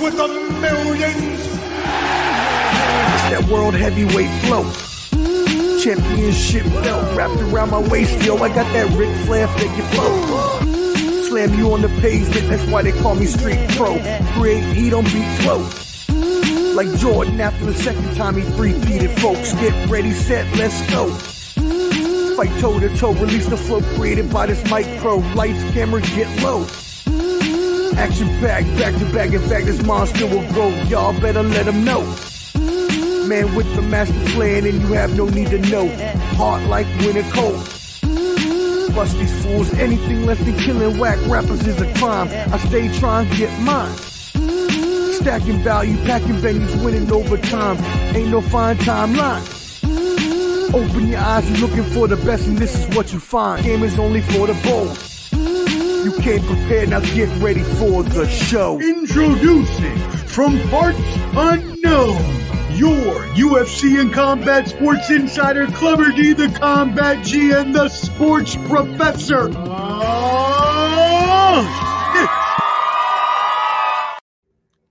With the millions. It's that world heavyweight flow. Championship belt wrapped around my waist, yo. I got that Ric Flair figure flow. Slam you on the pavement, that's why they call me Street Pro. Create heat on beat flow. Like Jordan after the second time he three-peated, folks. Get ready, set, let's go. Fight toe to toe, release the flow created by this mic pro. Lights, camera, get low. Action pack, back to back. In fact, this monster will grow. Y'all better let him know. Man with the master plan, and you have no need to know. Heart like winter cold. Bust these fools, anything less than killing whack rappers is a crime. I stay trying to get mine. Stacking value, packing venues, winning over time. Ain't no fine timeline. Open your eyes, you're looking for the best, and this is what you find. Game is only for the bold. You came prepared, now get ready for the show. Introducing from parts unknown, your UFC and combat sports insider, Clubber D, the Combat G, and the Sports Professor.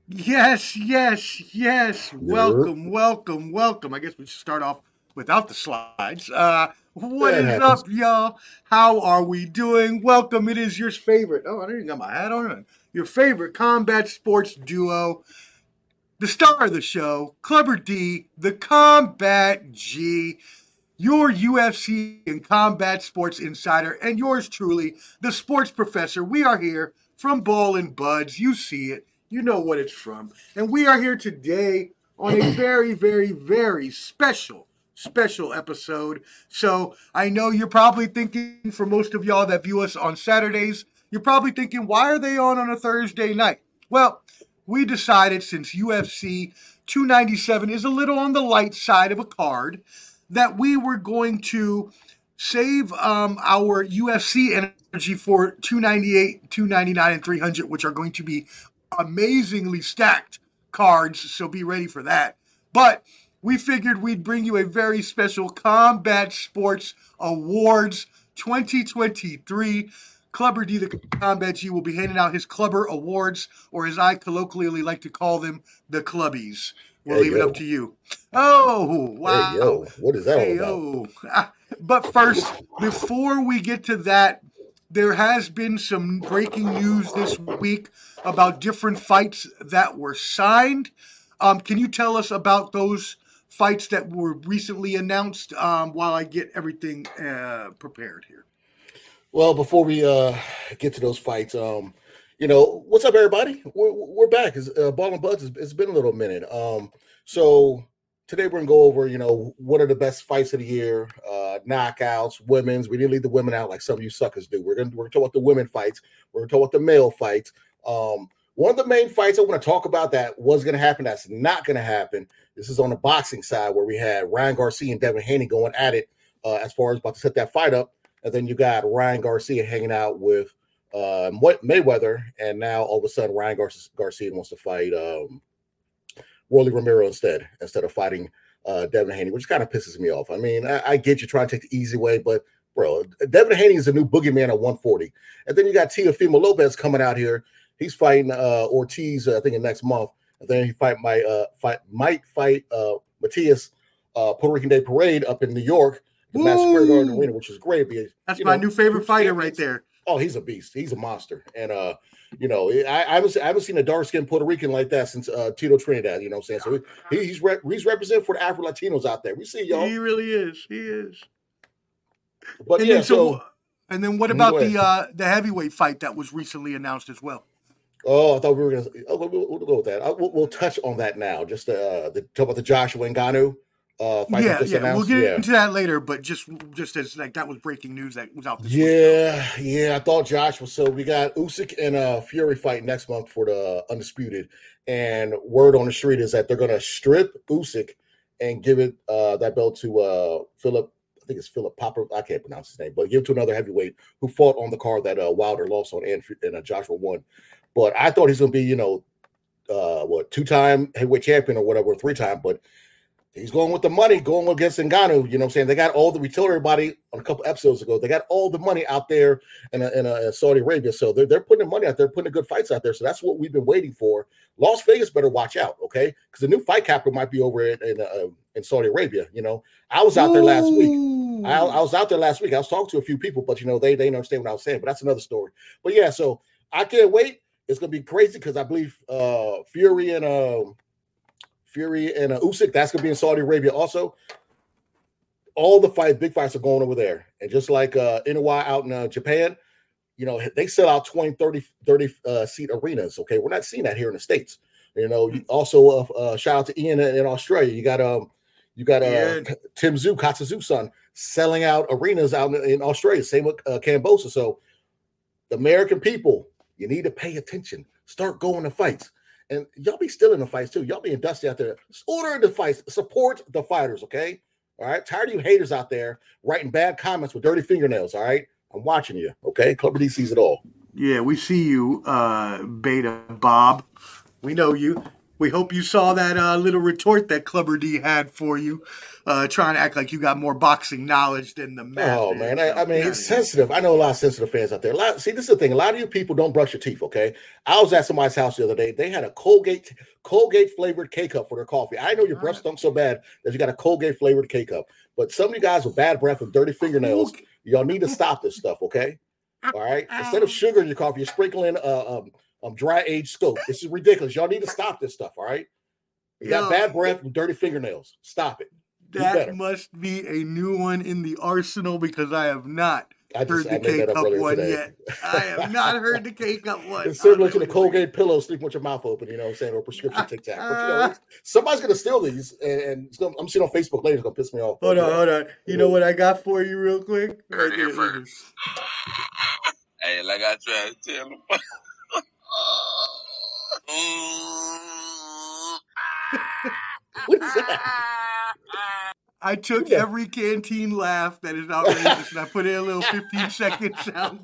Yes, yes, yes. Welcome, welcome, welcome. I guess we should start off without the slides. Uh, what That is happens. up, y'all? How are we doing? Welcome. It is your favorite. Oh, I didn't even got my hat on. Your favorite combat sports duo, the star of the show, Clubber D, the Combat G, your UFC and combat sports insider, and yours truly, the sports professor. We are here from Ball and Buds. You see it. You know what it's from. And we are here today on a very, very, very special, special episode. So I know you're probably thinking, for most of y'all that view us on Saturdays, you're probably thinking, why are they on on a Thursday night? Well, we decided since UFC 297 is a little on the light side of a card, that we were going to save um, our UFC energy for 298, 299, and 300, which are going to be amazingly stacked cards. So be ready for that. But we figured we'd bring you a very special Combat Sports Awards 2023. Clubber D, the Combat G, will be handing out his Clubber Awards, or as I colloquially like to call them, the Clubbies. We'll Hey, leave it up to you. Oh, wow. Hey, yo, what is that all about? yo. But first, before we get to that, there has been some breaking news this week about different fights that were signed. Um, can you tell us about those fights that were recently announced um, while I get everything uh, prepared here? Well, before we uh get to those fights, um, you know, what's up, everybody? We're we're back. It's, uh, Ball and Buds. It's, been a little minute. Um, so today we're gonna go over, you know, what are the best fights of the year, uh, knockouts, women's. We didn't leave the women out like some of you suckers do. We're gonna we're gonna talk about the women fights. We're gonna talk about the male fights. Um, one of the main fights I want to talk about that was gonna happen, that's not gonna happen. This is on the boxing side where we had Ryan Garcia and Devin Haney going at it uh, as far as about to set that fight up. And then you got Ryan Garcia hanging out with uh, Mayweather, and now all of a sudden Ryan Gar- Garcia wants to fight um, Rolly Romero instead, instead of fighting uh, Devin Haney, which kind of pisses me off. I mean, I, I get you trying to take the easy way, but bro, Devin Haney is a new boogeyman at 140. And then you got Teofimo Lopez coming out here. He's fighting uh, Ortiz, I think, in next month. And then he fight my uh, fight might fight uh, Matias uh, Puerto Rican Day Parade up in New York, the Madison Square Garden Arena, which is great because That's my know, new favorite fighter right there. Oh, he's a beast. He's a monster. And uh, you know, I, I haven't I haven't seen a dark skinned Puerto Rican like that since uh Tito Trinidad. You know what I'm saying? So he, he's rep, he's representing for the Afro Latinos out there. We see y'all. He really is. He is. But and yeah, then, so, so and then what Mhm, about the uh, the heavyweight fight that was recently announced as well? Oh, I thought we were gonna. Oh, we'll, we'll go with that. I, we'll, we'll touch on that now. Just uh, the talk about the Joshua Ngannou uh fight yeah, yeah, we'll get yeah. into that later. But just just as like that was breaking news that was out this week. Yeah, yeah, I thought Josh was so we got Usyk and uh Fury fight next month for the undisputed, and word on the street is that they're gonna strip Usyk and give it uh that belt to uh Philip. I think it's Philip Popper. I can't pronounce his name, but give it to another heavyweight who fought on the card that uh, Wilder lost on and, and uh, Joshua won. But I thought he's gonna be, you know, uh what two time heavyweight champion or whatever, three time, but He's going with the money, going against Ngannou. You know what I'm saying? They got all the, we told everybody on a couple episodes ago, they got all the money out there in, a, in, a, in Saudi Arabia. So they're, they're putting money out there, putting good fights out there. So that's what we've been waiting for. Las Vegas better watch out, okay? Because the new fight capital might be over in, in, uh, in Saudi Arabia. You know, I was out there last week. I, I, was out there last week. I was talking to a few people, but you know, they, they didn't understand what I was saying, but that's another story. But yeah, so I can't wait. It's going to be crazy because I believe uh, Fury and, um, Fury and uh, Usyk. That's gonna be in Saudi Arabia also. All the fights, big fights, are going over there. And just like uh, Inoue out in uh, Japan, you know, they sell out 20, 30, 30 uh, seat arenas. Okay, we're not seeing that here in the states. You know, also uh, uh, shout out to Ian in, in Australia. You got um, you got uh, yeah. Tim Tszyu, Katsuzu son, selling out arenas out in, in Australia. Same with uh, Kambosos. So, the American people, you need to pay attention. Start going to fights. And y'all be still in the fights too. Y'all being dusty out there. Order the fights. Support the fighters, okay? All right. Tired of you haters out there writing bad comments with dirty fingernails. All right. I'm watching you. Okay. Clubber D sees it all. Yeah, we see you, uh, Beta Bob. We know you. We hope you saw that uh, little retort that Clubber D had for you, uh, trying to act like you got more boxing knowledge than the man. Oh man, I, I mean, it's sensitive. I know a lot of sensitive fans out there. A lot, see, this is the thing. A lot of you people don't brush your teeth. Okay, I was at somebody's house the other day. They had a Colgate Colgate flavored K cup for their coffee. I know your breath stunk so bad that you got a Colgate flavored K cup, but some of you guys with bad breath and dirty fingernails, y'all need to stop this stuff. Okay, all right. Instead of sugar in your coffee, you're sprinkling uh, um, um, dry age scope. This is ridiculous. Y'all need to stop this stuff. All right. You got Yo, bad breath and dirty fingernails. Stop it. That must be a new one in the arsenal because I have not I just, heard the K cup one today. yet. I have not heard the K cup one. Instead of looking at Colgate pillow, sleep with your mouth open, you know what I'm saying, or prescription Tic Tac. But you know, somebody's gonna steal these, and, and gonna, I'm seeing on Facebook later. It's gonna piss me off. Hold on, hold on. You know what I got for you, real quick? Right here first. hey, like I tried to tell him. what is that? I took yeah. every canteen laugh that is outrageous and I put in a little 15 second sound.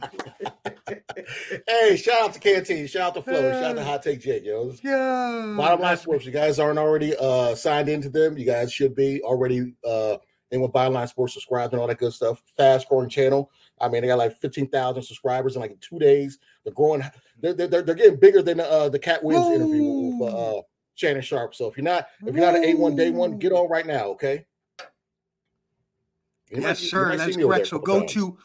hey, shout out to Canteen, shout out to Flo, shout out to Hot Take Jake, yo. Yeah. Bottom line sports, you guys aren't already uh, signed into them. You guys should be already uh, in with Bottom Line Sports, subscribed and all that good stuff. Fast growing channel. I mean, they got like 15,000 subscribers in like two days. They're growing. They're, they're, they're getting bigger than uh, the Katt Williams Ooh. interview with uh, Shannon Sharpe. So if you're not if you're not an A1 day one, get on right now, okay? You yes, might, sir. That's correct. So go to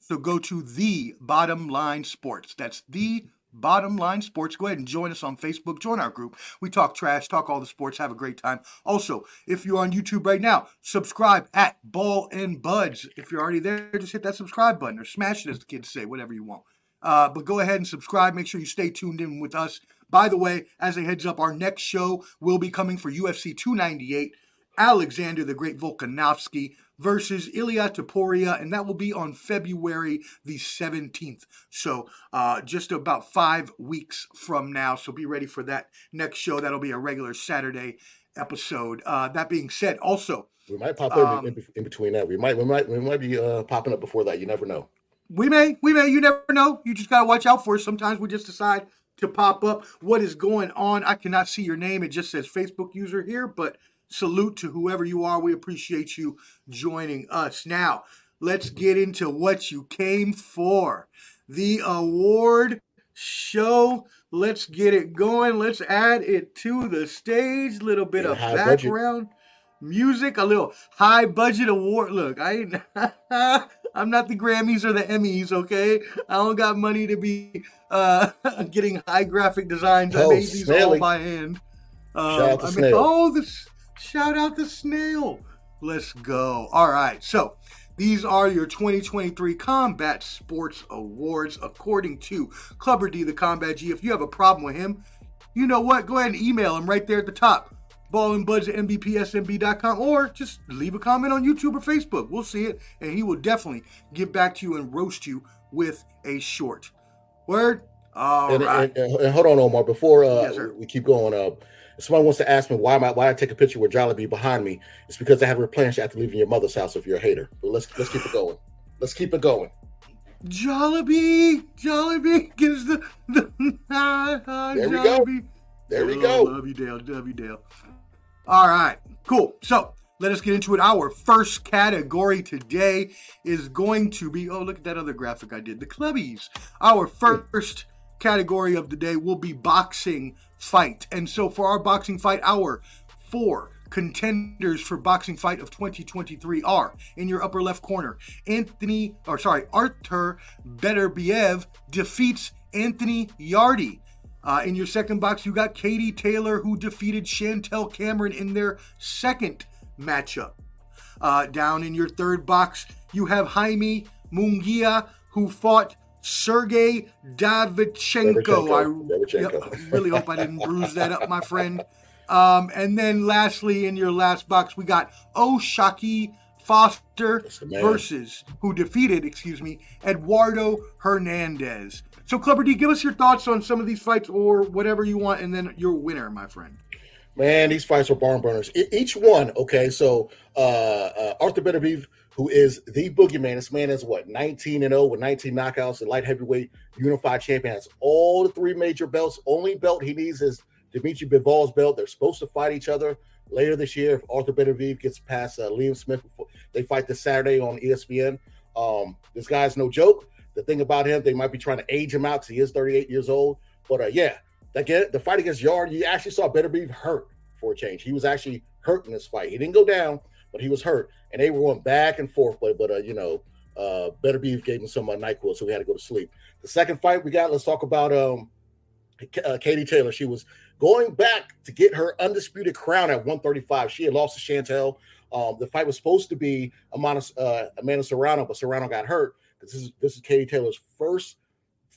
so go to the bottom line sports. That's the bottom line sports. Go ahead and join us on Facebook. Join our group. We talk trash, talk all the sports, have a great time. Also, if you're on YouTube right now, subscribe at Ball and Buds. If you're already there, just hit that subscribe button or smash it, as the kids say, whatever you want. Uh, but go ahead and subscribe. Make sure you stay tuned in with us. By the way, as a heads up, our next show will be coming for UFC 298. Alexander the Great Volkanovski versus Ilya Topuria, and that will be on February the 17th. So uh, just about five weeks from now. So be ready for that next show. That'll be a regular Saturday episode. Uh, that being said, also we might pop um, in, in, between that. We might we might we might be uh, popping up before that. You never know. We may, we may. You never know. You just gotta watch out for it. Sometimes we just decide to pop up. What is going on? I cannot see your name. It just says Facebook user here, but salute to whoever you are. We appreciate you joining us. Now, let's get into what you came for. The award show. Let's get it going. Let's add it to the stage. Little bit of background budget. music, a little high budget award. Look, I I'm not the Grammys or the Emmys, okay? I don't got money to be uh, getting high graphic designs. Oh, I made these all by hand. Um, Shout out to I mean, oh, this Shout out the snail. Let's go. All right. So these are your 2023 Combat Sports Awards according to Clubber D, the Combat G. If you have a problem with him, you know what? Go ahead and email him right there at the top. Ballandbuds at mbpsmb.com or just leave a comment on YouTube or Facebook. We'll see it and he will definitely get back to you and roast you with a short. Word? All and, right. and, and, hold on, Omar. Before uh, yes, we keep going, uh, if somebody wants to ask me why am I, why I take a picture with Jollibee behind me, it's because I have replenished after leaving your mother's house. If you're a hater, but let's let's keep it going. Let's keep it going. Jollibee, Jollibee gives the, the uh, there we go. There we go. Love you, Dale. Love you, Dale. All right, cool. So let us get into it. Our first category today is going to be oh, look at that other graphic I did the clubbies. Our first category of the day will be boxing fight. And so for our boxing fight, our four contenders for boxing fight of 2023 are in your upper left corner Anthony or sorry Artur Beterbiev defeats Anthony Yarde uh, in your second box, you got Katie Taylor, who defeated Chantel Cameron in their second matchup. Uh, down in your third box, you have Jaime Munguia, who fought Sergey Davichenko. I yep, really hope I didn't bruise that up, my friend. Um, and then lastly, in your last box, we got O'Shaquie Foster versus who defeated, excuse me, Eduardo Hernandez. So, Clubber D, give us your thoughts on some of these fights or whatever you want, and then your winner, my friend. Man, these fights are barn burners. each one, okay. So, uh, uh, Artur Beterbiev, who is the boogeyman, this man is what 19 and 0 with 19 knockouts, and light heavyweight unified champion, has all the three major belts. Only belt he needs is Dimitri Bivol's belt. They're supposed to fight each other later this year if Arthur Beterbiev gets past uh, Liam Smith. Before, They fight this Saturday on ESPN. Um, this guy's no joke. The thing about him, they might be trying to age him out because he is 38 years old. But uh, yeah, again, the fight against Yarde, you actually saw Beterbiev hurt for a change. He was actually hurt in this fight. He didn't go down, but he was hurt, and they were going back and forth. But but uh, you know, uh, Beterbiev gave him some uh, Nyquil, so we had to go to sleep. The second fight we got, let's talk about um, uh, Katie Taylor. She was going back to get her undisputed crown at 135. She had lost to Chantel. Um, the fight was supposed to be Amanda, uh, Amanda Serrano, but Serrano got hurt. This is this is Katie Taylor's first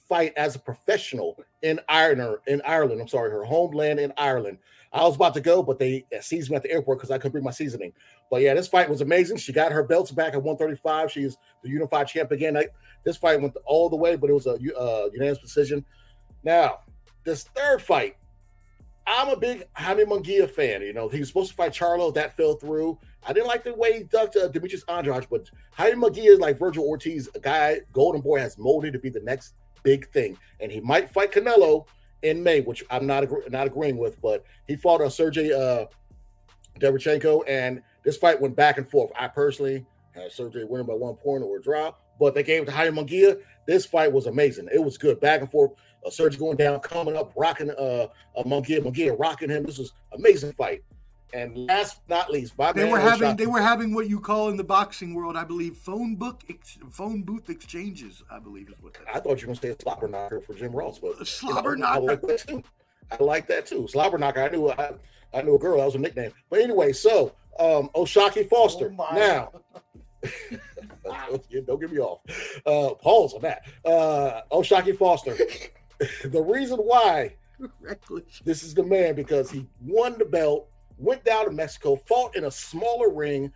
fight as a professional in Ireland. In Ireland, I'm sorry, her homeland in Ireland. I was about to go, but they seized me at the airport because I couldn't bring my seasoning. But yeah, this fight was amazing. She got her belts back at 135. She's the unified champ again. I, this fight went all the way, but it was a uh, unanimous decision. Now, this third fight, I'm a big Jaime Munguia fan. You know, he was supposed to fight Charlo, that fell through. I didn't like the way he ducked uh, Demetrius Andrade, but Jaime Munguia is like Vergil Ortiz, a guy Golden Boy has molded to be the next big thing, and he might fight Canelo in May, which I'm not agree- not agreeing with. But he fought uh, Sergey uh, Derevchenko, and this fight went back and forth. I personally had Sergey winning by one point or a draw, but they gave it to Jaime Munguia. This fight was amazing. It was good, back and forth. Uh, Sergey going down, coming up, rocking uh, uh Munguia, Munguia rocking him. This was amazing fight. And last but not least, they were having they were having what you call in the boxing world, I believe, phone book ex, phone booth exchanges. I believe is what that. I thought you were going to say a slobber knocker for Jim Ross, but slobber you know, knocker. I like that too. I like that too. Slobber knocker. I knew I, I knew a girl. That was a nickname. But anyway, so um, O'Shaquie Foster. Oh now, don't get me off. Uh, pause on that. Uh, O'Shaquie Foster. the reason why Reckless. this is the man because he won the belt, went down to Mexico, fought in a smaller ring,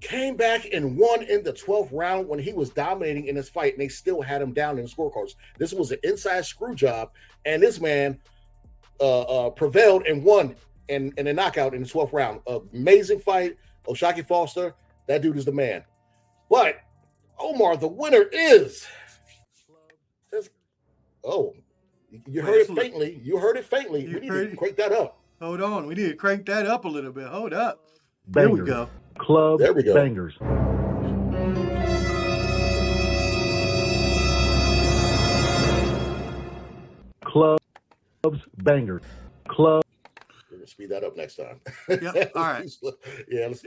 came back and won in the 12th round when he was dominating in his fight, and they still had him down in the scorecards. This was an inside screw job, and this man uh, uh, prevailed and won in, in a knockout in the 12th round. Amazing fight. O'Shaquie Foster, that dude is the man. But Omar, the winner is Oh, you heard it faintly. You heard it faintly. You we need to crank that up. Hold on. We need to crank that up a little bit. Hold up. Bangers. There we go. Club there we go. bangers. Clubs bangers. Club. We're gonna speed that up next time. Yep. All right. yeah. Let's,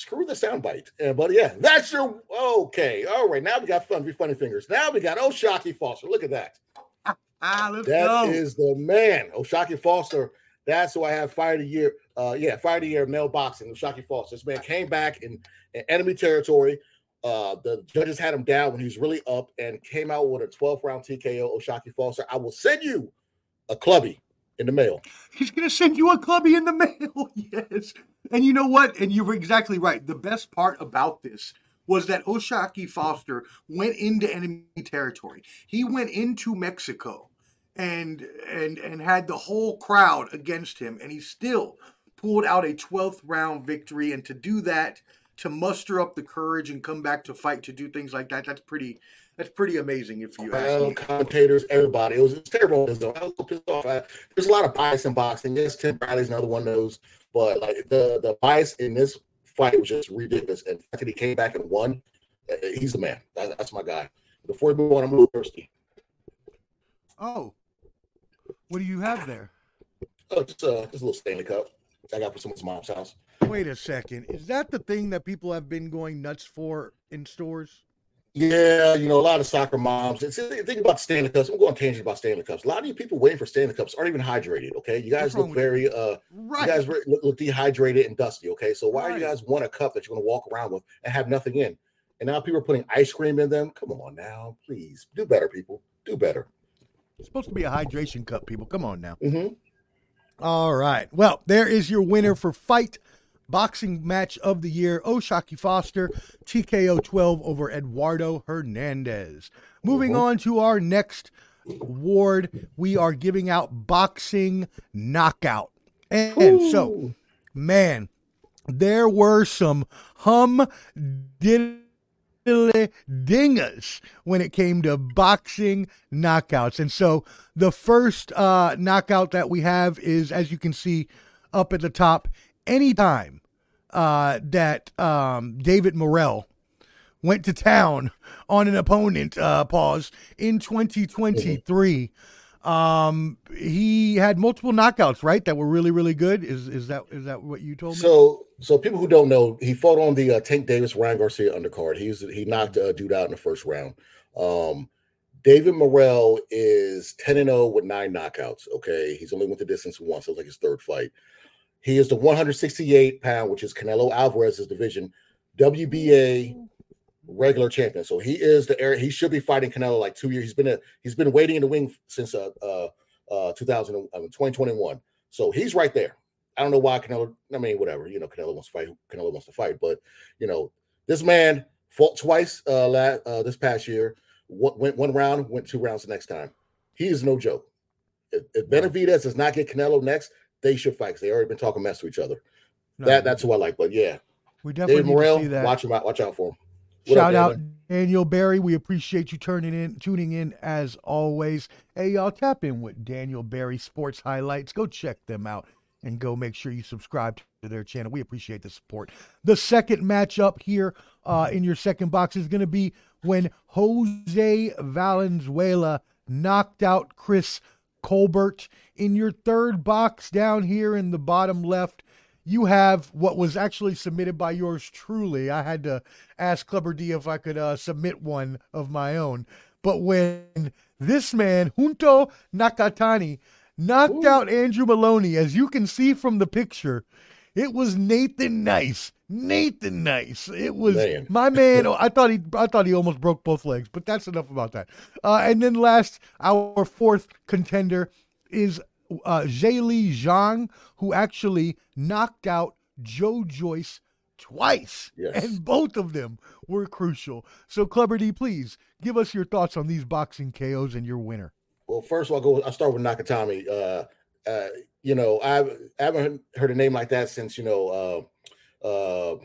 screw the soundbite. Yeah, but yeah, that's your okay. All right. Now we got fun. We funny fingers. Now we got oh, O'Shaquie Foster. Look at that. Ah, let's that go. is the man. O'Shaquie Foster. That's who I have fire of the year. Uh, yeah, fire of the year male boxing. O'Shaquie Foster. This man came back in, in enemy territory. Uh, the judges had him down when he was really up and came out with a 12 round TKO. O'Shaquie Foster. I will send you a clubby in the mail. He's gonna send you a clubby in the mail. yes. And you know what? And you were exactly right. The best part about this was that O'Shaquie Foster went into enemy territory. He went into Mexico and and and had the whole crowd against him and he still pulled out a 12th round victory and to do that to muster up the courage and come back to fight to do things like that that's pretty that's pretty amazing if you ask me. commentators everybody it was, it was terrible though I was so pissed off I, there's a lot of bias in boxing yes Tim Bradley's another one of those But like the the bias in this fight was just ridiculous. And the fact that he came back and won, uh, he's the man. That, that's my guy. Before we move on, I'm a little thirsty. Oh, what do you have there? Oh, just uh, just a little Stanley Cup I got for someone's mom's house. Wait a second. Is that the thing that people have been going nuts for in stores? Yeah, you know, a lot of soccer moms. It's, think about Stanley Cups. I'm going tangent about Stanley Cups. A lot of you people waiting for Stanley Cups aren't even hydrated. Okay, you guys look very uh, Right. you guys look, look dehydrated and dusty. Okay, so why do you guys want a cup that you're going to walk around with and have nothing in? And now people are putting ice cream in them. Come on now, please do better, people. Do better. It's supposed to be a hydration cup, people. Come on now. hmm All right. Well, there is your winner for fight boxing match of the year. O'Shaquie Foster, TKO 12 over Eduardo Hernandez. Moving Mhm. on to our next award, we are giving out boxing knockout. And so, man, there were some hum diddly dingas when it came to boxing knockouts. And so the first uh, knockout that we have is, as you can see up at the top, anytime uh, that um, David Morrell went to town on an opponent, uh, pause, in 2023. Um, he had multiple knockouts, right? That were really, really good. Is is that is that what you told me? So, so people who don't know, he fought on the uh, Tank Davis Ryan Garcia undercard. He's he knocked a dude out in the first round. Um, David Morrell is ten and zero with nine knockouts. Okay, he's only went the distance once. So it was like his third fight. He is the 168 pound, which is Canelo Alvarez's division, WBA regular champion. So he is the air. He should be fighting Canelo like two years. He's been a he's been waiting in the wing since uh uh uh 2000 uh, 2021. So he's right there. I don't know why Canelo. I mean, whatever. You know, Canelo wants to fight. Canelo wants to fight, but you know, this man fought twice uh, last uh this past year. Went, went one round, went two rounds the next time. He is no joke. If, if Benavidez does not get Canelo next, they should fight because they already been talking mess to each other. No, That that's who I like. But yeah, we definitely David need Morrell, to see that. watch him out. Watch out for him. What up, Shout out Daniel? Daniel Barry. We appreciate you turning in, tuning in as always. Hey, y'all, tap in with Daniel Barry Sports Highlights. Go check them out and go make sure you subscribe to their channel. We appreciate the support. The second matchup here uh, in your second box is going to be when Jose Valenzuela knocked out Chris Colbert. In your third box down here in the bottom left, you have what was actually submitted by yours truly. I had to ask Clubber D if I could uh, submit one of my own. But when this man, Junto Nakatani, knocked out Andrew Moloney, as you can see from the picture, it was Nathan Nice. Nathan Nice. It was Man. my man. I thought he, I thought he almost broke both legs, but that's enough about that. Uh, and then last, our fourth contender is uh, Li Zhang, who actually knocked out Joe Joyce twice, Yes. and both of them were crucial. So, Clubber D, please give us your thoughts on these boxing KOs and your winner. Well, first of all, I'll go. I'll start with Nakatami. Uh, uh, you know, I've, I haven't heard a name like that since you know, uh, uh,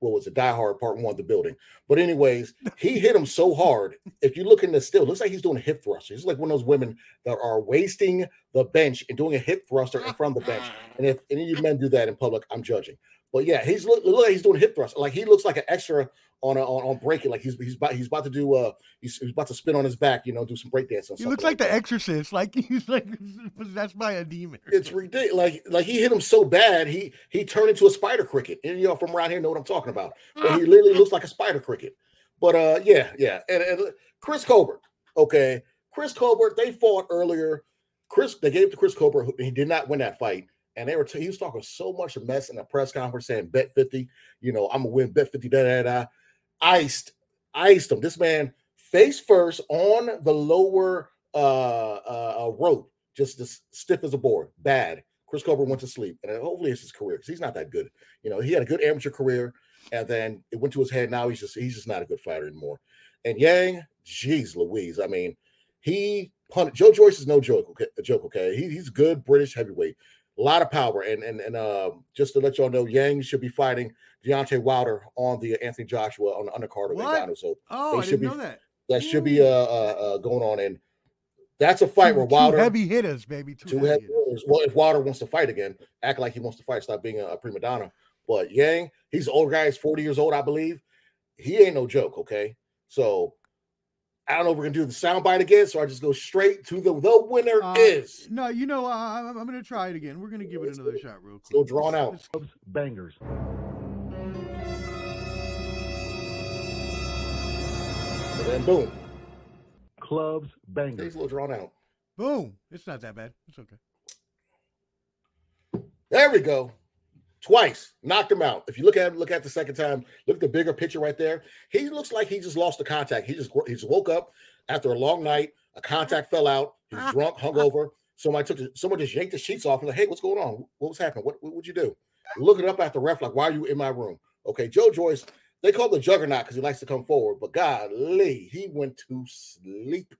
what was it, Die Hard Part One, of the building. But anyways, he hit him so hard. If you look in the still, looks like he's doing a hip thruster. He's like one of those women that are wasting the bench and doing a hip thruster in front of the bench. And if any of you men do that in public, I'm judging. But yeah, he's look, look like he's doing hip thrust. Like he looks like an extra on a, on, on breaking. Like he's he's about he's about to do uh he's, he's about to spin on his back. You know, do some breakdance. He looks like the Exorcist, like he's like possessed by a demon. it's ridiculous. Like like he hit him so bad, he he turned into a spider cricket. And y'all from around here know what I'm talking about. But he literally looks like a spider cricket. But uh, yeah, yeah. And, and Chris Colbert, okay, Chris Colbert. They fought earlier. Chris, they gave it to Chris Colbert. He did not win that fight. And they were he was talking so much mess in a press conference saying bet 50, you know, I'm gonna win bet 50, da da da. Iced, iced him. This man face first on the lower uh, uh uh, rope, just as stiff as a board. Bad. Chris Colbert went to sleep, and hopefully it's his career because he's not that good. You know, he had a good amateur career, and then it went to his head. Now he's just he's just not a good fighter anymore. And Yang, geez, Louise. I mean, he punted. Joe Joyce is no joke. Okay, joke. Okay, he, he's good British heavyweight, a lot of power. And and and uh, just to let y'all know, Yang should be fighting Deontay Wilder on the Anthony Joshua on the undercard of? Ngannou. So Oh, they I should didn't be- know that. that should be uh, uh, uh going on. And That's a fight Two- where Wilder heavy hitters, baby. Two, Two heavy hitters. hitters. Well, if Wilder wants to fight again, act like he wants to fight, stop being a, a prima donna. But Yang, he's an old guy. He's 40 years old, I believe. He ain't no joke, okay? So I don't know if we're gonna do the soundbite again. So I just go straight to the the winner Uh, is. No, you know, I, I'm, I'm going to try it again. We're going to give it another go. shot, real quick. Still drawn out. Clubs bangers. And then boom. Clubs He's bangers. a little drawn out. Boom. It's not that bad. It's okay. There we go. Twice knocked him out. If you look at him, look at the second time. Look at the bigger picture right there. He looks like he just lost the contact. He just he just woke up after a long night. A contact fell out. He's ah. drunk, hungover. Somebody took the, someone just yanked the sheets off and like, hey, what's going on? What was happening? What what would you do? Looking up at the ref like, why are you in my room? Okay, Joe Joyce. They call the juggernaut because he likes to come forward, but golly, he went to sleep.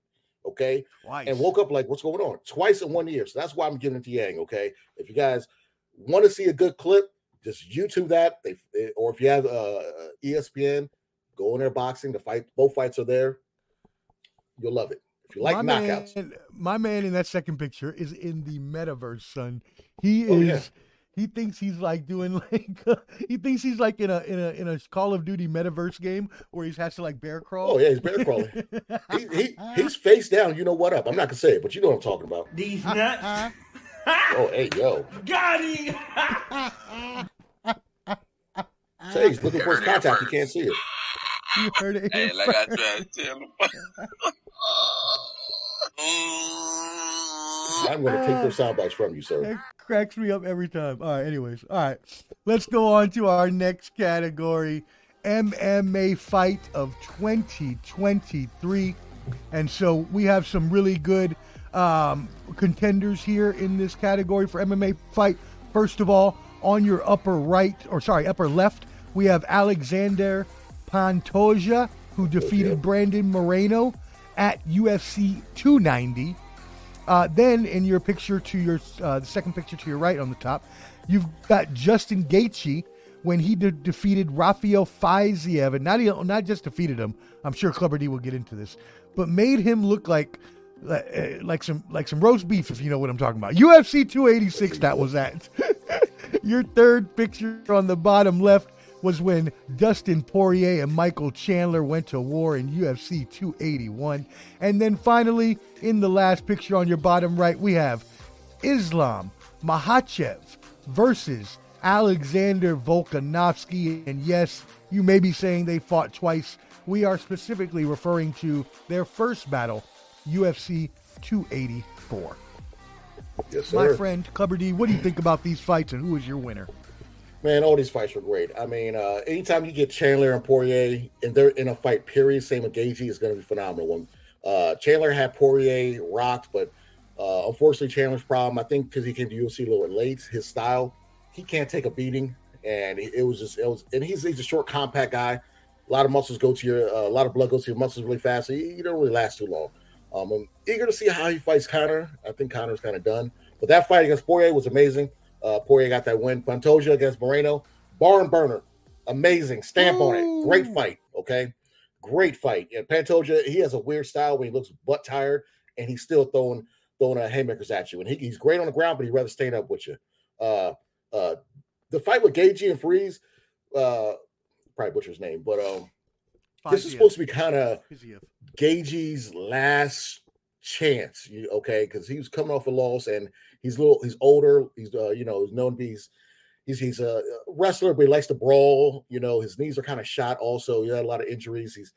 Okay Twice. and woke up like, what's going on? Twice in one year. So that's why I'm giving it to Yang. Okay. If you guys want to see a good clip, just YouTube that. They or if you have uh ESPN, go in there boxing. The fight, both fights are there. You'll love it. If you like my knockouts. Man, my man in that second picture is in the metaverse, son. He is. Oh, yeah. He thinks he's like doing like he thinks he's like in a in a in a Call of Duty metaverse game where he has to like bear crawl. Oh yeah, he's bear crawling. he, he he's face down. You know what up? I'm not gonna say it, but you know what I'm talking about. These nuts. Oh hey yo, Got him. say he's looking for his contact. You can't see it. you heard it. Hey, here like I first. tried to tell him. I'm gonna take those sound bites from you, sir. It cracks me up every time. All right, anyways. All right. Let's go on to our next category MMA fight of 2023. And so we have some really good um, contenders here in this category for MMA fight. First of all, on your upper right, or sorry, upper left, we have Alexander Pantoja, who defeated Brandon Moreno at UFC 290. Uh, then in your picture to your uh, the second picture to your right on the top, you've got Justin Gaethje when he de- defeated Rafael Fiziev, and not he, not just defeated him. I'm sure Clubber D will get into this, but made him look like Eh, like some like some roast beef, if you know what I'm talking about. UFC 286. That was that. your third picture on the bottom left was when Dustin Poirier and Michael Chandler went to war in UFC 281. And then finally, in the last picture on your bottom right, we have Islam Makhachev versus Alexander Volkanovski. And yes, you may be saying they fought twice. We are specifically referring to their first battle, UFC 284. Yes, My friend Clubber D, what do you think about these fights and who is your winner? Man, all these fights were great. I mean, uh, anytime you get Chandler and Poirier and they're in a fight, period, same with Gaethje, is going to be phenomenal. When uh, Chandler had Poirier rocked, but uh, unfortunately, Chandler's problem, I think, because he came to UFC a little bit late, his style, he can't take a beating, and it, it was just, it was, and he's he's a short, compact guy. A lot of muscles go to your, uh, a lot of blood goes to your muscles really fast, so you, you don't really last too long. Um, I'm eager to see how he fights Conor. I think Conor's kind of done, but that fight against Poirier was amazing. Uh, Poirier got that win. Pantoja against Moreno, barn burner, amazing stamp on it. Great fight. Okay, great fight. And Pantoja, he has a weird style when he looks butt tired, and he's still throwing throwing uh, haymakers at you. And he, he's great on the ground, but he'd rather stand up with you. Uh, uh, the fight with Gaethje and Freeze, uh, probably butcher's name, but um, this is supposed to be kind of. Gaethje's last chance, you okay? Because he was coming off a loss, and he's a little, he's older. He's uh, you know, he's known to be he's he's, he's a wrestler, but he likes to brawl. You know, his knees are kind of shot. Also, he had a lot of injuries. He's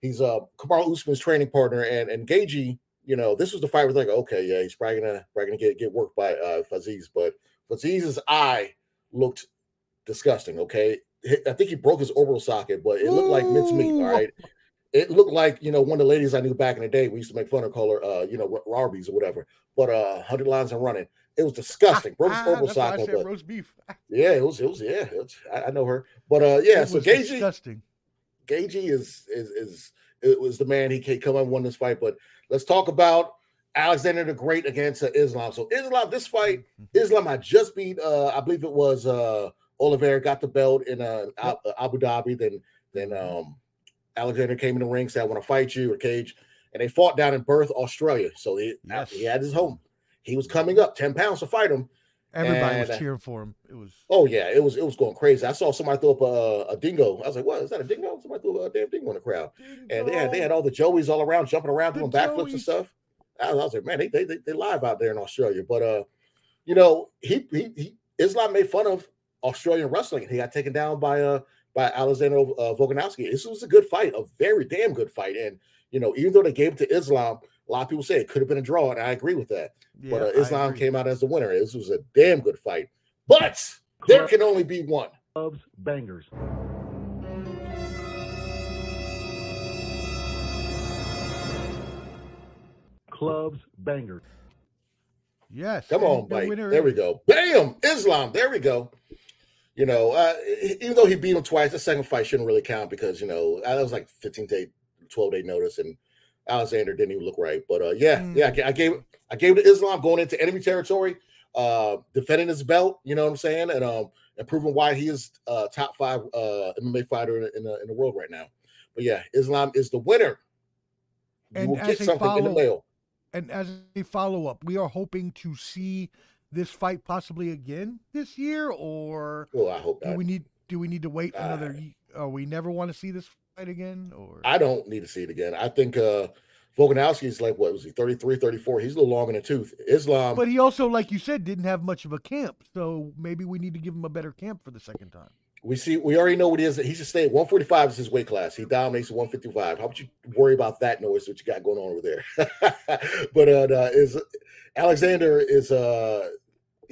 he's uh Kamaru Usman's training partner, and and Gaethje, you know, this was the fight where they're like, okay, yeah, he's probably gonna probably gonna get get worked by uh Faziz, but Faziz's eye looked disgusting. Okay, I think he broke his orbital socket, but it looked like mincemeat. All right, it looked like you know one of the ladies I knew back in the day. We used to make fun of, call her, uh, you know, R- Arby's or whatever. But uh, hundred lines and running, it was disgusting. Broke his orbital that's why I socket, but roast beef. yeah, it was, it was, yeah, it was, I, I know her. But uh, yeah, so Gaethje, disgusting. Gaethje is is is it was the man. He can't come and won this fight. But let's talk about Alexander the Great against uh, Islam. So Islam, this fight, Islam, I just beat. uh I believe it was uh Oliveira got the belt in uh, uh, Abu Dhabi. Then then um Alexander came in the ring, said, "I want to fight you," or Cage, and they fought down in Perth, Australia. So he, Yes. he had his home. He was coming up 10 pounds to fight him. Everybody And, was uh, cheering for him. It was Oh yeah, it was it was going crazy. I saw somebody throw up a, a dingo. I was like, "What is that? A dingo?" Somebody threw a damn dingo in the crowd, and they had they had all the Joeys all around jumping around The doing backflips and stuff. I was, I was like, "Man, they, they they they live out there in Australia." But uh, you know, he he, he Islam made fun of Australian wrestling. He got taken down by uh by Alexander uh, Volkanovski. This was a good fight, a very damn good fight. And you know, even though they gave it to Islam, a lot of people say it could have been a draw, and I agree with that. yeah, but uh, Islam came out as the winner. This was a damn good fight. But there can only be one. Clubs, bangers. Clubs, bangers. Yes. Come on, the Mike. winner There we go. Bam! Islam. There we go. You know, uh, even though he beat him twice, the second fight shouldn't really count because, you know, that was like 15 day, 12 day notice, and Alexander didn't even look right. But uh, yeah, Mm. yeah, I I gave I gave it to Islam going into enemy territory, uh, defending his belt, you know what I'm saying? And um and proving why he is uh top five uh MMA fighter in, in, the, in the world right now. But yeah, Islam is the winner. You And will get something in the mail. And as a follow up, we are hoping to see this fight possibly again this year, or Well, I hope do not. we need do we need to wait another? Uh, ye- Or we never want to see this fight again? Or I don't need to see it again. I think uh Volkanovski is like what was he 33, 34? He's a little long in the tooth. Islam, but he also, like you said, didn't have much of a camp, so maybe we need to give him a better camp for the second time. we see we already know what he is. He should stay 145 is his weight class. He dominates 155. How about you worry about that noise that you got going on over there? but uh is Alexander is uh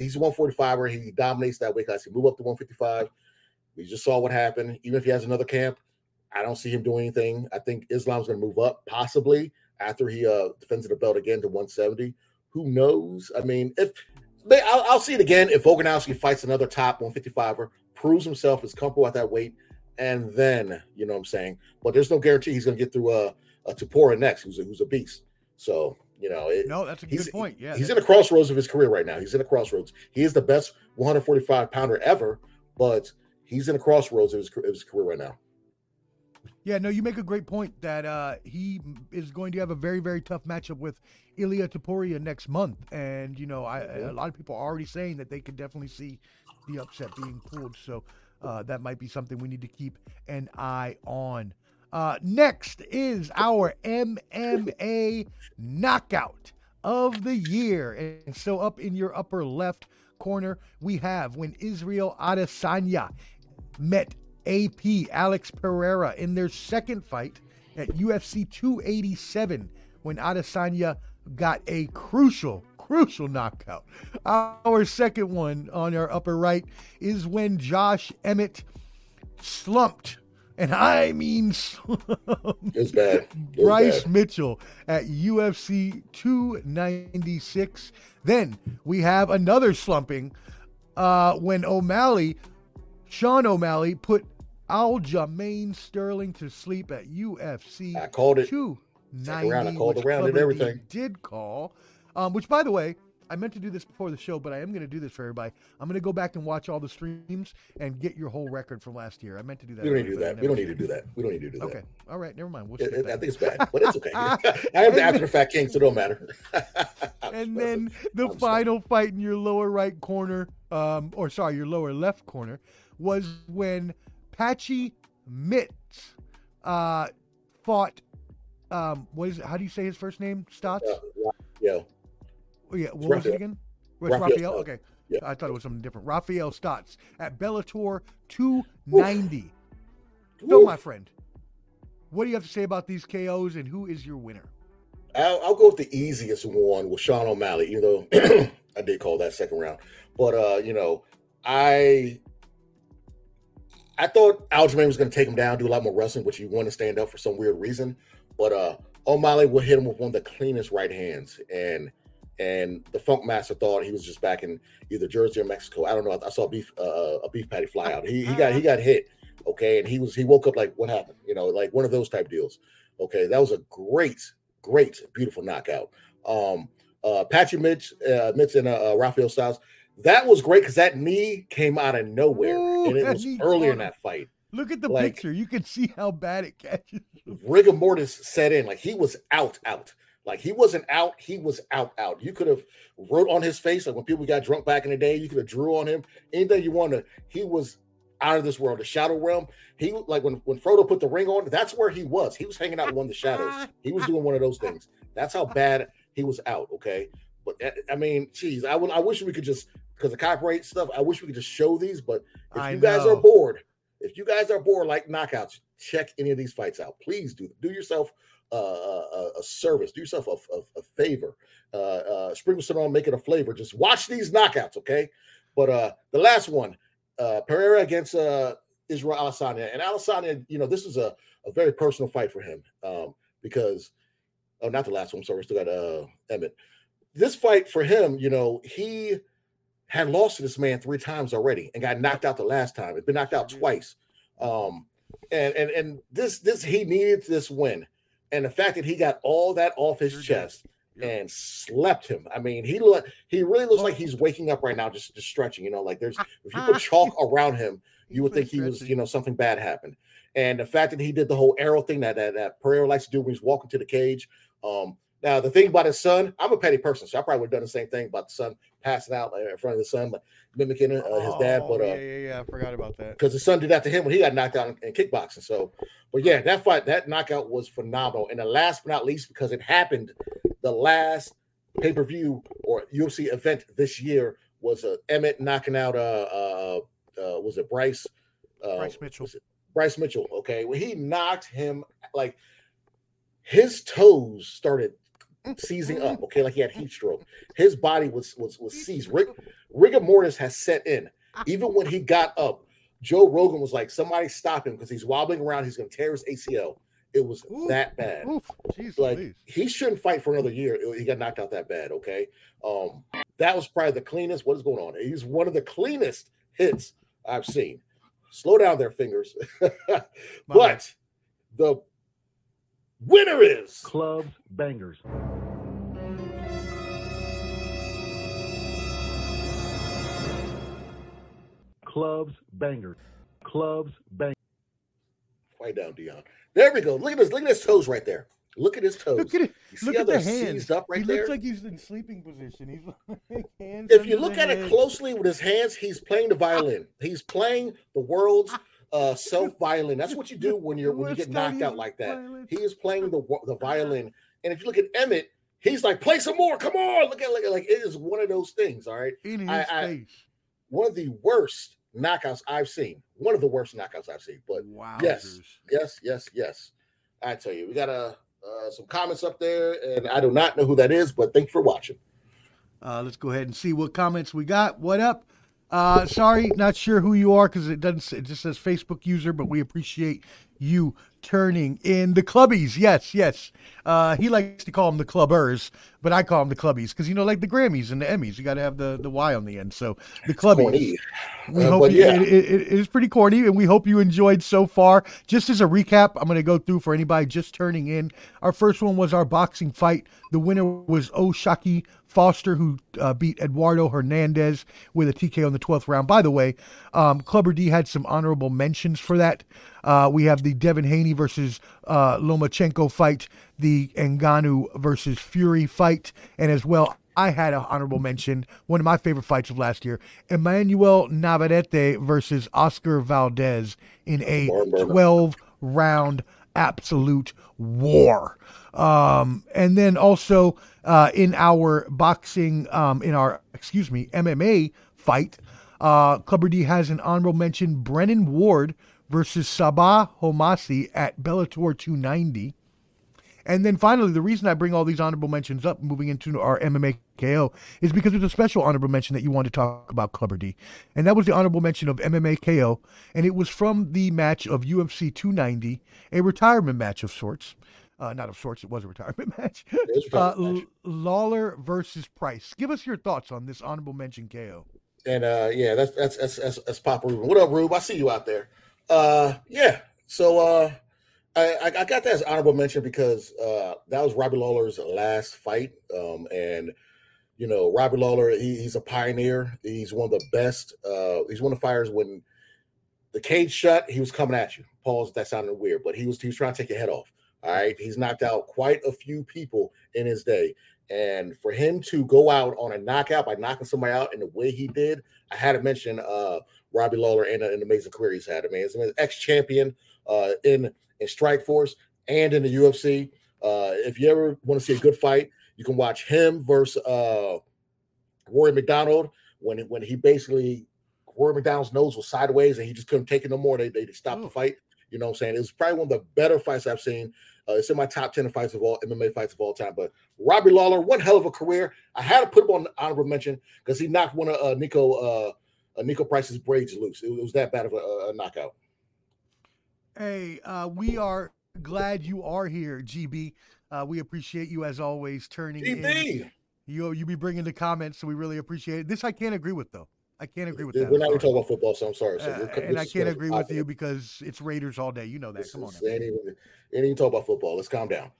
he's a 145er. He dominates that weight class. He move up to 155. We just saw what happened. Even if he has another camp, I don't see him doing anything. I think Islam's going to move up possibly after he uh defends the belt again to 170. Who knows? I mean, if they, I'll, I'll see it again if Volkanovski fights another top 155er, proves himself is comfortable at that weight, and then you know what I'm saying. But there's no guarantee he's going to get through uh, uh Topuria next, who's a, who's a beast. So you know, it, No, that's a good point. Yeah, he's in a crossroads of his career right now. He's in a crossroads. He is the best 145 pounder ever, but he's in a crossroads of his, of his career right now. Yeah, no, you make a great point that uh, he is going to have a very, very tough matchup with Ilya Topuria next month, and you know, I, a lot of people are already saying that they could definitely see the upset being pulled. So uh, that might be something we need to keep an eye on. Uh, next is our MMA knockout of the year, and so up in your upper left corner we have when Israel Adesanya met AP Alex Pereira in their second fight at UFC 287 when Adesanya got a crucial, crucial knockout. Our second one on our upper right is when Josh Emmett slumped, and I mean slumped, It bad. It Bryce bad. Mitchell at UFC 296. Then we have another slumping uh, when O'Malley, Sean O'Malley, put Aljamain Sterling to sleep at UFC I called it. 290. round, I called around and everything. Did call, um, which by the way, I meant to do this before the show, but I am going to do this for everybody. I'm going to go back and watch all the streams and get your whole record from last year. I meant to do that. We don't need to do that. We don't need to do that. We don't need to do that. Okay. All right. Never mind. We'll It- it- I think it's bad, but it's okay. I am the after fact king, so it don't matter. and then the final fight in your lower right corner, um, or sorry, your lower left corner, was when Patchy Mix uh, fought. Um, what is it? How do you say his first name? Stots? yeah, Oh, yeah. What was Raphael. it again? Was Raphael Raphael? Okay. Yeah. I thought it was something different. Raphael Stots at Bellator 290. Phil, Woof. my friend, what do you have to say about these KOs and who is your winner? I'll, I'll go with the easiest one with Sean O'Malley, even though I did call that second round. But uh, you know, I I thought Aljamain was going to take him down, do a lot more wrestling, which he wanted to stand up for some weird reason. But uh, O'Malley would hit him with one of the cleanest right hands, and and the Funk Master thought he was just back in either Jersey or Mexico. I don't know. I, I saw a beef uh, a beef patty fly out. He he got he got hit. Okay, and he was he woke up like what happened? You know, like one of those type deals. Okay, that was a great great, beautiful knockout. Um, uh, Patchy Mitch, uh, Mitch and uh, uh, Raphael Styles. That was great because that knee came out of nowhere, Ooh, and it was earlier in that fight. Look at the Like- picture. You can see how bad it catches. rigor mortis set in. Like he was out, out. Like he wasn't out, he was out, out. You could have wrote on his face, like when people got drunk back in the day, you could have drew on him anything you wanted. He was out of this world, the shadow realm. He like when when Frodo put the ring on, that's where he was. He was hanging out in one of the shadows. He was doing one of those things. That's how bad he was out. Okay, but eh, I mean, geez, I would I wish we could just because the copyright stuff. I wish we could just show these, but if I you guys are bored, if you guys are bored like knockouts, check any of these fights out. Please do do yourself uh, a, a service, do yourself a, a, a favor. Uh, uh, sprinkle some on, make it a flavor. Just watch these knockouts, okay? But uh, the last one, uh, Pereira against uh, Israel Adesanya, and Adesanya, you know, this is a, a very personal fight for him um, because, oh, not the last one. Sorry, we still got uh, Emmett. This fight for him, you know, he had lost to this man three times already and got knocked out the last time. it'd been knocked out twice. Um, and and and this this he needed this win, and the fact that he got all that off his Sure did. chest Yep. and slept him. I mean, he look he really looks like he's waking up right now, just just stretching. You know, like there's if you put chalk around him, you would think he was, you know, something bad happened. And the fact that he did the whole arrow thing that that, that Pereira likes to do when he's walking to the cage. Um, now the thing about his son, I'm a petty person, so I probably would have done the same thing about the son passing out uh, in front of the son, like mimicking uh, his dad. Oh, But uh, yeah, yeah, yeah. I forgot about that. because the son did that to him when he got knocked out in, in kickboxing. So, but yeah, that fight, that knockout was phenomenal. And the last but not least, because it happened the last pay per view or UFC event this year was uh, Emmett knocking out uh uh, uh was it Bryce uh, Bryce Mitchell. Bryce Mitchell. Okay, when he knocked him like his toes started seizing up. Okay, like he had heat stroke. His body was was was seized. Rig, rigor mortis has set in. Even when he got up, Joe Rogan was like, "Somebody stop him because he's wobbling around. He's going to tear his ACL." It was Ooh. that bad. Oof. Like Louise. he shouldn't fight for another year. He got knocked out that bad. Okay, um, that was probably the cleanest. What is going on? He's one of the cleanest hits I've seen. Slow down there, fingers. but the winner is Clubs bangers. Clubs bangers. Clubs bangers. Right down, Dion. There we go. Look at this. Look at his toes right there. Look at his toes. Look at it. You see Look how at the hands. up right he there? looks like he's in sleeping position. He's like hands if you look at it closely with his hands, he's playing the violin. He's playing the world's uh, self violin. That's what you do when you're when you get knocked out like that. He is playing the the violin. And if you look at Emmett, he's like, "Play some more. Come on." Look at like, like it is one of those things. All right, in his I- I- face. one of the worst knockouts I've seen. One of the worst knockouts I've seen. But Wow. yes, yes, yes, yes. I tell you, we got uh, uh, some comments up there, and I do not know who that is, but thank you for watching. Uh, let's go ahead and see what comments we got. What up? Uh, sorry, not sure who you are because it doesn't. It just says Facebook user, but we appreciate you turning in the clubbies. Yes, yes. Uh, he likes to call them the clubbers, but I call them the clubbies because you know, like the Grammys and the Emmys, you got to have the the Y on the end. So the clubbies. Corny. We Uh, hope you, yeah. it, it, it is pretty corny, and we hope you enjoyed so far. Just as a recap, I'm going to go through for anybody just turning in. Our first one was our boxing fight. The winner was O'Shaquie Foster, who uh, beat Eduardo Hernandez with a TK on the 12th round. By the way, um, Clubber D had some honorable mentions for that. Uh, we have the Devin Haney versus uh, Lomachenko fight, the Ngannou versus Fury fight, and as well, I had an honorable mention, one of my favorite fights of last year, Emmanuel Navarrete versus Oscar Valdez in a Burn, burn, burn. 12 round absolute war. Um, and then also uh, in our boxing, um, in our, excuse me, MMA fight, uh, Clubber D has an honorable mention Brennan Ward versus Sabah Homasi at Bellator 290. And then finally, the reason I bring all these honorable mentions up moving into our MMA KO is because there's a special honorable mention that you want to talk about, Clubber D. And that was the honorable mention of MMA KO. And it was from the match of UFC 290, a retirement match of sorts. Uh, not of sorts, it was a retirement match. Uh, match. Lawler versus Price. Give us your thoughts on this honorable mention KO. And uh yeah, that's that's that's that's, that's Papa Ruben. What up, Rube? I see you out there. Uh yeah. So uh I, I got that as honorable mention because uh that was Robbie Lawler's last fight. Um and you know, Robbie Lawler, he, he's a pioneer. He's one of the best. Uh he's one of the fighters when the cage shut. He was coming at you. Pause. That sounded weird, but he was he was trying to take your head off. All right. He's knocked out quite a few people in his day. And for him to go out on a knockout by knocking somebody out in the way he did, I had to mention uh, Robbie Lawler and an amazing career he's had. I mean, he's an ex-champion uh, in in Strikeforce and in the UFC. Uh, if you ever want to see a good fight, you can watch him versus uh, Rory MacDonald when when he basically Rory MacDonald's nose was sideways and he just couldn't take it no more. They they stopped the fight. You know what I'm saying? It was probably one of the better fights I've seen. Uh, it's in my top 10 of fights of all MMA fights of all time. But Robbie Lawler, one hell of a career. I had to put him on honorable mention because he knocked one of uh, Niko uh, uh, Niko Price's braids loose. It, it was that bad of a, a knockout. Hey, uh, we are glad you are here, GB. Uh, we appreciate you as always turning GB. in. You you be bringing the comments, so we really appreciate it. This I can't agree with though. I can't agree with that. We're not even talking about football, so I'm sorry. So Uh, we're- and I can't agree with you because it's Raiders all day. You know that. This Come on. now. ain't even, ain't even talk about football. Let's calm down.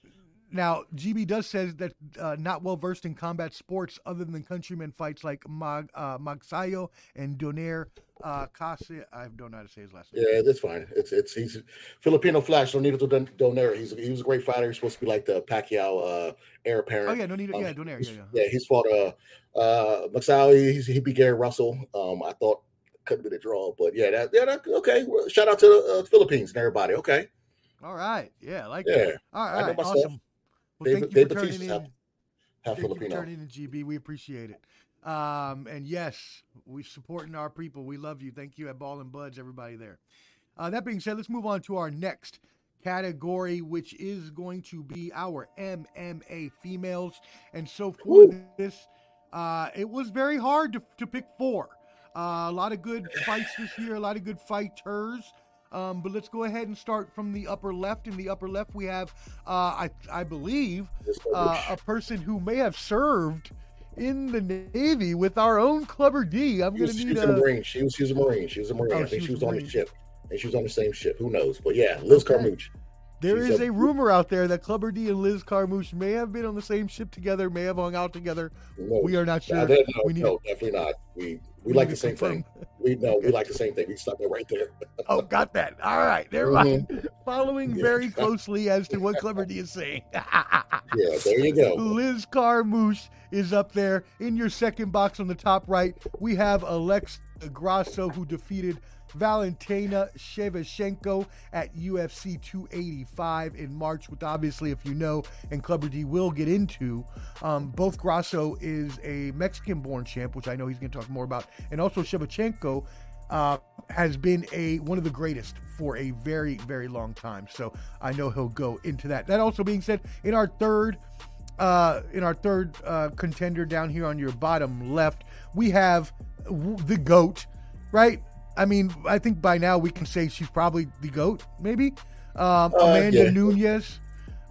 Now, GB does says that uh, not well versed in combat sports other than countrymen fights like Mag uh, Magsayo and Donaire uh, Case. I don't know how to say his last name. Yeah, that's fine. It's it's he's Filipino Flash. Don't need to don Donaire. He's he was a great fighter. He's supposed to be like the Pacquiao uh, heir apparent. Oh yeah, no need. Um, Yeah, Donaire. Yeah, yeah. yeah, he's fought uh uh. He's he beat Gary Russell. Um, I thought couldn't be a draw, but yeah, that yeah, that, okay. Well, shout out to the uh, Philippines and everybody. Okay, All right. Yeah, I like yeah, that. All I know Awesome. Well, Dave- thank you for turning in. half- half Thank you for Filipino. turning in, GB. We appreciate it. Um, and yes, we supporting our people. We love you. Thank you at Ball and Buds, everybody there. Uh, that being said, let's move on to our next category, which is going to be our MMA females. And so for Woo. this, uh, it was very hard to, to pick four. Uh, a lot of good fights this year, a lot of good fighters. Um, but let's go ahead and start from the upper left. In the upper left, we have, uh, I, I believe, uh, a person who may have served in the Navy with our own Clubber D. I'm going was, to she need was a a. Marine. She was she was a Marine. She was a Marine. Oh, I think she she was was on the ship. And she was on the same ship. Who knows? But yeah, Liz Okay. Carmouche. There she's is a- a rumor out there that Clubber D and Liz Carmouche may have been on the same ship together, may have hung out together. Knows? We are not sure. no, we need no, definitely not. We we, we like the same thing. We know we like the same thing. We stuck it right there. Oh, got that. All right. Never mm-hmm. mind. Following Yeah. very closely as to what D is saying. Yeah, there you go. Liz Carmouche is up there. In your second box on the top right, we have Alex Grasso, who defeated Valentina Shevchenko at UFC 285 in March, with obviously, if you know, and Clubber D will get into, um, both Grasso is a Mexican born champ, which I know he's going to talk more about, and also Shevchenko. Uh, has been a one of the greatest for a very very long time so i know he'll go into that that also being said in our third uh, in our third uh, contender down here on your bottom left, we have the GOAT, right? I mean, I think by now we can say she's probably the GOAT, maybe. Um, Uh, Amanda yeah. Nunes.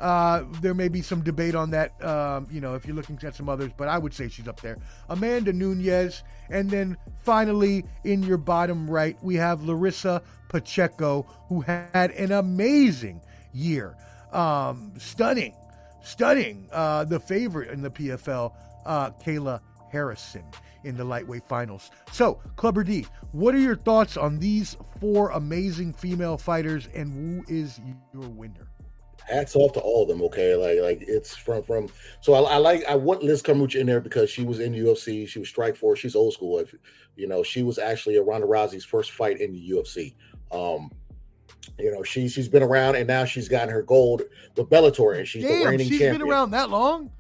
Uh, there may be some debate on that, um, you know, if you're looking at some others, but I would say she's up there. Amanda Nunes. And then finally, in your bottom right, we have Larissa Pacheco, who had an amazing year. Um, stunning stunning uh, the favorite in the PFL, uh, Kayla Harrison, in the lightweight finals. So, Clubber D, what are your thoughts on these four amazing female fighters, and who is your winner? hats off to all of them. Okay, like like it's from from. So I, I like I want Liz Carmouche in there because she was in UFC. She was Strikeforce. She's old school. If you know, she was actually a Ronda Rousey's first fight in the UFC. Um, you know, she she's been around and now she's gotten her gold with Bellator and she's the reigning she's champion. She's been around that long.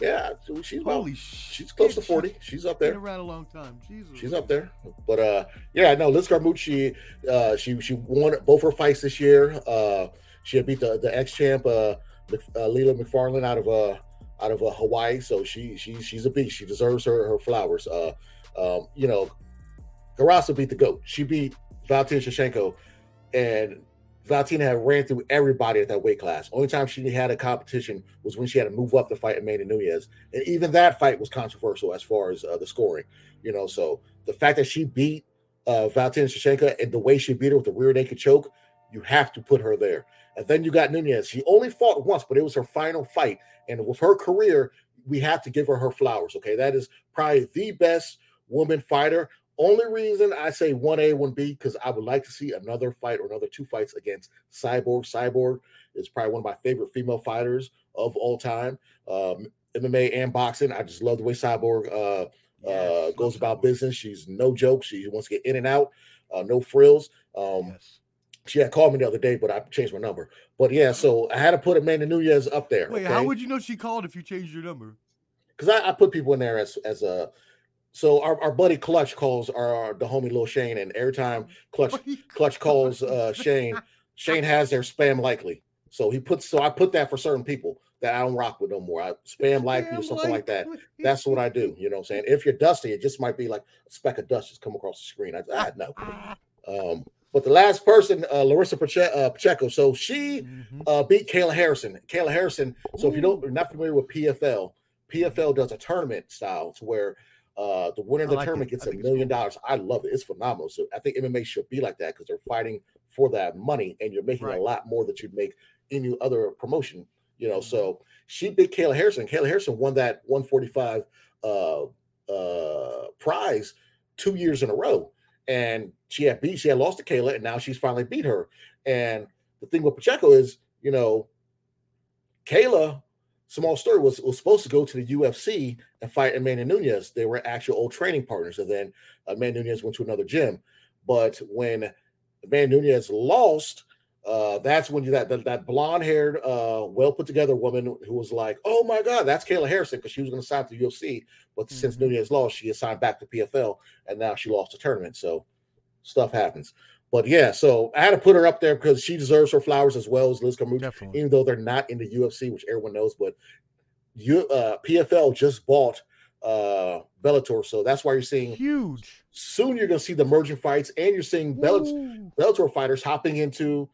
Yeah, she's about, Holy she's close to forty. She's up Been there. around a long time. Jesus. She's up there. But uh yeah, no, Liz Carmouche, she uh she she won both her fights this year. Uh she had beat the, the ex-champ uh, Mc- uh Leela Macfarlane out of uh out of uh, Hawaii. So she she she's a beast. She deserves her her flowers. Uh um, you know, Garasa beat the GOAT. She beat Valentina Shevchenko and Valentina had ran through everybody at that weight class. Only time she had a competition was when she had to move up to fight Amanda Nunes, and even that fight was controversial as far as uh, the scoring. You know, so the fact that she beat uh, Valentina Shevchenko and the way she beat her with the rear naked choke, you have to put her there. And then you got Nunes. She only fought once, but it was her final fight. And with her career, we have to give her her flowers. Okay, that is probably the best woman fighter Only reason I say one A, one B, because I would like to see another fight or another two fights against Cyborg. Cyborg is probably one of my favorite female fighters of all time. Um, MMA and boxing. I just love the way Cyborg uh, uh, goes about business. She's no joke. She wants to get in and out, uh, no frills. Um, Yes. she had called me the other day, but I changed my number. But yeah, so I had to put Amanda Nunes up there. Wait, how would you know she called if you changed your number? because I, I put people in there as as a so our, our buddy Clutch calls our the homie Lil Shane, and every time Clutch Clutch calls uh Shane, Shane has their spam likely. So he puts so I put that for certain people that I don't rock with no more. I spam likely or something like that. That's what I do. You know what I'm saying? If you're dusty, it just might be like a speck of dust just come across the screen. I, I know. Um, but the last person, uh, Larissa uh, Pacheco. So she Mhm. uh, beat Kayla Harrison. Kayla Harrison. So if you don't, you're not familiar with PFL, PFL does a tournament style to where uh, the winner of the like tournament it. Gets a million cool. dollars. I love it. It's phenomenal. So I think MMA should be like that because they're fighting for that money, and you're making Right. a lot more that you'd make any other promotion. You know, Mhm. so she beat Kayla Harrison. Kayla Harrison won that 145 uh, uh, prize two years in a row, and she had beat, she had lost to Kayla, and now she's finally beat her. And the thing with Pacheco is, you know, Kayla, small story, was, was supposed to go to the UFC and fight Amanda Nunes. They were actual old training partners, and then Amanda Nunes went to another gym. But when Amanda Nunes lost, uh, that's when you that that, that blonde haired, uh, well put together woman who was like, "Oh my God, that's Kayla Harrison," because she was going to sign to the UFC, but since Mhm. Nunes lost, she assigned back to PFL, and now she lost the tournament. So stuff happens. But yeah, so I had to put her up there because she deserves her flowers as well as Liz Carmouche, even though they're not in the UFC, which everyone knows. But you, uh, PFL just bought uh, Bellator, so that's why you're seeing Huge. soon. You're going to see the merging fights, and you're seeing Bellator, Woo. Bellator fighters hopping into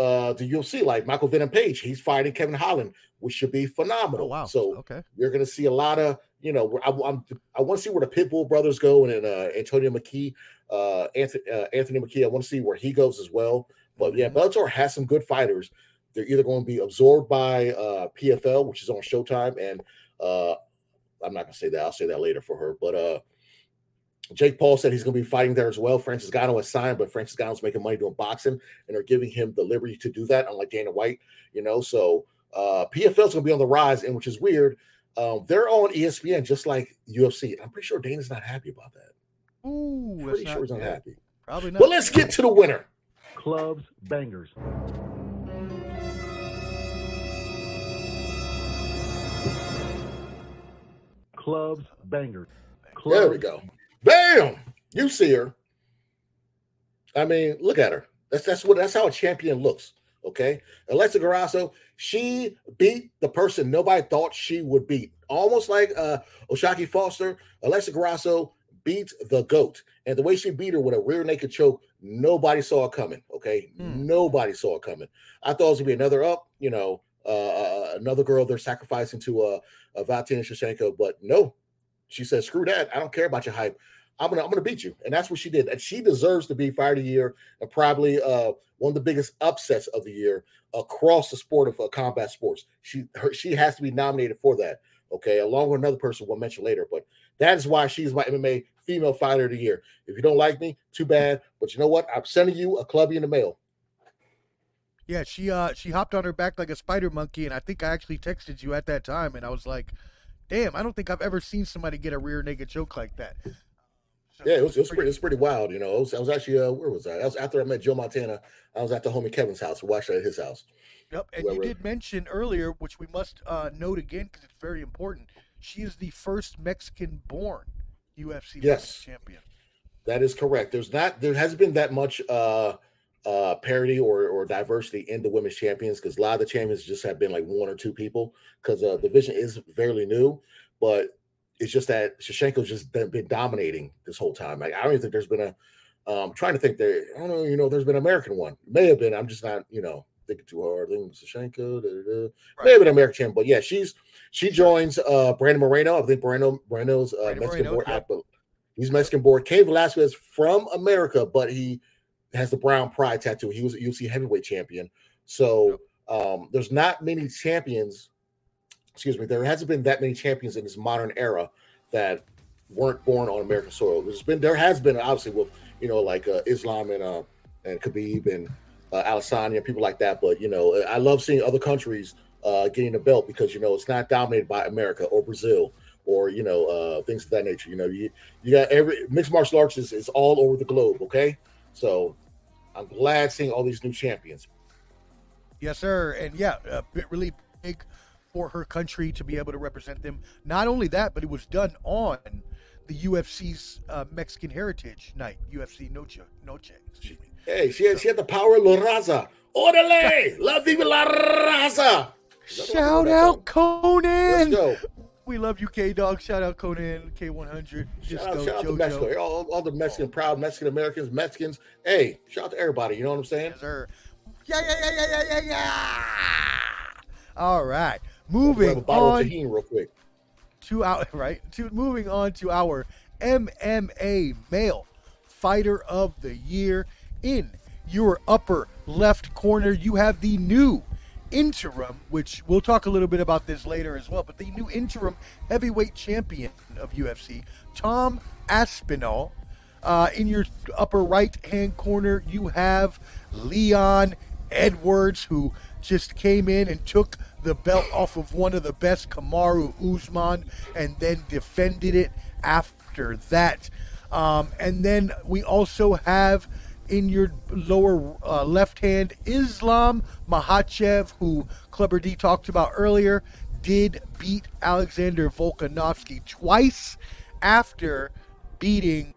uh, the UFC, like Michael Venom Page. He's fighting Kevin Holland, which should be phenomenal. Oh wow. So okay. you're going to see a lot of, you know, I, I'm, I want to see where the Pitbull brothers go and, uh, Antonio McKee, uh, Anthony, uh, Anthony McKee. I want to see where he goes as well. But yeah, Mhm. Bellator has some good fighters. They're either going to be absorbed by uh, PFL, which is on Showtime, and uh, I'm not going to say that. I'll say that later for her. But uh, Jake Paul said he's going to be fighting there as well. Francis Ngannou has signed, but Francis Ngannou's making money doing boxing, and they're giving him the liberty to do that, unlike Dana White. You know, so uh, PFL's going to be on the rise, and which is weird. Um, they're on ESPN just like UFC. I'm pretty sure Dana's not happy about that. Ooh, Pretty sure he's not happy. Probably not. But let's get to the winner. Clubs bangers. Clubs bangers. Clubs There we go. Bam! You see her. I mean, look at her. That's that's what that's how a champion looks. Okay. Alexa Grasso, she beat the person nobody thought she would beat. Almost like uh O'Shaquie Foster, Alexa Grasso beat the GOAT. And the way she beat her with a rear naked choke, nobody saw it coming. Okay. Hmm. Nobody saw it coming. I thought it was gonna be another up, you know, uh another girl they're sacrificing to uh, uh Valentina Shevchenko, but no, she said, "Screw that! I don't care about your hype. I'm gonna I'm gonna beat you." And that's what she did. And she deserves to be fired of the year and probably uh, one of the biggest upsets of the year across the sport of uh, combat sports. She her, she has to be nominated for that. Okay, along with another person we'll mention later. But that is why she's my MMA female fighter of the year. If you don't like me, too bad. But you know what? I'm sending you a clubby in the mail. Yeah, she uh she hopped on her back like a spider monkey, and I think I actually texted you at that time, and I was like, "Damn, I don't think I've ever seen somebody get a rear naked choke like that." So, Yeah, it was, it was pretty, it was pretty wild. You know, it was, I was actually uh, where was I? I was after I met Joe Montana. I was at the homie Kevin's house. Watched it at his house. Yep, and you did mention earlier, which we must uh, note again because it's very important. She is the first Mexican-born UFC Yes. champion. That is correct. There's not there hasn't been that much uh uh parity or or diversity in the women's champions because a lot of the champions just have been like one or two people because uh the division is fairly new, but it's just that Shevchenko's just been, been dominating this whole time. Like I don't even think there's been a um trying to think there I don't know, you know, there's been an American one. May have been, I'm just not, you know, thinking too hard. I think Shevchenko, may have been an American champ, but yeah, she's she joins uh Brandon Moreno. I think Moreno Moreno's uh Brandon Mexican Moreno, board. yeah. He's Mexican born. Cain Velasquez from America, but he has the brown pride tattoo. He was a UFC heavyweight champion. So um, there's not many champions. Excuse me. There hasn't been that many champions in this modern era that weren't born on American soil. There's been there has been obviously with you know like uh, Islam and uh, and Khabib and uh, and people like that. But you know, I love seeing other countries uh, getting a belt because you know it's not dominated by America or Brazil or you know uh, things of that nature. You know, you you got every mixed martial arts is, is all over the globe. Okay, so I'm glad seeing all these new champions. Yes, sir. And yeah, a bit really big for her country to be able to represent them. Not only that, but it was done on the UFC's uh, Mexican Heritage Night, UFC Noche. Noche. Excuse me. Hey, she had, she had the power of La Raza. Orale! La Viva La Raza! Shout out Conan! Let's go. We love you, K Dog. Shout out Conan, K100. Shout out, shout out to Mexico. All, all the Mexican, oh. proud Mexican Americans, Mexicans. Hey, shout out to everybody. You know what I'm saying? Yes, sir. Yeah, yeah, yeah, yeah, yeah, yeah, yeah. All right. Moving a bottle on real quick. to our right to moving on to our MMA male fighter of the year in your upper left corner you have the new interim which we'll talk a little bit about this later as well but the new interim heavyweight champion of UFC Tom Aspinall uh, in your upper right hand corner you have Leon Edwards who just came in and took the belt off of one of the best, Kamaru Usman, and then defended it after that. Um, and then we also have in your lower uh, left hand Islam Makhachev, who Clubber D talked about earlier, did beat Alexander Volkanovski twice after beating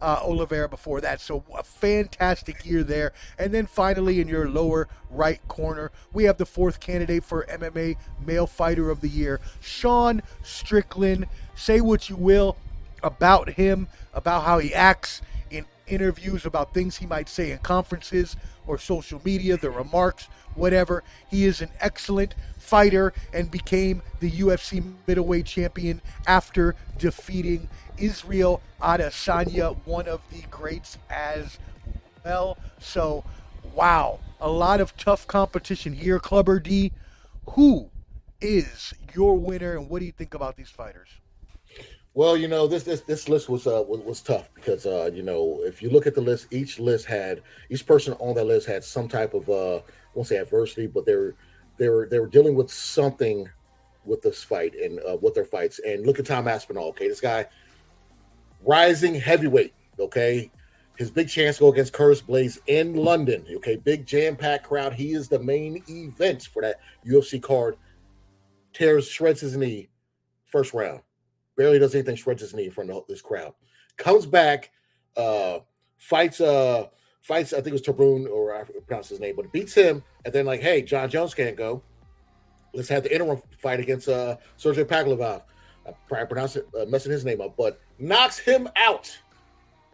uh, Oliveira before that. So a fantastic year there. And then finally, in your lower right corner, we have the fourth candidate for MMA Male Fighter of the Year, Sean Strickland. Say what you will about him, about how he acts interviews, about things he might say in conferences or social media, the remarks, whatever. He is an excellent fighter and became the UFC middleweight champion after defeating Israel Adesanya, one of the greats as well. So, wow, a lot of tough competition here. Clubber D, who is your winner, and what do you think about these fighters? Well, you know this this this list was uh was, was tough because uh you know if you look at the list, each list had each person on that list had some type of uh I won't say adversity, but they were they were they were dealing with something with this fight and uh, with their fights. And look at Tom Aspinall. Okay, this guy rising heavyweight. Okay, his big chance go against Curtis Blaydes in London. Okay, big jam packed crowd. He is the main event for that UFC card. Tears shreds his knee first round. Barely does anything, shreds his knee in front of this crowd. Comes back, uh, fights, uh, fights. I think it was Tarun or I pronounce his name, but beats him, and then like, hey, Jon Jones can't go. Let's have the interim fight against uh, Sergey Pavlovov. I probably pronounce it, uh, messing his name up, but knocks him out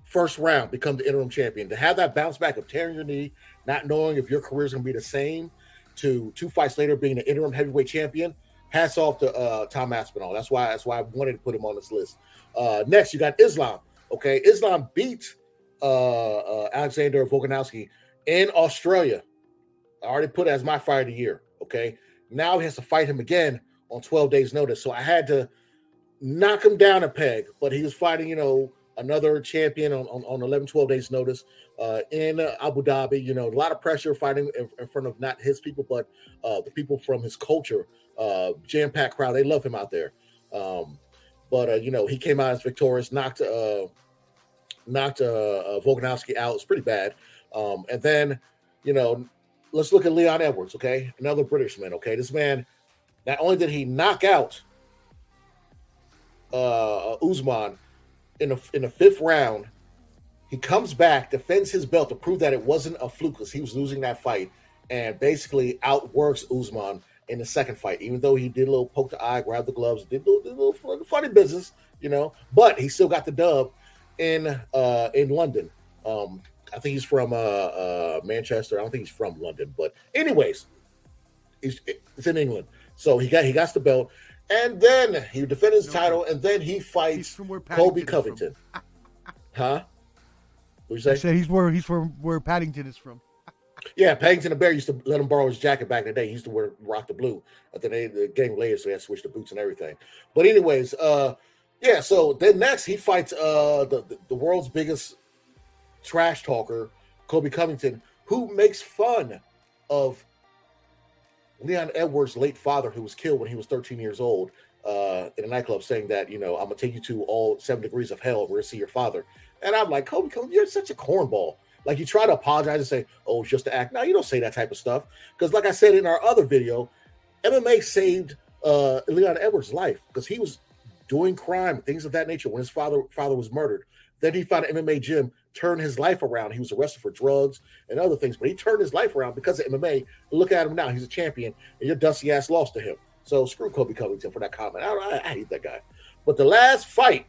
first round, become the interim champion. To have that bounce back of tearing your knee, not knowing if your career is going to be the same, to two fights later being the interim heavyweight champion. Hats off to uh, Tom Aspinall. That's why that's why I wanted to put him on this list. Uh, next, you got Islam. Okay, Islam beat uh, uh, Alexander Volkanovski in Australia. I already put it as my fight of the year. Okay, now he has to fight him again on 12 days' notice. So I had to knock him down a peg, but he was fighting, you know, another champion on, on, on 11, 12 days notice uh, in Abu Dhabi. You know, a lot of pressure fighting in, in front of not his people, but uh, the people from his culture, uh, jam packed crowd. They love him out there. Um, but, uh, you know, he came out as victorious, knocked, uh, knocked uh, Volkanovski out. It's pretty bad. Um, and then, you know, let's look at Leon Edwards, okay? Another British man, okay? This man, not only did he knock out uh, Usman in the in the fifth round. He comes back, defends his belt to prove that it wasn't a fluke because he was losing that fight, and basically outworks Usman in the second fight. Even though he did a little poke the eye, grab the gloves, did a little, did a little funny business, you know, but he still got the dub in uh in London. Um, I think he's from uh, uh Manchester. I don't think he's from London, but anyways, he's it's in England. So he got he got the belt. And then he defends his title, and then he fights Colby Paddington is from. Covington. huh? What you I say? said he's where he's from where Paddington is from. Yeah, Paddington the Bear used to let him borrow his jacket back in the day. He used to wear rock the blue. But then they, the game later, so they had to switch the boots and everything. But anyways, uh, Yeah, so then next he fights uh the, the, the world's biggest trash talker, Colby Covington, who makes fun of Leon Edwards' late father, who was killed when he was 13 years old, uh, in a nightclub, saying that, you know, I'm gonna take you to all seven degrees of hell, we're gonna see your father. And I'm like, Colby, Colby, you're such a cornball. Like you try to apologize and say, "Oh, it's just to act." Now you don't say that type of stuff because, like I said in our other video, MMA saved uh, Leon Edwards' life because he was doing crime, things of that nature when his father father was murdered. Then he found an MMA gym, turned his life around. He was arrested for drugs and other things, but he turned his life around because of MMA. Look at him now; he's a champion, and your dusty ass lost to him. So screw Colby Covington for that comment. I, I, I hate that guy. But the last fight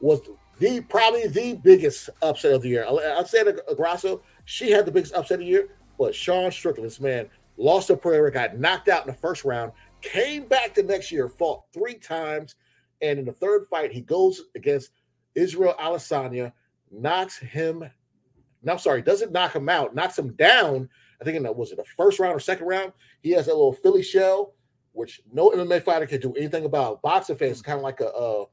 was the probably the biggest upset of the year. I, I said Grasso, she had the biggest upset of the year, but Sean Strickland, this man, lost to Pereira, got knocked out in the first round, came back the next year, fought three times, and in the third fight, he goes against Israel Adesanya, knocks him. No, I'm sorry, doesn't knock him out, knocks him down. I think in the was it the first round or second round? He has that little Philly shell, which no MMA fighter can do anything about. Boxing fans kind of like a, a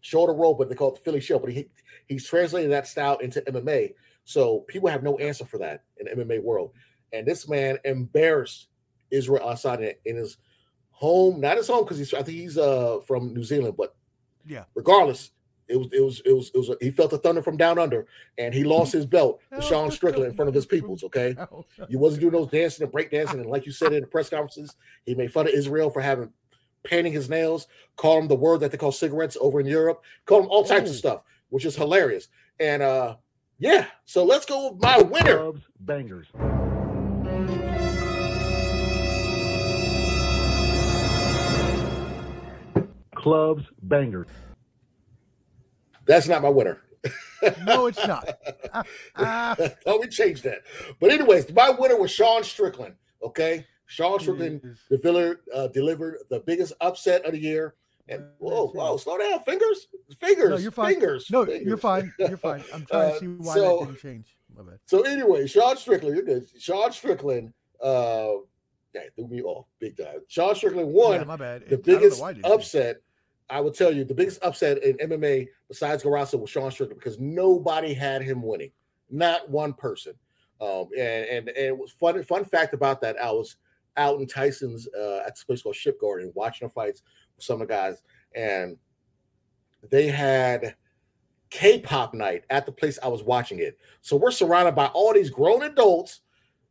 shoulder roll, but they call it the Philly shell. But he he's translated that style into MMA. So people have no answer for that in the MMA world. And this man embarrassed Israel Adesanya in his home, not his home because he's I think he's uh from New Zealand, but Yeah. regardless, it was it was it was it was he felt the thunder from down under, and he lost his belt to Sean Strickland in front of his peoples. Okay, you wasn't doing those dancing and break dancing, and like you said in the press conferences, he made fun of Israel for having painting his nails, called him the word that they call cigarettes over in Europe, called him all types Oh. of stuff, which is hilarious. And uh yeah, so let's go with my winner. Clubs, bangers. Clubs, bangers. That's not my winner. No, it's not. Oh, we changed that. But anyways, my winner was Sean Strickland. Okay, Sean Strickland delivered uh, delivered the biggest upset of the year. And whoa, whoa, slow down, fingers, fingers, No, you're fine. fingers. No, fingers. you're fine. You're fine. I'm trying Uh, to see why so- that didn't change. My bad. So anyway, Sean Strickland, you're good. Sean Strickland, uh, yeah, threw me off big time. Sean Strickland won Yeah, my bad. the It- I biggest why it didn't change. upset. I will tell you, the biggest upset in MMA besides Garasso was Sean Strickland because nobody had him winning, not one person. Um, and and and it was fun. Fun fact about that, I was out in Tyson's uh, at this place called Ship Garden watching the fights with some of the guys, and they had K-pop night at the place I was watching it. So we're surrounded by all these grown adults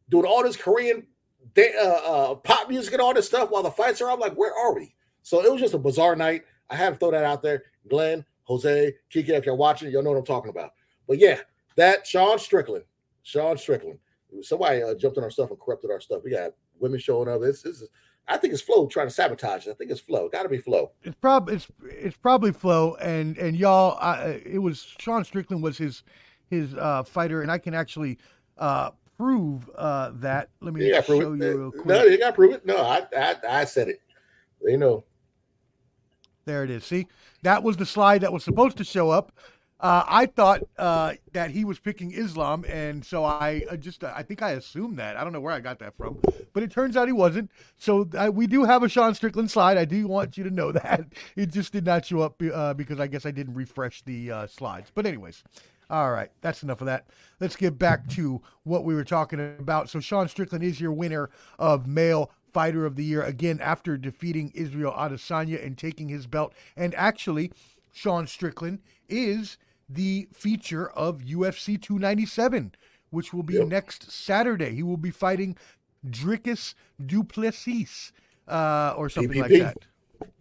doing all this Korean da- uh, uh, pop music and all this stuff while the fights are. I'm like, where are we? So it was just a bizarre night. I had to throw that out there. Glenn, Jose, Kiki, if you're watching, you'll know what I'm talking about. But yeah, that Sean Strickland, Sean Strickland. Somebody uh, jumped on our stuff and corrupted our stuff. We got women showing up. This, is, I think it's Flo trying to sabotage it. I think it's Flo. Got to be Flo. It's prob it's it's probably Flo and and y'all. I, it was Sean Strickland was his his uh, fighter, and I can actually uh, prove uh, that. Let me You got to show you it. real quick. No, you got to prove it. No, I, I, I said it. They know. There it is. See, that was the slide that was supposed to show up. Uh, I thought uh, that he was picking Islam, and so I uh, just I think I assumed that. I don't know where I got that from, but it turns out he wasn't. So I, we do have a Sean Strickland slide. I do want you to know that it just did not show up uh, because I guess I didn't refresh the uh, slides. But anyways, all right, that's enough of that. Let's get back to what we were talking about. So Sean Strickland is your winner of male fighter of the year again after defeating Israel Adesanya and taking his belt. And actually, Sean Strickland is the feature of UFC 297, which will be Yep. next Saturday. He will be fighting Dricus Du Plessis uh, or something like that.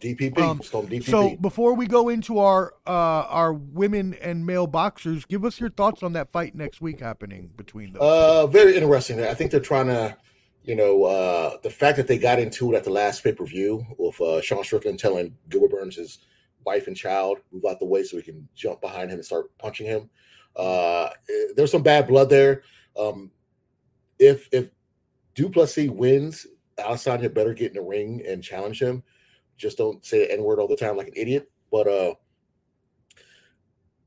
DPP. Um, DPP. So before we go into our uh, our women and male boxers, give us your thoughts on that fight next week happening between those. Uh, very interesting. I think they're trying to, you know, uh, the fact that they got into it at the last pay per view with uh, Sean Strickland telling Gilbert Burns his wife and child move out the way so we can jump behind him and start punching him. Uh, eh, there's some bad blood there. Um, if if Du Plessis wins, Adesanya better get in the ring and challenge him. Just don't say the N word all the time like an idiot. But uh,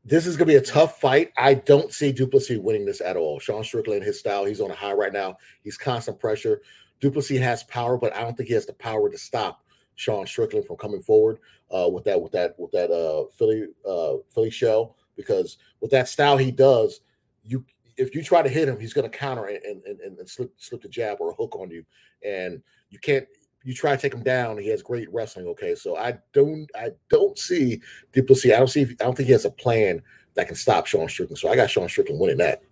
this is gonna be a tough fight. I don't see Du Plessis winning this at all. Sean Strickland, his style, he's on a high right now. He's constant pressure. Du Plessis has power, but I don't think he has the power to stop Sean Strickland from coming forward uh, with that with that with that uh, Philly uh, Philly shell because with that style he does, you if you try to hit him, he's going to counter and, and, and, and slip slip the jab or a hook on you, and you can't. You try to take him down. He has great wrestling. Okay, so I don't I don't see Du Plessis. I don't see. I don't think he has a plan that can stop Sean Strickland. So I got Sean Strickland winning that.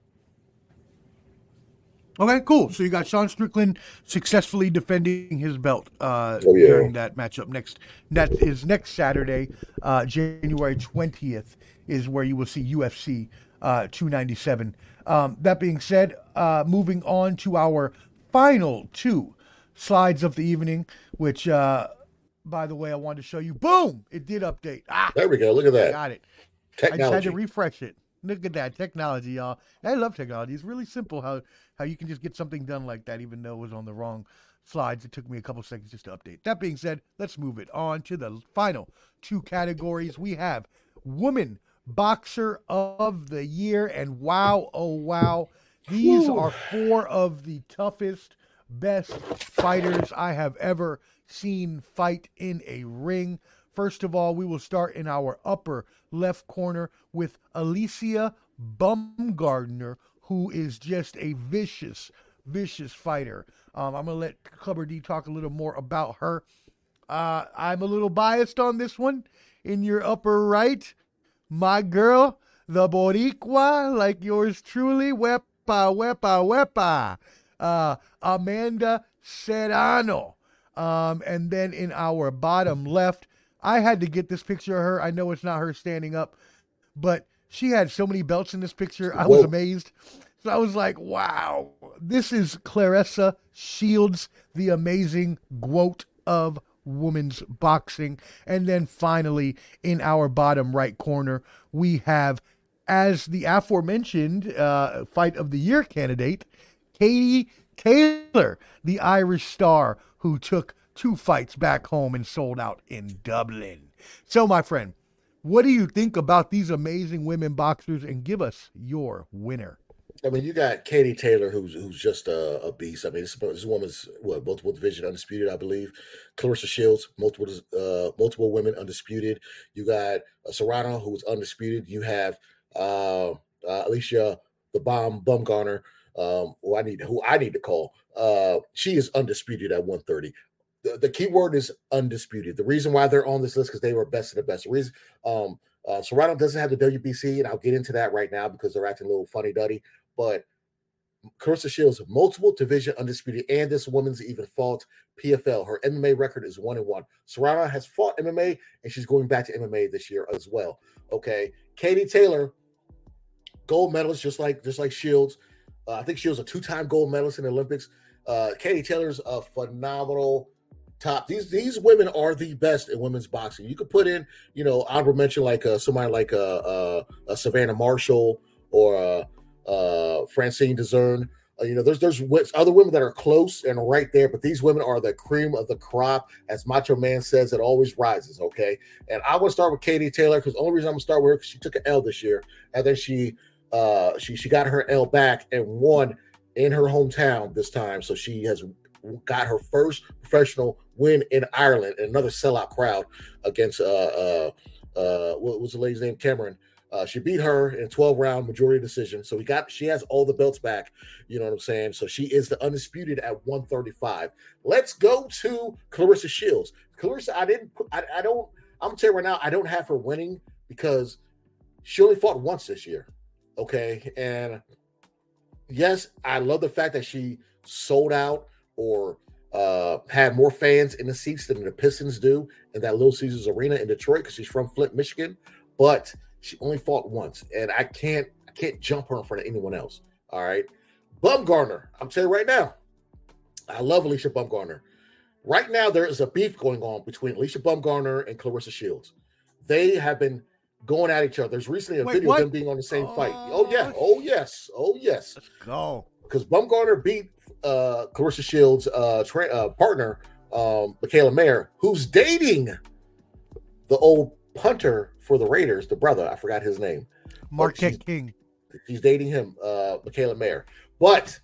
Okay, cool. So you got Sean Strickland successfully defending his belt uh, Oh, yeah. during that matchup. Next, that is next Saturday, uh, January twentieth, is where you will see UFC uh, 297. Um, that being said, uh, moving on to our final two slides of the evening, which, uh, by the way, I wanted to show you. Boom! It did update. Ah, There we go. Look at that got it. Technology. I just had to refresh it. Look at that technology, y'all. I love technology. It's really simple how how you can just get something done like that, even though it was on the wrong slides. It took me a couple seconds just to update. That being said, let's move it on to the final two categories. We have woman boxer of the year, and wow, oh wow, these are four of the toughest, best fighters I have ever seen fight in a ring. First of all, we will start in our upper left corner with Alicia Baumgardner, who is just a vicious, vicious fighter. Um, I'm gonna let Clubber D talk a little more about her. Uh, I'm a little biased on this one. In your upper right, my girl, the Boricua, like yours truly, wepa, wepa, wepa, uh, Amanda Serrano. Um, and then in our bottom left, I had to get this picture of her. I know it's not her standing up, but she had so many belts in this picture. I was Whoa. amazed. So I was like, wow, this is Claressa Shields, the amazing GWOAT of women's boxing. And then finally, in our bottom right corner, we have, as the aforementioned uh, fight of the year candidate, Katie Taylor, the Irish star who took two fights back home and sold out in Dublin. So, my friend, what do you think about these amazing women boxers? And give us your winner. I mean, you got Katie Taylor, who's who's just a, a beast. I mean, this, this woman's what multiple division undisputed, I believe. Claressa Shields, multiple uh, multiple women undisputed. You got uh, Serrano, who's undisputed. You have uh, uh, Alicia, the bomb Baumgardner, um, who I need who I need to call. Uh, she is undisputed at 130. The, the key word is undisputed. The reason why they're on this list because they were best of the best. The reason um, uh, Serrano doesn't have the WBC, and I'll get into that right now because they're acting a little funny duddy but Claressa Shields, multiple division undisputed, and this woman's even fought PFL. Her MMA record is one and one. Serrano has fought MMA, and she's going back to MMA this year as well. Okay, Katie Taylor, gold medalist, just like just like Shields. Uh, I think she was a two-time gold medalist in the Olympics. Uh, Katie Taylor's a phenomenal top. These these women are the best in women's boxing. You could put in, you know, honorable mention like uh, somebody like uh, uh, uh, Savannah Marshall or uh, uh, Francine Dezurn. Uh, you know, there's there's other women that are close and right there, but these women are the cream of the crop. As Macho Man says, it always rises. Okay, and I want to start with Katie Taylor because the only reason I'm gonna start with her because she took an L this year, and then she uh she she got her L back and won in her hometown this time. So she has got her first professional win in Ireland, and another sellout crowd against uh uh uh what was the lady's name Cameron. Uh, she beat her in 12 round majority decision. So we got she has all the belts back. You know what I'm saying? So she is the undisputed at 135. Let's go to Claressa Shields. Claressa, I didn't I, I don't I'm gonna tell you right now, I don't have her winning because she only fought once this year. Okay. And yes, I love the fact that she sold out or uh had more fans in the seats than the Pistons do in that Little Caesars Arena in Detroit because she's from Flint, Michigan. But she only fought once, and I can't I can't jump her in front of anyone else. All right. Baumgardner, I'm telling you right now, I love Alicia Baumgardner. Right now, there is a beef going on between Alicia Baumgardner and Claressa Shields. They have been going at each other. There's recently a Wait, video what? of them being on the same fight. Oh yeah, oh yes, oh yes. Let's go. Because Baumgardner beat uh Claressa Shields' uh, tra- uh partner, um, Mikaela Mayer, who's dating the old punter for the Raiders, the brother. I forgot his name. she's- King. She's dating him, uh, Mikaela Mayer. But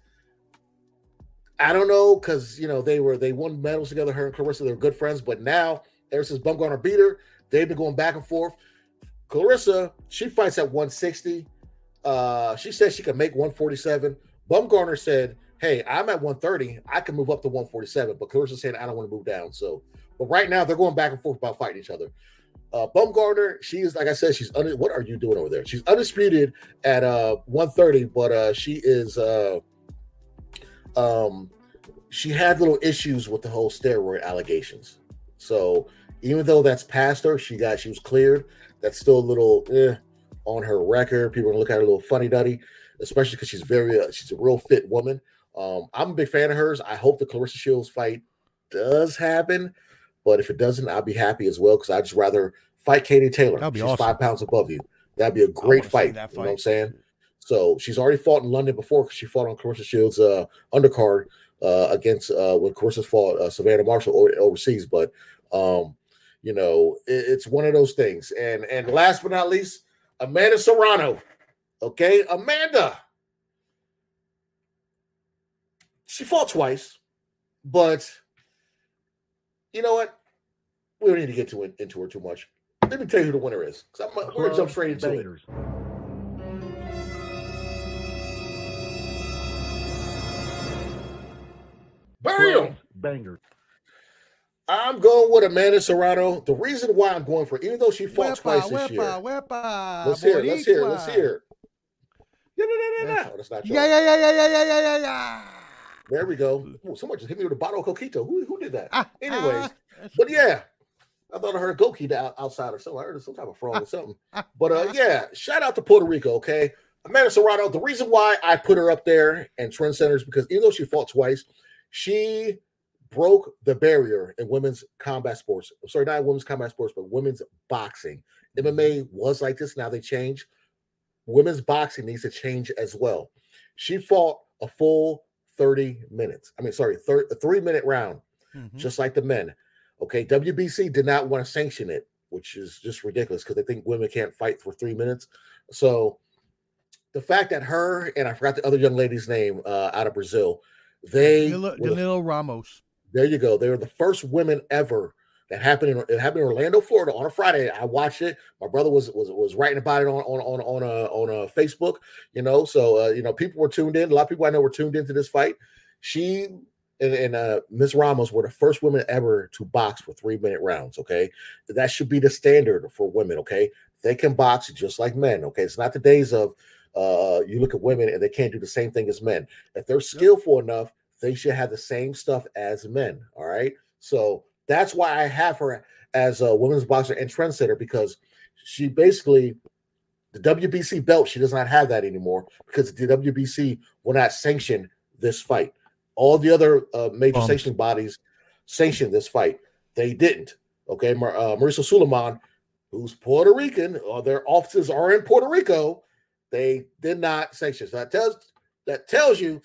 I don't know because you know they were they won medals together. Her and Claressa, they're good friends, but now ever since Baumgardner beat her, they've been going back and forth. Claressa, she fights at 160. Uh, she says she can make 147. Baumgardner said, "Hey, I'm at 130. I can move up to 147." But Claressa said, "I don't want to move down." So, but right now they're going back and forth about fighting each other. Uh, Baumgardner, she is like I said, she's un- what are you doing over there? She's undisputed at uh 130, but uh she is uh um she had little issues with the whole steroid allegations. So even though that's past her, she got she was cleared. That's still a little eh, on her record. People are gonna look at her a little funny duddy, especially because she's very uh, she's a real fit woman. Um, I'm a big fan of hers. I hope the Claressa Shields fight does happen, but if it doesn't, I'll be happy as well because I'd just rather fight Katie Taylor. That'd be she's awesome. five pounds above you. That'd be a great wanna fight. You know what I'm saying? So she's already fought in London before because she fought on Claressa Shields' uh, undercard uh, against uh, when Claressa fought uh, Savannah Marshall o- overseas. But um, you know, it- it's one of those things. And and last but not least, Amanda Serrano. Okay, Amanda. She fought twice, but you know what? We don't need to get to it, into her too much. Let me tell you who the winner is. 'cause I'm, we're gonna jump straight into it. Bangers. Bam! Clubs Bangers. I'm going with Amanda Serrano. The reason why I'm going for, even though she fought twice this year. wepa, Let's hear it. Let's hear. Let's hear it. Yeah, no, no, no, no. That's not Yeah, yeah, yeah, yeah, yeah, yeah, yeah, yeah, yeah. There we go. Ooh, someone just hit me with a bottle of coquito. Who, who did that? Ah, Anyways, ah, but yeah, I thought I heard a coquito outside or something. I heard some type of frog or something. But uh, yeah, shout out to Puerto Rico. Okay, Amanda Serrano. The reason why I put her up there and trendsetters because even though she fought twice, she broke the barrier in women's combat sports. I'm sorry, not women's combat sports, but women's boxing. MMA was like this. Now they changed. Women's boxing needs to change as well. She fought a full 30 minutes. I mean, sorry, thir- a three minute round, Mhm. just like the men. Okay, WBC did not want to sanction it, which is just ridiculous because they think women can't fight for three minutes. So the fact that her and I forgot the other young lady's name uh, out of Brazil, they Danila, were the Ramos. there you go. They were the first women ever that happened in it happened in Orlando, Florida on a Friday. I watched it. My brother was was was writing about it on on on on a on a Facebook, you know. So uh, you know, people were tuned in. A lot of people I know were tuned into this fight. She and, and uh Miss Ramos were the first women ever to box for three minute rounds. Okay. That should be the standard for women. Okay. They can box just like men. Okay. It's not the days of uh you look at women and they can't do the same thing as men. If they're skillful enough, they should have the same stuff as men. All right. So that's why I have her as a women's boxer and trendsetter because she basically the WBC belt, she does not have that anymore because the WBC will not sanction this fight. All the other uh, major Bums. sanctioning bodies sanctioned this fight. They didn't. Okay. Mar- uh, Mauricio Sulaiman, who's Puerto Rican, or their offices are in Puerto Rico, they did not sanction. So that tells that tells you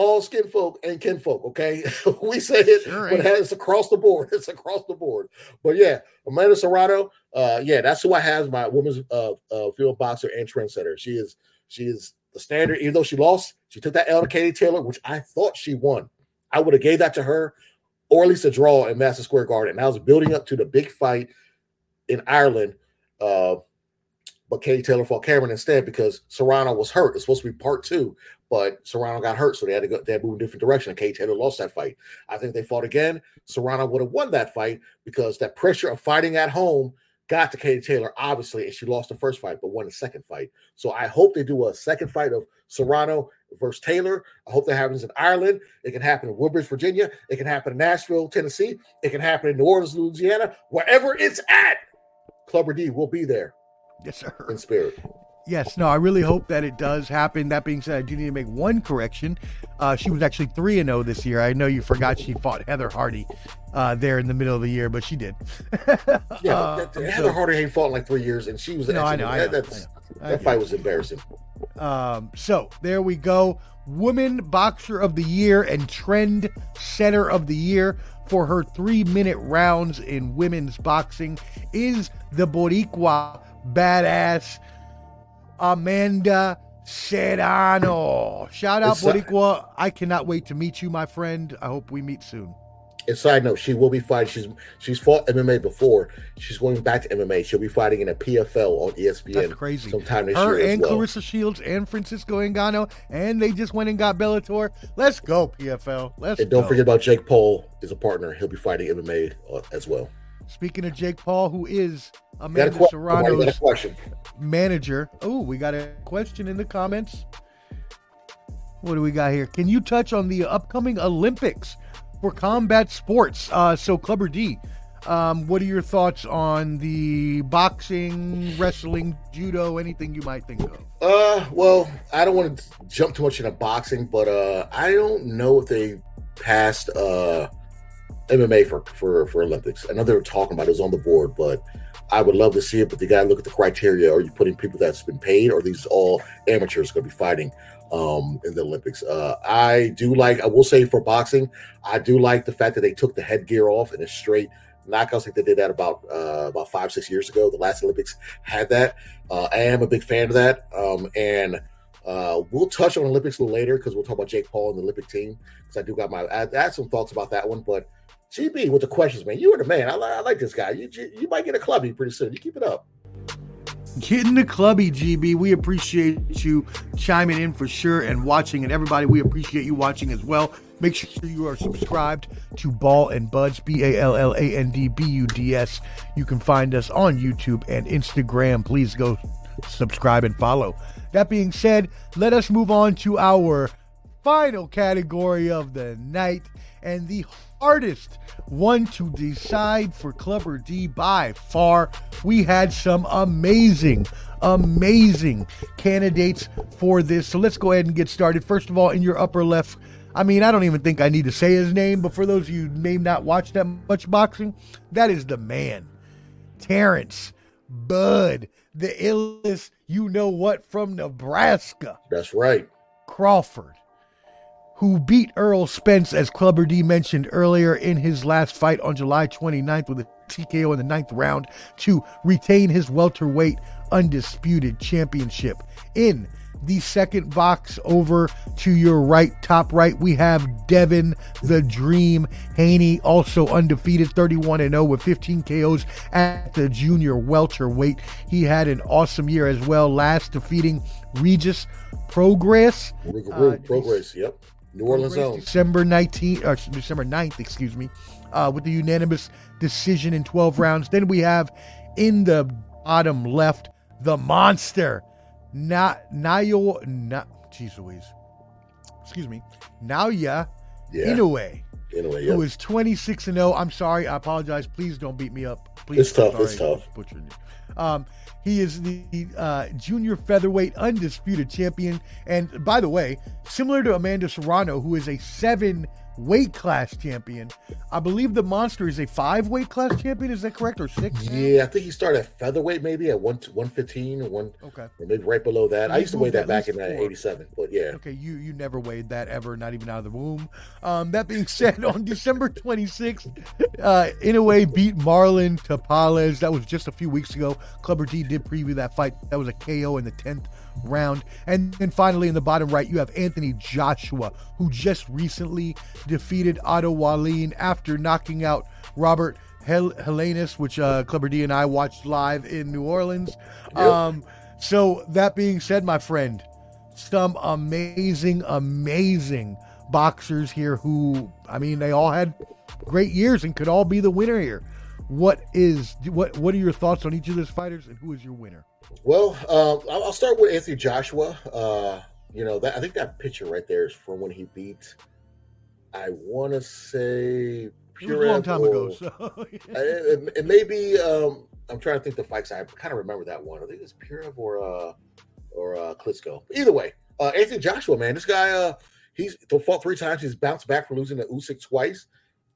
all skin folk and kinfolk. Okay, we say it, Sure but it's across the board. It's across the board. But yeah, Amanda Serrano. Uh, yeah, that's who I have my women's uh, uh field boxer and trendsetter. She is she is the standard. Even though she lost, she took that L to Katie Taylor, which I thought she won. I would have gave that to her, or at least a draw in Madison Square Garden. And I was building up to the big fight in Ireland. Uh, but Katie Taylor fought Cameron instead because Serrano was hurt. It's supposed to be part two, but Serrano got hurt, so they had to go. They had to move in a different direction. And Katie Taylor lost that fight. I think they fought again. Serrano would have won that fight because that pressure of fighting at home got to Katie Taylor, obviously, and she lost the first fight, but won the second fight. So I hope they do a second fight of Serrano versus Taylor. I hope that happens in Ireland. It can happen in Woodbridge, Virginia. It can happen in Nashville, Tennessee. It can happen in New Orleans, Louisiana, wherever it's at. Clubber D will be there Yes, sir. in spirit. Yes, no, I really hope that it does happen. That being said, I do need to make one correction. Uh, she was actually 3 and 0 this year. I know you forgot she fought Heather Hardy uh, there in the middle of the year, but she did. Yeah, Uh, but that, so- Heather Hardy ain't fought in like three years, and she was. No, I know, I know, that, that's, I know. I that get fight was embarrassing. Um, so there we go. Woman Boxer of the Year and Trend Setter of the Year for her three minute rounds in women's boxing is the Boricua badass Amanda Serrano. Shout out It's, uh, Boricua. I cannot wait to meet you, my friend. I hope we meet soon. And side note, she will be fighting. She's she's fought MMA before. She's going back to MMA. She'll be fighting in a PFL on ESPN. That's crazy. Sometime this Her year and well. Claressa Shields and Francisco Ngannou, and they just went and got Bellator. Let's go, PFL. Let's And don't go. forget about Jake Paul is a partner. He'll be fighting MMA uh, as well. Speaking of Jake Paul, who is a, Amanda Serrano's manager. Oh, we got a question in the comments. What do we got here? Can you touch on the upcoming Olympics for combat sports? Uh, so, Clubber D, um, what are your thoughts on the boxing, wrestling, judo, anything you might think of? Uh, well, I don't want to jump too much into boxing, but uh, I don't know if they passed uh MMA for for for Olympics. I know they were talking about it, it was on the board, but I would love to see it. But you got to look at the criteria. Are you putting people that's been paid, or these all amateurs going to be fighting um in the Olympics? Uh, I do like. I will say for boxing, I do like the fact that they took the headgear off and it's straight knockouts. I think they did that about uh, about five six years ago. The last Olympics had that. Uh, I am a big fan of that. Um, and uh, we'll touch on Olympics a little later because we'll talk about Jake Paul and the Olympic team because I do got my I, I had some thoughts about that one. But GB with the questions, man, you were the man. I, I like this guy. You, you you might get a clubby pretty soon. You keep it up. Getting the clubby, GB. We appreciate you chiming in for sure and watching. And everybody, we appreciate you watching as well. Make sure you are subscribed to Ball and Buds, B A L L A N D B U D S. You can find us on YouTube and Instagram. Please go subscribe and follow. That being said, let us move on to our final category of the night and the hardest one to decide for Clubber D by far. We had some amazing, amazing candidates for this. So let's go ahead and get started. First of all, in your upper left, I mean, I don't even think I need to say his name, but for those of you who may not watch that much boxing, that is the man. Terrence Bud, the illest you know what from Nebraska. That's right. Crawford, who beat Errol Spence, as Clubber D mentioned earlier, in his last fight on July 29th with a TKO in the ninth round to retain his welterweight undisputed championship. In the second box over to your right, top right, we have Devin the Dream Haney, also undefeated, 31 0 with 15 KOs at the junior welterweight. He had an awesome year as well, last defeating Regis Prograis. Uh, Prograis. Yep. New Orleans zone. December 19th, or December 9th, excuse me, uh, with the unanimous decision in 12 rounds. Then we have in the bottom left, the monster, Na Nayo, na, jeez Louise, excuse me, Naoya Yeah. Inoue, Anyway, yeah. who is 26 and 0. I'm sorry, I apologize. Please don't beat me up. Please, It's tough, it's tough. butchered it. Um, he is the uh, junior featherweight undisputed champion. And by the way, similar to Amanda Serrano, who is a seven weight class champion, I believe the monster is a five weight class champion. Is that correct? Or six? Yeah, I think he started at featherweight, maybe at one one fifteen or one, Okay. or maybe right below that. I used to weigh that back in eighty seven, but yeah. Okay, you you never weighed that ever, not even out of the womb. Um, that being said, on December 26th, uh, Inoue beat Marlon Tapales. That was just a few weeks ago. Clubber D did preview that fight. That was a KO in the 10th round. And then finally, in the bottom right, you have Anthony Joshua, who just recently defeated Otto Wallin after knocking out Robert Hel- which uh, Clubber D and I watched live in New Orleans. Um, so that being said, my friend, some amazing, amazing boxers here who, I mean, they all had great years and could all be the winner here. What is what? What are your thoughts on each of those fighters, and who is your winner? Well, uh, I'll I'll start with Anthony Joshua. Uh, you know, that I think that picture right there is from when he beat. I want to say It was a long time ago. So Uh, it, it may be. Um, I'm trying to think the fights. I kind of remember that one. I think it's Pulev or uh, or uh, Klitschko. Either way, uh, Anthony Joshua, man, this guy. Uh, he's fought three times. He's bounced back from losing to Usyk twice.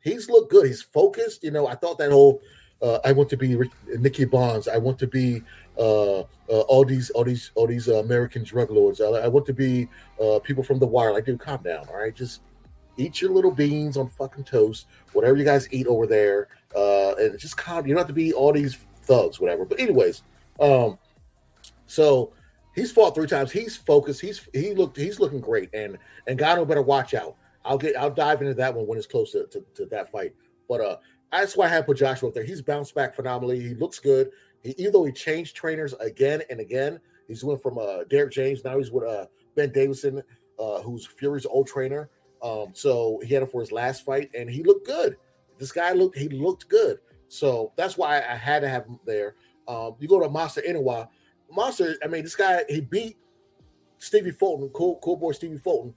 He's looked good. He's focused. You know, I thought that whole. Uh, I want to be Nicky Bonds. I want to be uh, uh, all these, all these, all these uh, American drug lords. I, I want to be uh, people from the wire. Like, dude, calm down. All right, just eat your little beans on fucking toast. Whatever you guys eat over there, uh, and just calm. You don't have to be all these thugs, whatever. But anyways, um, so he's fought three times. He's focused. He's he looked he's looking great, and and Ngannou better watch out. I'll get I'll dive into that one when it's close to, to, to that fight. But uh, that's why I have put Joshua up there. He's bounced back phenomenally. He looks good. He, even though he changed trainers again and again, he's went from uh Derrick James. Now he's with uh Ben Davison, uh, who's Fury's old trainer. Um, so he had him for his last fight, and he looked good. This guy looked he looked good. So that's why I had to have him there. Um, you go to Monster Inoue. Monster, I mean, this guy he beat Stevie Fulton, cool, cool boy Stevie Fulton,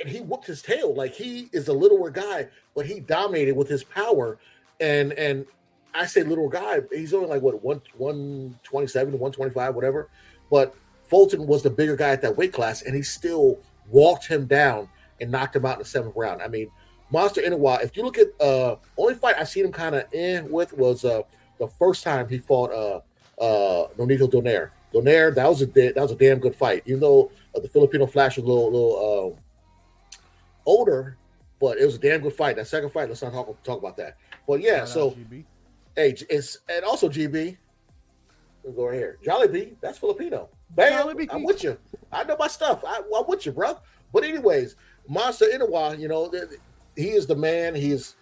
and he whooped his tail. Like he is a littler guy, but he dominated with his power. And and I say little guy, he's only like what one 127, 125, whatever. But Fulton was the bigger guy at that weight class, and he still walked him down and knocked him out in the seventh round. I mean, Monster Inoue, if you look at uh only fight I've seen him kind of in with was uh the first time he fought uh uh Nonito Donaire. Donaire, that was a that was a damn good fight. Even though uh, the Filipino Flash was a little little uh, older, but it was a damn good fight. That second fight, let's not talk talk about that. But yeah, Shout so hey, it's and also GB. We'll go right here. Jollibee, that's Filipino. Bam, Jollibee. I'm with you. I know my stuff. I, I'm with you, bro. But anyways, Monster Inoue, you know, he is the man. He is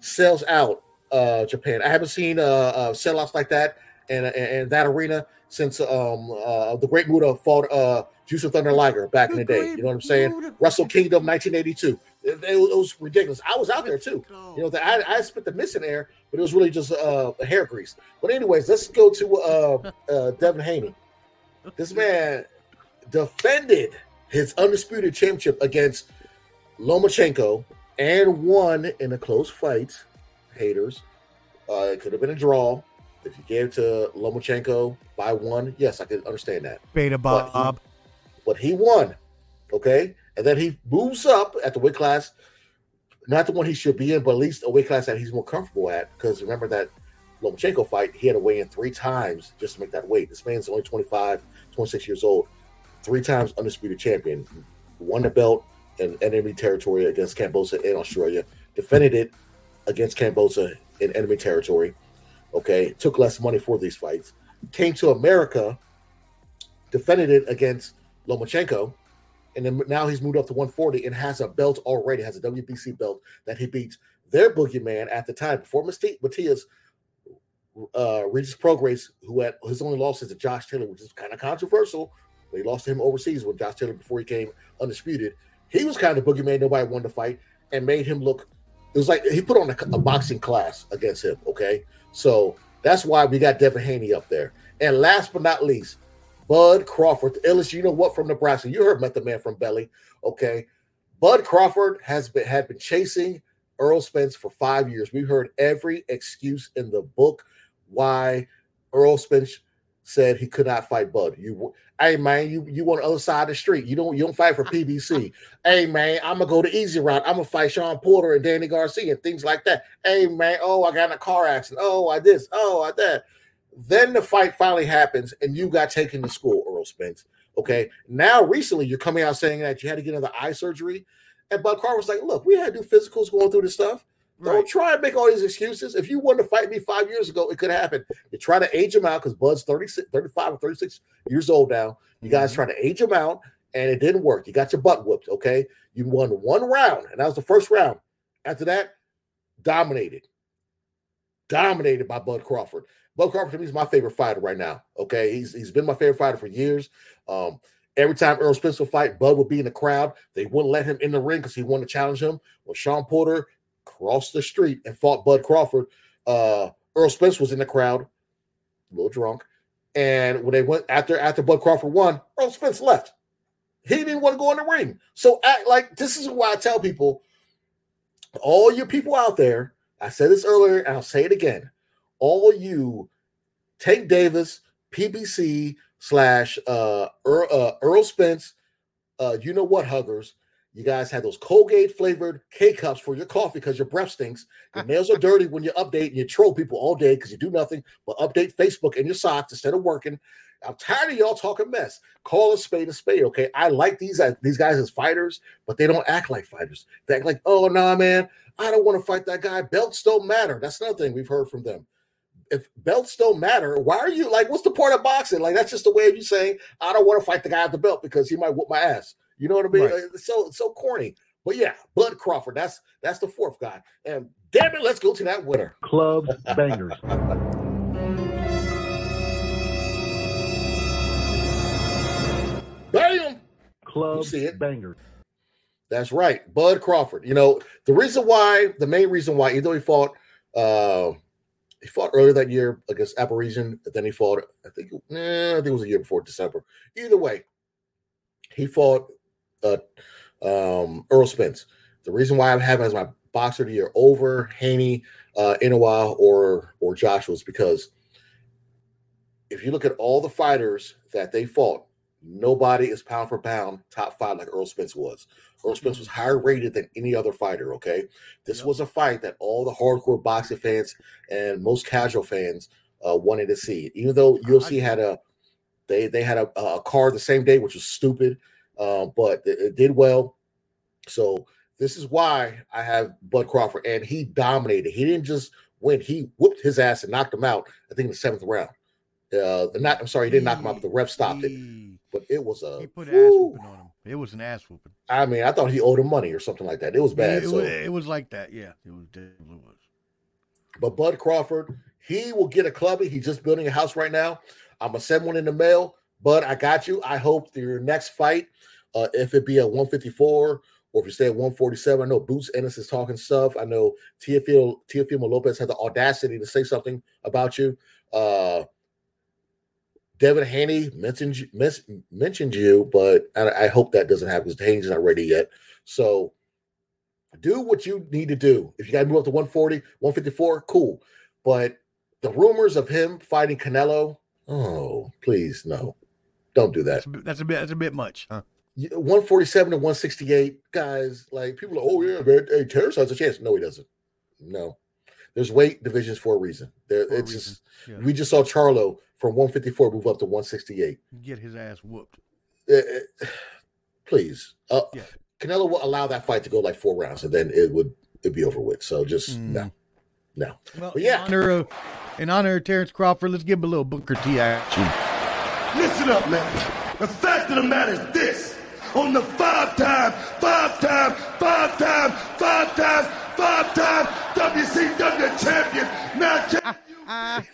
sells out uh Japan. I haven't seen uh, uh sellouts like that and and that arena since um uh the Great Muta fought uh Jushin Thunder Liger back in the day. You know what I'm saying? Wrestle Kingdom 1982. It, it was- it was ridiculous. I was out there too. You know, the, I, I spit the missing air, but it was really just uh, hair grease. But anyways, let's go to uh, uh, Devin Haney. This man defended his undisputed championship against Lomachenko and won in a close fight. Haters, uh, it could have been a draw. If you gave it to Lomachenko by one, yes, I could understand that Beta But he- but he won. Okay. And then he moves up at the weight class, not the one he should be in, but at least a weight class that he's more comfortable at. Because remember that Lomachenko fight, he had to weigh in three times just to make that weight. This man's only 25, 26 years old, three times undisputed champion, won the belt in enemy territory against Kambosos in Australia, defended it against Kambosos in enemy territory. Okay. Took less money for these fights, came to America, defended it against Lomachenko, and then now he's moved up to 140 and has a belt already, has a WBC belt that he beats their boogeyman at the time before Mati- Matias uh Regis Prograis, who had his only loss is to Josh Taylor, which is kind of controversial. They lost to him overseas with Josh Taylor before he came undisputed. He was kind of boogeyman, nobody wanted to fight, and made him look. It was like he put on a, a boxing class against him. Okay, so that's why we got Devin Haney up there. And last but not least, Bud Crawford, the illest, you know what, from Nebraska. You heard Met the Man from Belly. Okay. Bud Crawford has been had been chasing Errol Spence for five years. We heard every excuse in the book why Errol Spence said he could not fight Bud. You hey man, you you on the other side of the street. You don't you don't fight for PBC. hey man, I'm gonna go the easy route. I'm gonna fight Shawn Porter and Danny Garcia and things like that. Hey man, oh I got in a car accident. Oh I this, oh I that. Then the fight finally happens, and you got taken to school, Errol Spence. Okay. Now, recently, you're coming out saying that you had to get another eye surgery. And Bud Crawford was like, look, we had to do physicals going through this stuff. Don't try and make all these excuses. If you wanted to fight me five years ago, it could happen. You try to age him out because Bud's 36, 35 or 36 years old now. You guys trying to age him out, and it didn't work. You got your butt whooped. Okay. You won one round, and that was the first round. After that, dominated. Dominated by Bud Crawford. Bud Crawford to me is my favorite fighter right now. Okay, he's he's been my favorite fighter for years. Um, every time Errol Spence would fight, Bud would be in the crowd. They wouldn't let him in the ring because he wanted to challenge him. When Shawn Porter crossed the street and fought Bud Crawford, uh, Errol Spence was in the crowd, a little drunk. And when they went after after Bud Crawford won, Errol Spence left. He didn't want to go in the ring. So act like this is why I tell people, all you people out there, I said this earlier and I'll say it again. All you Tank Davis, PBC slash uh Errol, uh, Errol Spence, uh, you know what, huggers. You guys had those Colgate flavored K cups for your coffee because your breath stinks. Your nails are dirty when you update and you troll people all day because you do nothing but update Facebook in your socks instead of working. I'm tired of y'all talking mess. Call a spade a spade, okay? I like these these guys as fighters, but they don't act like fighters. They act like, oh no, nah, man, I don't want to fight that guy. Belts don't matter. That's another thing we've heard from them. if belts don't matter, why are you like? What's the point of boxing? Like that's just a way of you saying I don't want to fight the guy at the belt because he might whoop my ass. You know what I mean? Right. So so corny. But yeah, Bud Crawford. That's that's the fourth guy. And damn it, let's go to that winner. Club bangers. Bam. Clubs see it. bangers. That's right, Bud Crawford. You know the reason why, the main reason why, even though he fought, uh, he fought earlier that year against Apparition, then he fought. I think, eh, I think it was a year before December. Either way, he fought uh, um, Errol Spence. The reason why I'm having as my boxer of the year over Haney, uh, Inoue, or or Joshua is because if you look at all the fighters that they fought, nobody is pound for pound top five like Errol Spence was. Errol Spence was higher rated than any other fighter. Okay, this Yep. was a fight that all the hardcore boxing fans and most casual fans uh, wanted to see. Even though UFC had a they they had a, a card the same day, which was stupid, uh, but it, it did well. So this is why I have Bud Crawford, and he dominated. He didn't just win; he whooped his ass and knocked him out. I think in the seventh round. Uh, not I'm sorry, he didn't knock him out, but the ref stopped it. But it was a he put ass whooping on him. It was an ass whooping. I mean, I thought he owed him money or something like that. It was bad. It, so, was, it was like that. Yeah, it was. It was. but Bud Crawford, he will get a clubby. He's just building a house right now. I'm gonna send one in the mail. Bud, I got you. I hope your next fight, uh, if it be at 154 or if you stay at 147, I know Boots Ennis is talking stuff. I know Teofimo, Teofimo Lopez had the audacity to say something about you. Uh, Devin Haney mentioned you, mentioned you, but I, I hope that doesn't happen because Haney's not ready yet. So do what you need to do. If you got to move up to 140, 154, cool. But the rumors of him fighting Canelo, oh, please, no. Don't do that. That's a, bit- that's a bit. That's a bit much. Huh? Y- 147 to 168, guys, like people are, oh, yeah, man, hey, Terrence has a chance. No, he doesn't. No. There's weight divisions for a reason. There, For it's reason, just, yeah. we just saw Charlo from 154 move up to 168. Get his ass whooped. Uh, uh, please. Uh, Yeah. Canelo will allow that fight to go like four rounds and then it would it'd be over with. So just no, Mm. no. Well, But yeah. in honor of in honor of Terrence Crawford, let's give him a little Booker T action. Listen up, man. The fact of the matter is this. On the five time, five time, five time, five time, five time WCW champion. Now, can Ah.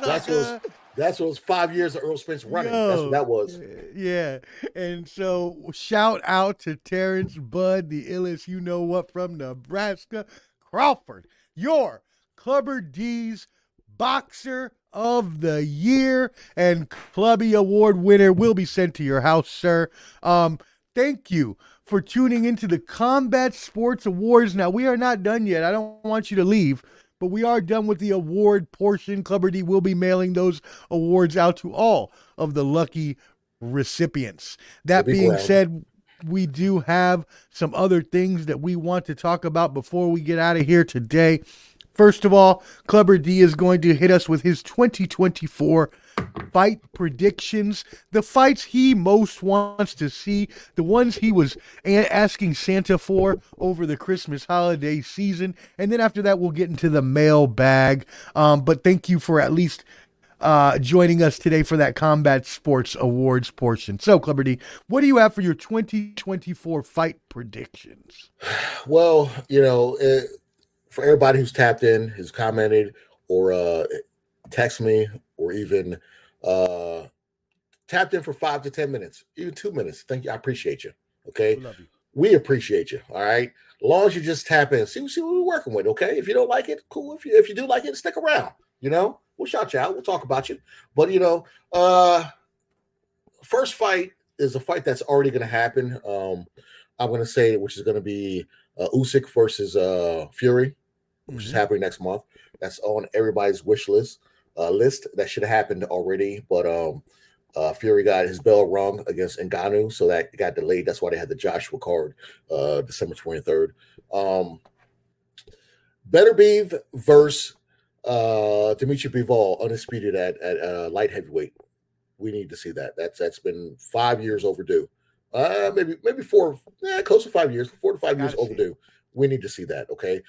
That's those Sucker. that's those five years of Errol Spence running. that's what that was. Yeah. And so shout out to Terrence Bud, the illest you know what from Nebraska. Crawford, your Clubber D's boxer of the year and Clubby Award winner will be sent to your house, sir. Um, thank you for tuning into the Combat Sports Awards. Now we are not done yet. I don't want you to leave. But we are done with the award portion. Clubber D will be mailing those awards out to all of the lucky recipients. That Big being round. said, we do have some other things that we want to talk about before we get out of here today. First of all, Clubber D is going to hit us with his 2024 fight predictions, the fights he most wants to see, the ones he was asking Santa for over the Christmas holiday season. And then after that, we'll get into the mailbag. Um, but thank you for at least uh, joining us today for that Combat Sports Awards portion. So, Clubber D, what do you have for your 2024 fight predictions? Well, you know, uh, for everybody who's tapped in, who's commented, or uh, text me, or even uh, tapped in for five to ten minutes, even two minutes. Thank you. I appreciate you. Okay. You. we appreciate you. All right. As long as you just tap in, see, see what we're working with. Okay. If you don't like it, cool. If you if you do like it, stick around. You know, we'll shout you out. We'll talk about you. But you know, uh first fight is a fight that's already gonna happen. Um, I'm gonna say which is gonna be uh Usyk versus uh Fury, which is Mhm. happening next month. That's on everybody's wish list. Uh list that should have happened already, but um uh, Fury got his bell rung against Ngannou, so that got delayed. That's why they had the Joshua card, uh, December 23rd. Um, Beterbiev versus uh, Dmitry Bivol, undisputed at at uh, light heavyweight. We need to see that. That's that's been five years overdue. Uh, maybe maybe four, yeah, close to five years, four to five years it. overdue. We need to see that. Okay,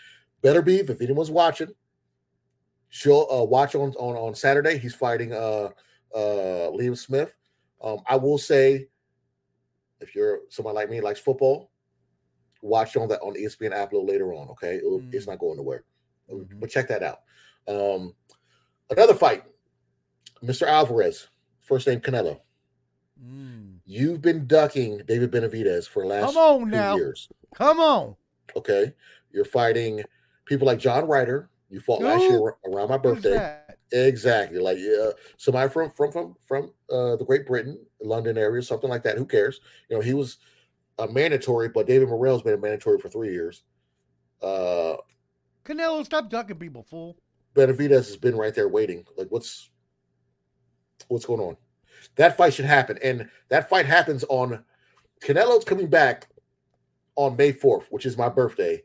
Beterbiev. If anyone's watching, Show uh, watch on, on on Saturday. He's fighting uh uh Liam Smith. Um, I will say, if you're someone like me likes football, watch on that on ESPN app a little later on. Okay, It'll- Mm. it's not going nowhere, Mhm. but check that out. Um, another fight, Mr. Alvarez, first name Canelo. Mm. You've been ducking David Benavidez for the last Come on two now. years. Come on. Okay, you're fighting people like John Ryder. You fought last year around my birthday. Exactly, like uh, somebody from from from from uh, the Great Britain, London area, something like that. Who cares? You know, he was a mandatory, but David Morrell's been a mandatory for three years. Uh, Canelo, stop ducking people, fool. Benavidez has been right there waiting. Like, what's what's going on? That fight should happen, and that fight happens on Canelo's coming back on May fourth, which is my birthday,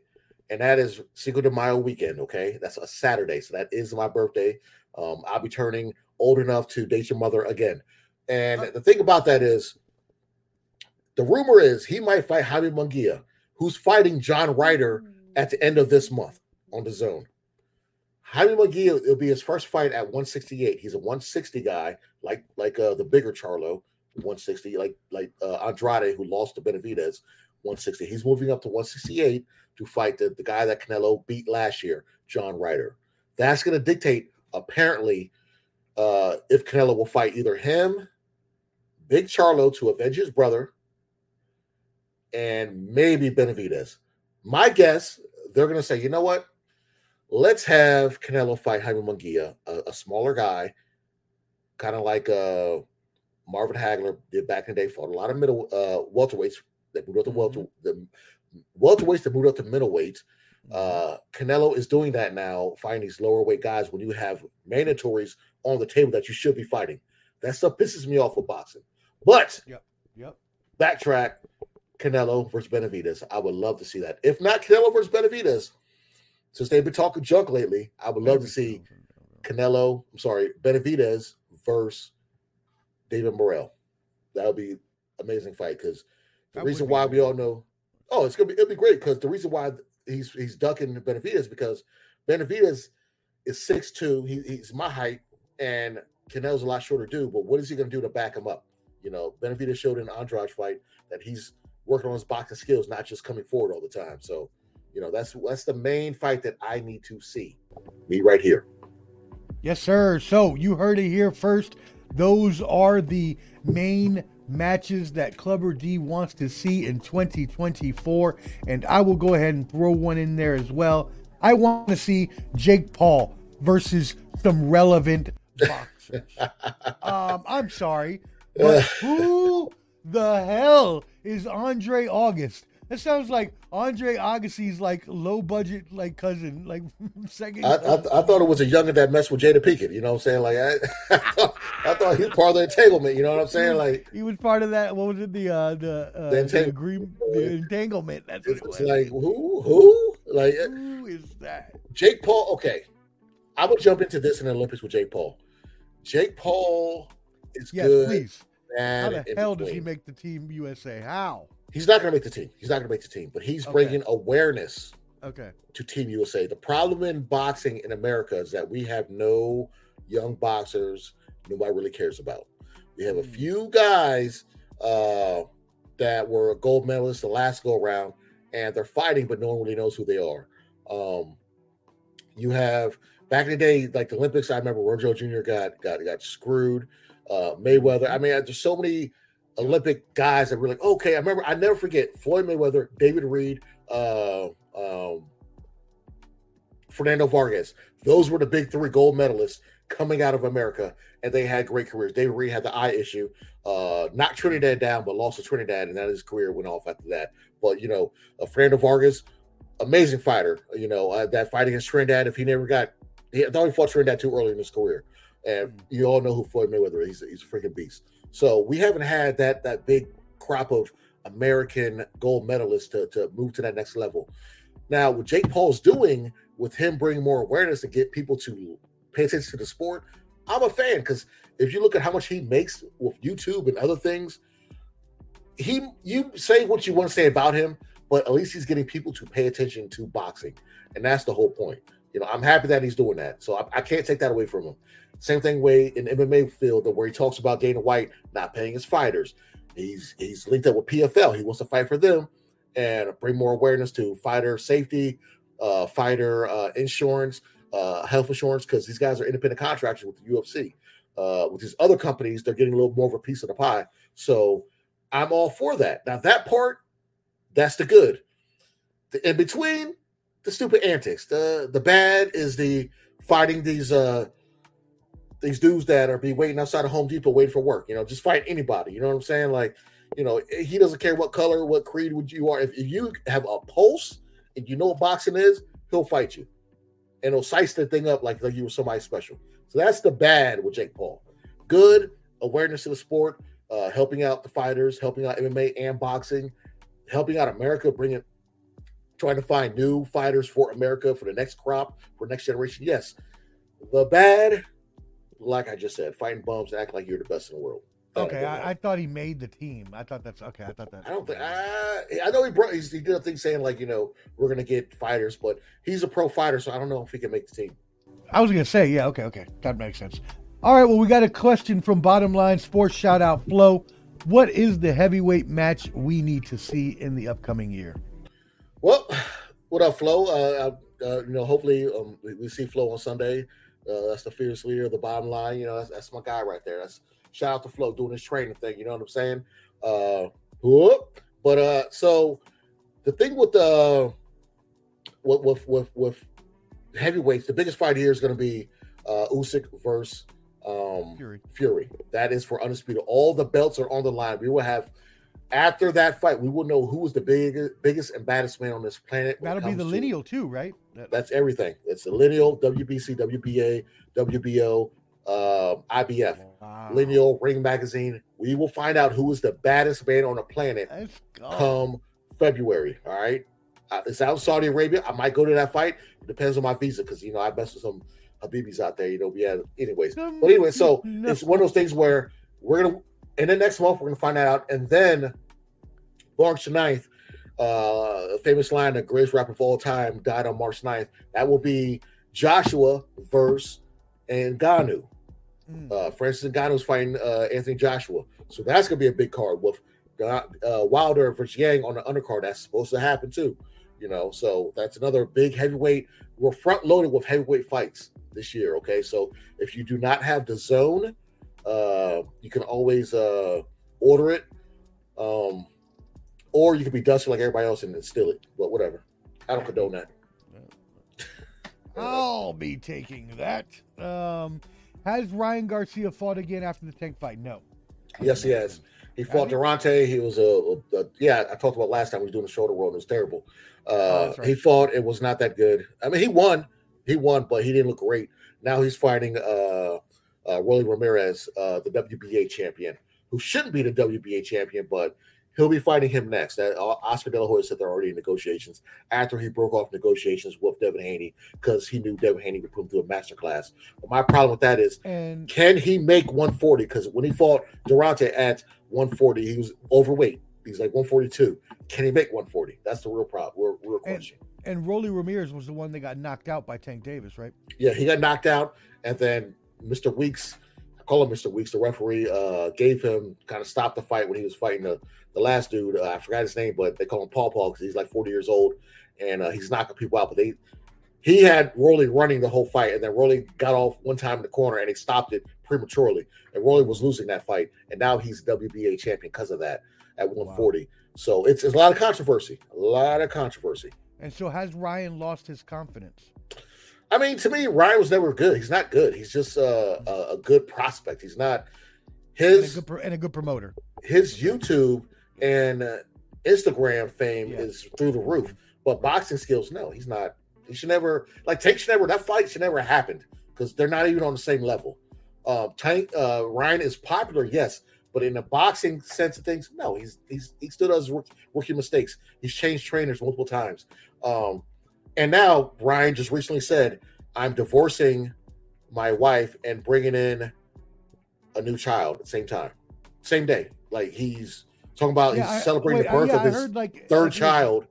and that is Cinco de Mayo weekend. Okay, that's a Saturday, so that is my birthday. Um, I'll be turning old enough to date your mother again. And the thing about that is, the rumor is he might fight Jaime Munguia, who's fighting John Ryder at the end of this month on DAZN. Jaime Munguia, it'll be his first fight at 168. He's a 160 guy, like like uh, the bigger Charlo, 160, like like uh, Andrade, who lost to Benavidez, 160. He's moving up to 168 to fight the, the guy that Canelo beat last year, John Ryder. That's going to dictate, apparently, uh, if Canelo will fight either him, Big Charlo to avenge his brother, and maybe Benavidez. My guess, they're going to say, you know what? Let's have Canelo fight Jaime Munguia, a, a smaller guy, kind of like uh, Marvin Hagler did back in the day. Fought a lot of middle uh, welterweights that moved up to welter, the welterweights that moved up to middleweights. Uh, Canelo is doing that now, fighting these lower weight guys when you have mandatories on the table that you should be fighting. That stuff pisses me off with boxing. But Yep. yep. backtrack Canelo versus Benavidez. I would love to see that. If not Canelo versus Benavidez, since they've been talking junk lately, I would love to see Canelo, I'm sorry, Benavidez versus David Morrell. That would be amazing fight because the That reason why we all know, oh, it's gonna be it'll be great because the reason why he's he's ducking Benavidez because Benavidez is 6'2, he, he's my height, and Canelo's a lot shorter dude. But what is he gonna do to back him up? You know, Benavidez showed in the Andrade fight that he's working on his boxing skills, not just coming forward all the time. So, you know, that's that's the main fight that I need to see. Me right here. Yes, sir. So you heard it here first. Those are the main matches that Clubber D wants to see in 2024. And I will go ahead and throw one in there as well. I want to see Jake Paul versus some relevant boxers. um, I'm sorry, but who the hell is Andre August? That sounds like Andre Agassi's like low budget like cousin, like second. I, I, I thought it was a younger that messed with Jada Pinkett. You know what I'm saying? Like I, I, thought, I thought he was part of the entanglement. You know what I'm saying? Like he was part of that. What was it? The uh, the uh, The the, agreement, the entanglement. That's what it was. like who who like Who is that? Jake Paul. Okay, I would jump into this in the Olympics with Jake Paul. Jake Paul is Yes, good. please. How the hell does he make the team USA? How? He's not going to make the team. He's not going to make the team, but he's Okay. bringing awareness Okay. to Team USA. The problem in boxing in America is that we have no young boxers nobody really cares about. We have a Hmm. few guys uh, that were gold medalists the last go around, and they're fighting, but no one really knows who they are. Um, you have back in the day, like the Olympics. I remember Roy Jones Jr. got got got screwed. Uh, Mayweather. I mean, there's so many Olympic guys that were like, okay. I remember. I never forget Floyd Mayweather, David Reid, uh, um, Fernando Vargas. Those were the big three gold medalists coming out of America, and they had great careers. David Reid had the eye issue, uh, Trinidad down, but lost to Trinidad, and then his career went off after that. But you know, uh, Fernando Vargas, amazing fighter. You know, uh, that fight against Trinidad, if he never got, he, I thought he fought Trinidad too early in his career, and mm. you all know who Floyd Mayweather is. He's, a- he's a freaking beast. So we haven't had that that big crop of American gold medalists to, to move to that next level. Now, what Jake Paul's doing with him bringing more awareness to get people to pay attention to the sport, I'm a fan because if you look at how much he makes with YouTube and other things, he you say what you want to say about him, but at least he's getting people to pay attention to boxing, and that's the whole point. You know, I'm happy that he's doing that. So I, I can't take that away from him. Same thing way in MMA field where he talks about Dana White not paying his fighters. He's he's linked up with PFL. He wants to fight for them and bring more awareness to fighter safety, uh, fighter uh, insurance, uh, health insurance, because these guys are independent contractors with the UFC. Uh, with these other companies, they're getting a little more of a piece of the pie. So I'm all for that. Now that part, that's the good. The, in between, the stupid antics. The the bad is the fighting these uh these dudes that are be waiting outside of Home Depot waiting for work. You know, just fight anybody. You know what I'm saying? Like, you know, he doesn't care what color, what creed would you are. If, if you have a pulse and you know what boxing is, he'll fight you, and he'll size the thing up like like you were somebody special. So that's the bad with Jake Paul. Good awareness of the sport, uh, helping out the fighters, helping out MMA and boxing, helping out America, bringing trying to find new fighters for America for the next crop, for next generation. Yes. The bad, like I just said, fighting bums act like you're the best in the world. Okay, I. I thought he made the team. I thought that's okay. I thought that. I don't think I, I know he brought he's, he did a thing saying like you know we're gonna get fighters, but he's a pro fighter, so I don't know if he can make the team. I was gonna say, yeah, okay, okay, that makes sense. All right, well, we got a question from Bottom Line Sports. Shout out Flo. What is the heavyweight match we need to see in the upcoming year? Well, what up, Flo? Uh, uh, you know, hopefully um, we, we see Flo on Sunday. Uh, that's the fierce leader of the bottom line. You know, that's, that's my guy right there. That's shout out to Flo doing his training thing. You know what I'm saying? Uh, whoop. but uh, so the thing with the with with with, with heavyweights, the biggest fight here is going to be uh, Usyk versus um, Fury. Fury. That is for undisputed. All the belts are on the line. We will have after that fight, we will know who is the biggest, biggest and baddest man on this planet. That'll be the lineal too, right? That- That's everything. It's the lineal, WBC, WBA, WBO, uh, IBF, Wow. lineal, Ring Magazine. We will find out who is the baddest man on the planet come February. All right. Uh, it's out in Saudi Arabia. I might go to that fight. It depends on my visa because you know I mess with some Habibis out there. You know, we had anyways. But anyway, so it's one of those things where we're gonna in the next month we're gonna find that out, and then March 9th, uh, famous line, the greatest rapper of all time, died on March 9th. That will be Joshua versus Ngannou. Mm. Uh, Francis Ngannou's fighting uh, Anthony Joshua, so that's gonna be a big card with uh, Wilder versus Zhang on the undercard. That's supposed to happen too, you know. So that's another big heavyweight. We're front loaded with heavyweight fights this year. Okay, so if you do not have DAZN, uh, you can always uh, order it, um, or you can be dusty like everybody else and steal it. But whatever, I don't condone that. I'll be taking that. Um, has Ryan Garcia fought again after the tank fight? No. Yes, he has. He fought? Duarte. He was a, a- a- yeah. I talked about last time he was doing the shoulder roll. and It was terrible. Uh, Oh, right. He fought. It was not that good. I mean, he won. He won, but he didn't look great. Now he's fighting uh, uh, Rolly Romero, uh, the WBA champion, who shouldn't be the WBA champion, but he'll be fighting him next. That uh, Oscar De La Hoya said they're already in negotiations after he broke off negotiations with Devin Haney because he knew Devin Haney would put him through a master class. But my problem with that is And can he make 140? Because when he fought Duarte at 140, he was overweight. He's like 142. Can he make 140? That's the real problem. Real, real And- question. and Rolly Romero was the one that got knocked out by Tank Davis, right? yeah, he got knocked out, and then Mr. Weeks, I call him Mr. Weeks, the referee, uh, gave him kind of stopped the fight when he was fighting the, the last dude. Uh, I forgot his name, but they call him Paul Paul because he's like 40 years old and uh, he's knocking people out. But they he had Rolly running the whole fight, and then Rolly got off one time in the corner and he stopped it prematurely. And Rolly was losing that fight, and now he's WBA champion because of that at 140. So it's, it's a lot of controversy, a lot of controversy. And so has Ryan lost his confidence? I mean, to me, Ryan was never good. He's not good. He's just uh, a, a good prospect. He's not And a his good, and a good promoter. his YouTube and uh, Instagram fame Yeah. is through the roof, but boxing skills, no, he's not. He should never like Tank should never that fight should never happened because they're not even on the same level. Um, Tank uh, Ryan is popular, yes, but in the boxing sense of things, no, he's he's he still does rook- rookie mistakes. He's changed trainers multiple times, um, and now Ryan just recently said, "I'm divorcing my wife and bringing in a new child at the same time, same day." Like he's talking about Yeah, I- he's celebrating wait, the birth yeah, of his heard, like, third like, child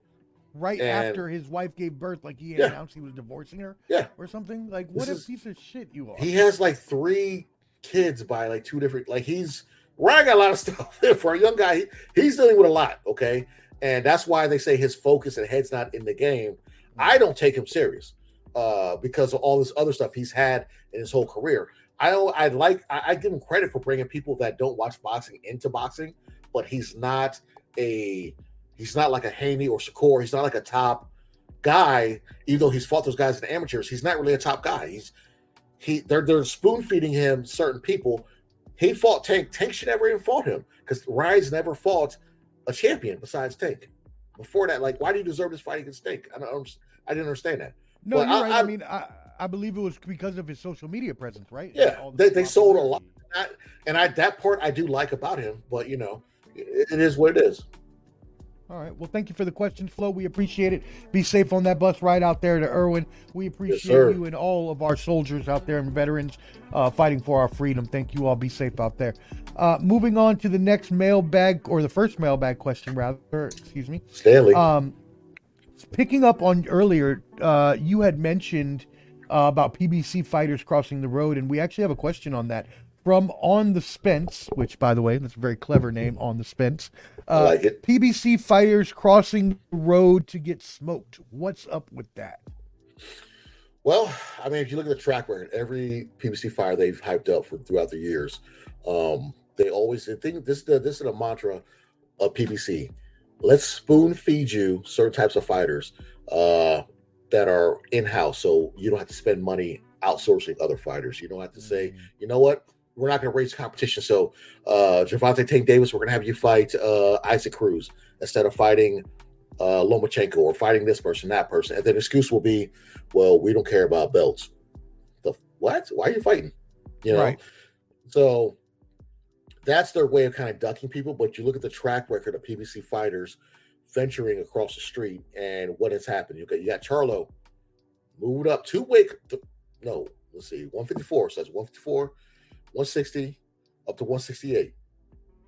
right And- after his wife gave birth, like he Yeah. announced he was divorcing her Yeah. or something. Like, what This a is- piece of shit you are. He has like three kids by like two different. Like he's Ryan got a lot of stuff for a young guy. He, he's dealing with a lot. Okay, and that's why they say his focus and head's not in the game. I don't take him serious uh, because of all this other stuff he's had in his whole career. I. I like. I, I give him credit for bringing people that don't watch boxing into boxing, but he's not a. He's not like a Haney or Shakur. He's not like a top guy. Even though he's fought those guys in amateurs, he's not really a top guy. He's he. They're they're spoon feeding him certain people. He fought Tank. Tank should never even fought him because Ryan's never fought a champion besides Tank. Before that, like, why do you deserve this fight against Tank? I don't. I didn't understand that. no, but you're I- right. I, I- mean, I, I believe it was because of his social media presence, right? Yeah, the they, they sold a lot, and I that part I do like about him. But you know, it, it is what it is. All right. Well, thank you for the questions, Flo. We appreciate it. Be safe on that bus ride out there to Irwin. We appreciate sir. you and all of our soldiers out there and veterans uh, fighting for our freedom. Thank you all. Be safe out there. Uh, moving on to the next mailbag, or the first mailbag question, rather. Excuse me. Stanley, Um, picking up on earlier, uh, you had mentioned uh, about PBC fighters crossing the road, and we actually have a question on that from On the Spence, which, by the way, that's a very clever name, On the Spence. Uh, I like it. PBC fighters crossing the road to get smoked. What's up with that? Well, I mean, if you look at the track record, every PBC fire they've hyped up for throughout the years, um, they always I think this this is a mantra of PBC. Let's spoon feed you certain types of fighters uh, that are in house, so you don't have to spend money outsourcing other fighters. You don't have to say, you know what, we're not going to raise competition. So, uh, Gervonta Tank Davis, we're going to have you fight uh, Isaac Cruz instead of fighting uh, Lomachenko or fighting this person, that person. And then the excuse will be, well, we don't care about belts. The what? Why are you fighting? You know. Right. So that's their way of kind of ducking people. But you look at the track record of PBC fighters venturing across the street and what has happened. You got you got Charlo moved up two weight. No, let's see, 154. So that's 154, 160, up to 168.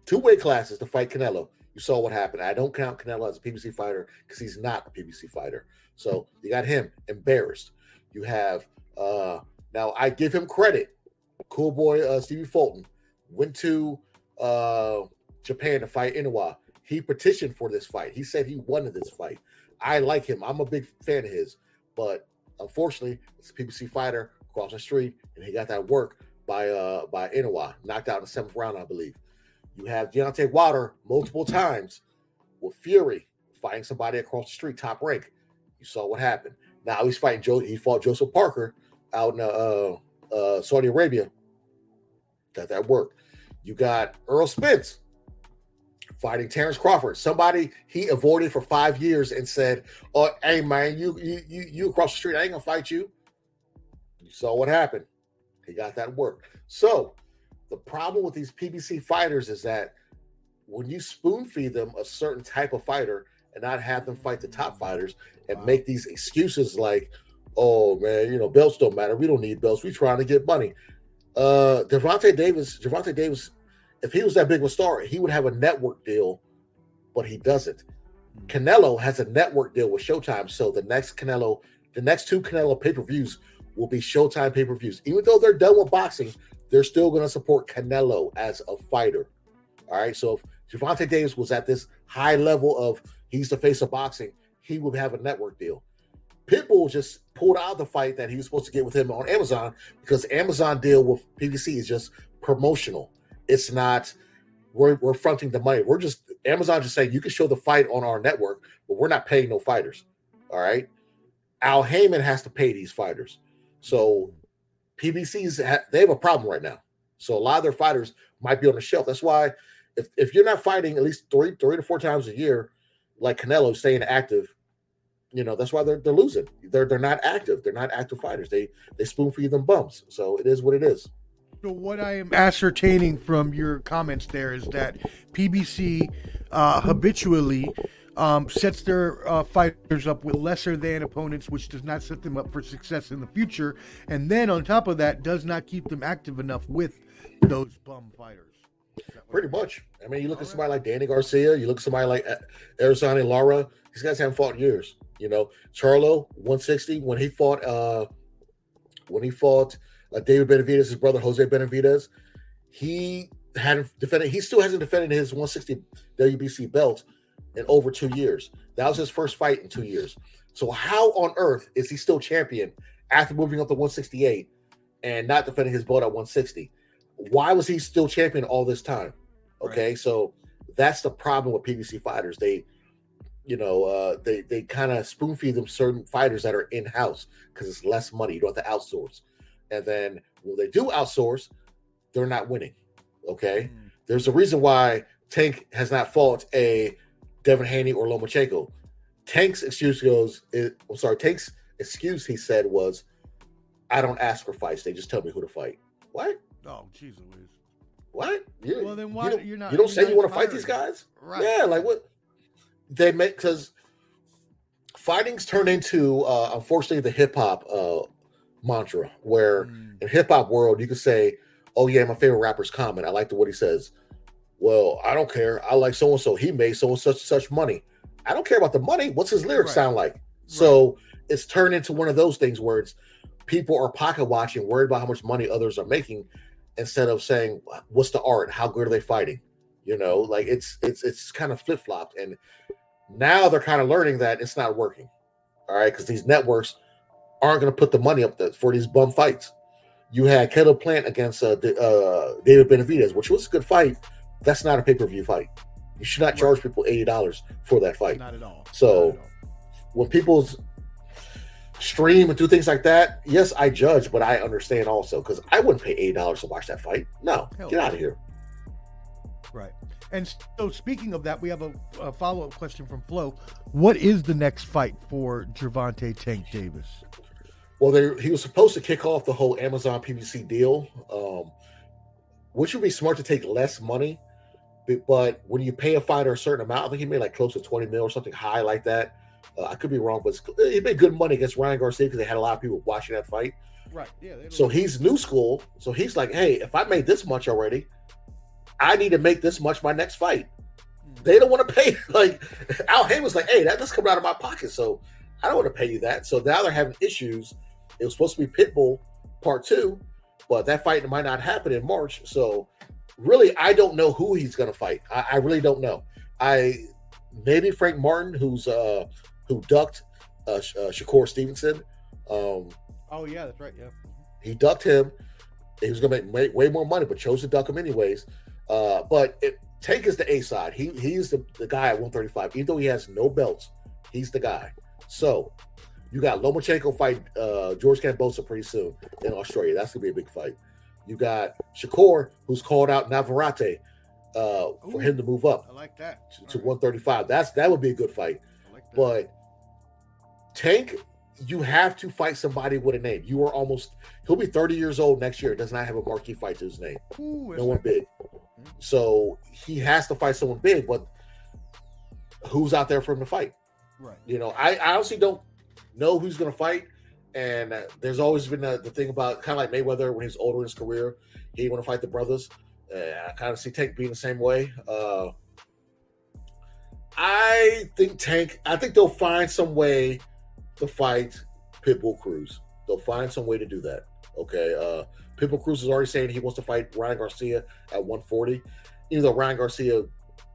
Two weight classes to fight Canelo. You saw what happened. I don't count Canelo as a PBC fighter because he's not a PBC fighter. So you got him embarrassed. You have uh now I give him credit. Cool boy uh Stevie Fulton went to uh Japan to fight Inoue. He petitioned for this fight. He said he wanted this fight. I like him. I'm a big fan of his, but unfortunately, it's a PBC fighter across the street, and he got that work by uh by Inoue, knocked out in the seventh round, I believe. You have Deontay Wilder multiple times with Fury fighting somebody across the street, top rank. You saw what happened. Now he's fighting Joe. He fought Joseph Parker out in uh, uh, Saudi Arabia. Got that work. You got Errol Spence fighting Terrence Crawford. Somebody he avoided for five years and said, "Oh, hey man, you you you, you across the street, I ain't gonna fight you." You saw what happened. He got that work. So the problem with these PBC fighters is that when you spoon feed them a certain type of fighter and not have them fight the top fighters and make these excuses like, "Oh man, you know belts don't matter. We don't need belts. We're trying to get money." Uh, Devontae Davis, Devontae Davis, if he was that big of a star, he would have a network deal, but he doesn't. Canelo has a network deal with Showtime, so the next Canelo, the next two Canelo pay per views will be Showtime pay per views. Even though they're done with boxing, they're still going to support Canelo as a fighter. All right, so if Gervonta Davis was at this high level of he's the face of boxing, he would have a network deal. Pitbull just pulled out the fight that he was supposed to get with him on Amazon because Amazon deal with PBC is just promotional. It's not we're we're fronting the money. We're just Amazon just saying you can show the fight on our network, but we're not paying no fighters. All right. Al Haymon has to pay these fighters. So PBCs they have a problem right now. So a lot of their fighters might be on the shelf. That's why if, if you're not fighting at least three three to four times a year, like Canelo staying active, you know that's why they're they're losing. They're they're not active. They're not active fighters. They they spoon feed them bums. So it is what it is. So what I am ascertaining from your comments there is that PBC uh, habitually um, sets their uh, fighters up with lesser than opponents, which does not set them up for success in the future, and then on top of that, does not keep them active enough with those bum fighters. Pretty much. I mean, you look at somebody like Danny Garcia, you look at somebody like uh, Erislandy Lara. These guys haven't fought in years. You know, Charlo 160 when he fought uh when he fought uh, David Benavidez, his brother Jose Benavidez, he hadn't defended. He still hasn't defended his 160 WBC belt in over two years. That was his first fight in two years. So how on earth is he still champion after moving up to 168 and not defending his belt at 160? Why was he still champion all this time? Okay, so that's the problem with PBC fighters. They, you know, uh, they they kind of spoon feed them certain fighters that are in house because it's less money. You don't have to outsource, and then when they do outsource, they're not winning. Okay, there's a reason why Tank has not fought a Devin Haney or Lomachenko. Tank's excuse goes, it, I'm sorry, Tank's excuse he said was, I don't ask for fights. They just tell me who to fight. What? Oh, Louise. What? You, Well, then you why don't- you're not? You don't say you want to fight these guys? Right. Yeah, like what? They make because fighting's turned into uh, unfortunately the hip hop uh, mantra, where Mm. in hip hop world you can say, "Oh yeah, my favorite rapper's Common. I like the what he says." Well, I don't care. I like so and so. He made so and such such money. I don't care about the money. What's his lyrics Right. sound like? So it's turned into one of those things where it's people are pocket watching, worried about how much money others are making, instead of saying, "What's the art? How good are they fighting?" You know, like it's it's it's kind of flip flopped, and now they're kind of learning that it's not working. All right, because these networks aren't going to put the money up for these bum fights. You had Caleb Plant against uh, uh, David Benavidez, which was a good fight. That's not a pay per view fight. You should not charge people eighty dollars for that fight. Not at all. So- at all. When people stream and do things like that, yes, I judge, but I understand also because I wouldn't pay eighty dollars to watch that fight. No, Hell get out of here. Right. And so, speaking of that, we have a, a follow up question from Flo. What is the next fight for Gervonta Tank Davis? Well, they, he was supposed to kick off the whole Amazon PBC deal, um, which would be smart to take less money. But, but when you pay a fighter a certain amount, I think he made like close to 20 mil or something high like that. Uh, I could be wrong, but he made good money against Ryan Garcia because they had a lot of people watching that fight. Right. Yeah. So he's new school. So he's like, hey, if I made this much already, I need to make this much my next fight. They don't want to pay. Like Al Haymon was like, hey, that just coming out of my pocket. So I don't want to pay you that. So now they're having issues. It was supposed to be Pitbull part two, but that fight might not happen in March. So really, I don't know who he's gonna fight. I, I really don't know. I maybe Frank Martin, who's uh who ducked uh, uh Shakur Stevenson. Um Oh yeah, that's right. Yeah. he ducked him. He was going to make way, way more money, but chose to duck him anyways. Uh, but it, Tank is the A side. He he's the, the guy at 135. Even though he has no belts, he's the guy. So you got Lomachenko fight uh, George Kambosos pretty soon in Australia. That's gonna be a big fight. You got Shakur, who's called out Navarrete uh, for him to move up I like that. to, to right. 135. That's that would be a good fight. Like. But Tank, you have to fight somebody with a name. You are almost he'll be 30 years old next year. Does not have a marquee fight to his name. Ooh, No one big. So he has to fight someone big, but who's out there for him to fight? Right. You know, I, I honestly don't know who's going to fight. And uh, there's always been the, thing about kind of like Mayweather when he's older in his career, he want to fight the brothers. I kind of see Tank being the same way. Uh, I think Tank, I think they'll find some way to fight Pitbull Cruz. They'll find some way to do that. Okay. Uh, Pitbull Cruz is already saying he wants to fight Ryan Garcia at 140. Even though Ryan Garcia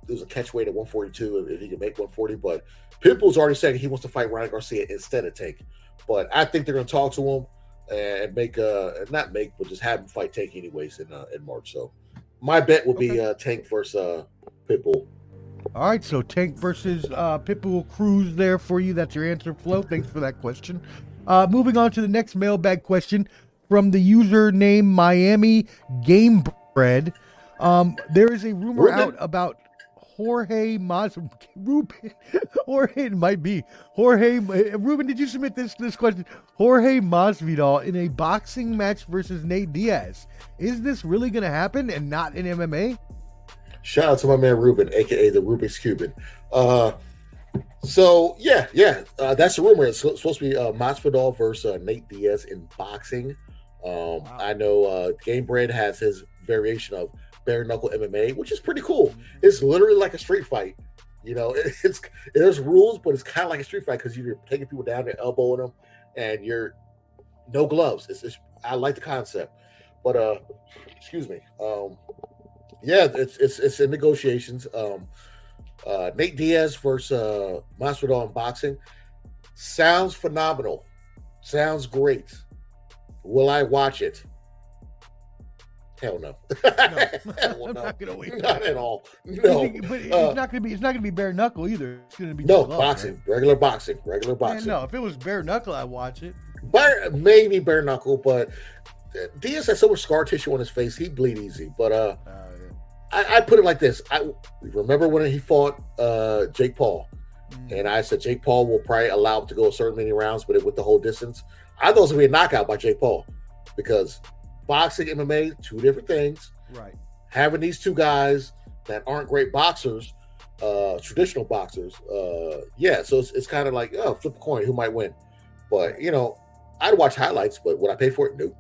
there's a catch weight at 142 if, if he can make 140, but Pitbull's already saying he wants to fight Ryan Garcia instead of Tank. But I think they're going to talk to him and make uh not make but just have him fight Tank anyways in uh, in March. So my bet will be uh Tank versus uh Pitbull. All right, so Tank versus uh, Pitbull Cruz there for you. That's your answer, Flo. Thanks for that question. Uh, moving on to the next mailbag question from the username Miami Game Bread. Um, there is a rumor Ruben? out about Jorge Mas Ruben. Jorge it might be Jorge uh, Ruben. Did you submit this this question? Jorge Masvidal in a boxing match versus Nate Diaz. Is this really going to happen and not in MMA? Shout out to my man Ruben, aka the Rubik's Cuban. Uh, so yeah, yeah, uh, that's a rumor. It's supposed to be uh, Masvidal versus uh, Nate Diaz in boxing. Um, I know uh, Gamebred has his variation of bare knuckle MMA, which is pretty cool. It's literally like a street fight. You know, it's there's rules, but it's kind of like a street fight because you're taking people down, and elbowing them, and you're no gloves. It's, it's I like the concept, but uh, excuse me. Um, yeah, it's it's it's in negotiations. Um, uh, Nate Diaz versus uh, Masvidal in boxing sounds phenomenal. Sounds great. Will I watch it? Hell no. No, Hell I'm no. not gonna wait. Not at all. No. but it's Uh, not gonna be. It's not gonna be bare knuckle either. It's gonna be no, boxing. Regular boxing. Regular right? Man, boxing. no, if it was bare knuckle, I'd watch it. Bare, maybe bare knuckle, but Diaz has so much scar tissue on his face, he bleed easy. But uh Uh, I, I put it like this. I remember when he fought uh Jake Paul. mm. And I said Jake Paul will probably allow him to go a certain many rounds, but with the whole distance, I thought it was gonna be a knockout by Jake Paul because boxing, MMA, two different things. right. Having these two guys that aren't great boxers, uh, traditional boxers, uh, yeah. So it's, it's kind of like, oh, flip a coin, who might win? But you know, I'd watch highlights, but would I pay for it? No.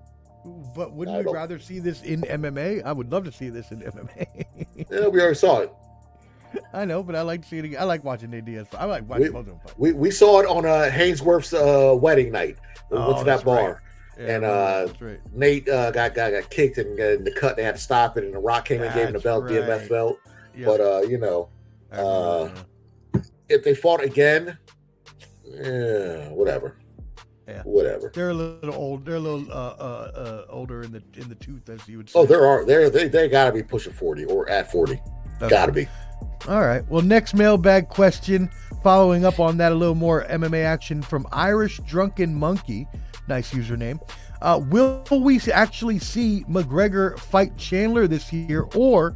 But wouldn't I you don't- rather see this in MMA? I would love to see this in MMA. Yeah, we already saw it. I know, but I like seeing it. I like watching Nate Diaz. I like watching We- both of them fight. We, we saw it on uh, Hainsworth's uh, wedding night. We Oh, went to that bar. right. Yeah, and, uh, right. Nate uh, got, got got kicked and uh, in the cut. They had to stop it, and the Rock came and gave him the belt, right. BMF belt. Yeah, But uh, you know, uh, if they fought again, yeah, whatever. Yeah. Whatever. they're a little old. They're a little uh, uh, uh, older in the in the tooth, as you would say. Oh, there are there they they gotta be pushing forty or at forty. That's Gotta be. All right. Well, next mailbag question, following up on that, a little more MMA action from Irish Drunken Monkey. Nice username. Uh, will we actually see McGregor fight Chandler this year, or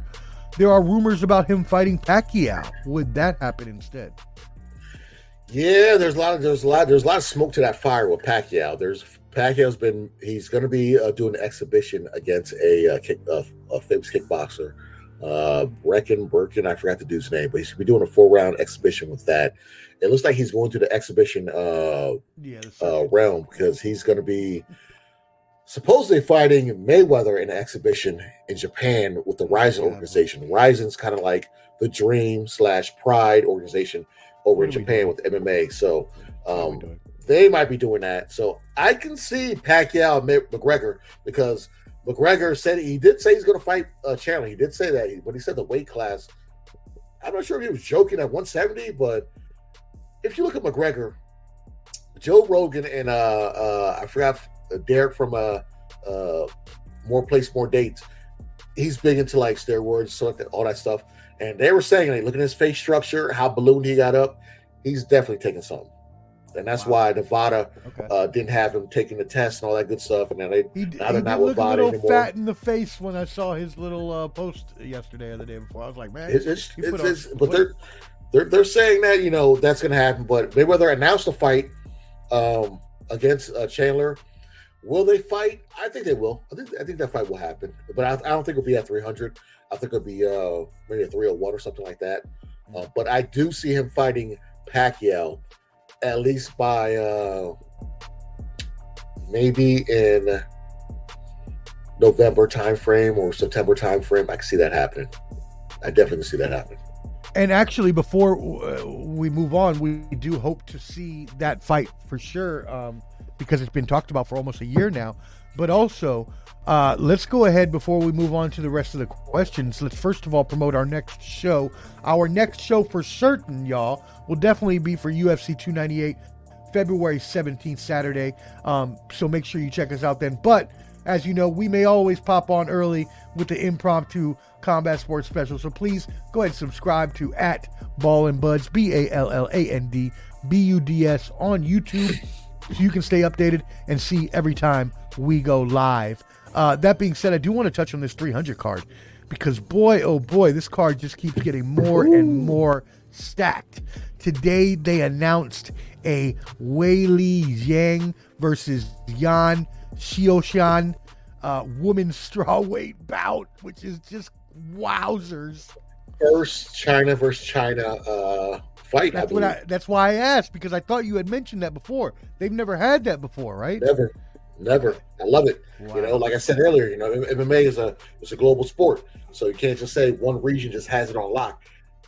there are rumors about him fighting Pacquiao? Would that happen instead? Yeah, there's a lot of there's a lot there's a lot of smoke to that fire with Pacquiao. There's Pacquiao's been he's going to be uh, doing an exhibition against a uh, kick, uh, a famous kickboxer, uh, Brecken Birkin. I forgot the dude's name, but he's be doing a four round exhibition with that. It looks like he's going to the exhibition uh, Yeah. uh, realm because he's going to be supposedly fighting Mayweather in an exhibition in Japan with the Rizin Yeah. organization. Rizin's kind of like the Dream slash Pride organization over in Japan with MMA. So What are we um, they might be doing that. So I can see Pacquiao and McGregor because McGregor said he did say he's going to fight uh, Chandler. He did say that, but he said the weight class. I'm not sure if he was joking at 170, but if you look at McGregor, Joe Rogan and uh, uh I forgot uh, Derek from uh uh More Plates More Dates. He's big into like steroids, so like that- all that stuff. And they were saying, like, look at his face structure, how ballooned he got up. He's definitely taking something. And that's Wow. why Nevada Okay. uh, didn't have him taking the test and all that good stuff. And then they, He, now he not with Vada little anymore. fat in the face when I saw his little uh, post yesterday or the day before. I was like, man, It's, it's, it's, on it's- but they're they're they're saying that you know that's going to happen. But Mayweather announced a fight um, against uh, Chandler. Will they fight? I think they will. I think I think that fight will happen. But I, I don't think it'll be at 300. I think it'll be uh, maybe a 301 or something like that. Uh, but I do see him fighting Pacquiao at least by uh, maybe in November timeframe or September timeframe. I can see that happening. I definitely see that happening. And actually, before uh, we move on, we do hope to see that fight for sure um, because it's been talked about for almost a year now. But also, uh, let's go ahead before we move on to the rest of the questions. Let's first of all promote our next show. Our next show for certain, y'all, will definitely be for UFC 298, February 17th, Saturday. Um, so make sure you check us out then. But as you know, we may always pop on early with the impromptu combat sports special. So please go ahead and subscribe to at Ball and Buds, B A L L A N D B U D S on YouTube so you can stay updated and see every time we go live. Uh, that being said, I do want to touch on this 300 card because boy, oh boy, this card just keeps getting more and more stacked. Today they announced a Weili Zhang versus Yan Xiaonan uh, women's strawweight bout, which is just wowzers. First China versus China uh, fight. I That's what. I. That's why I asked because I thought you had mentioned that before. They've never had that before, right? Never, never. I love it. Wow. You know, like I said earlier, you know, MMA is a is a global sport. So you can't just say one region just has it on lock.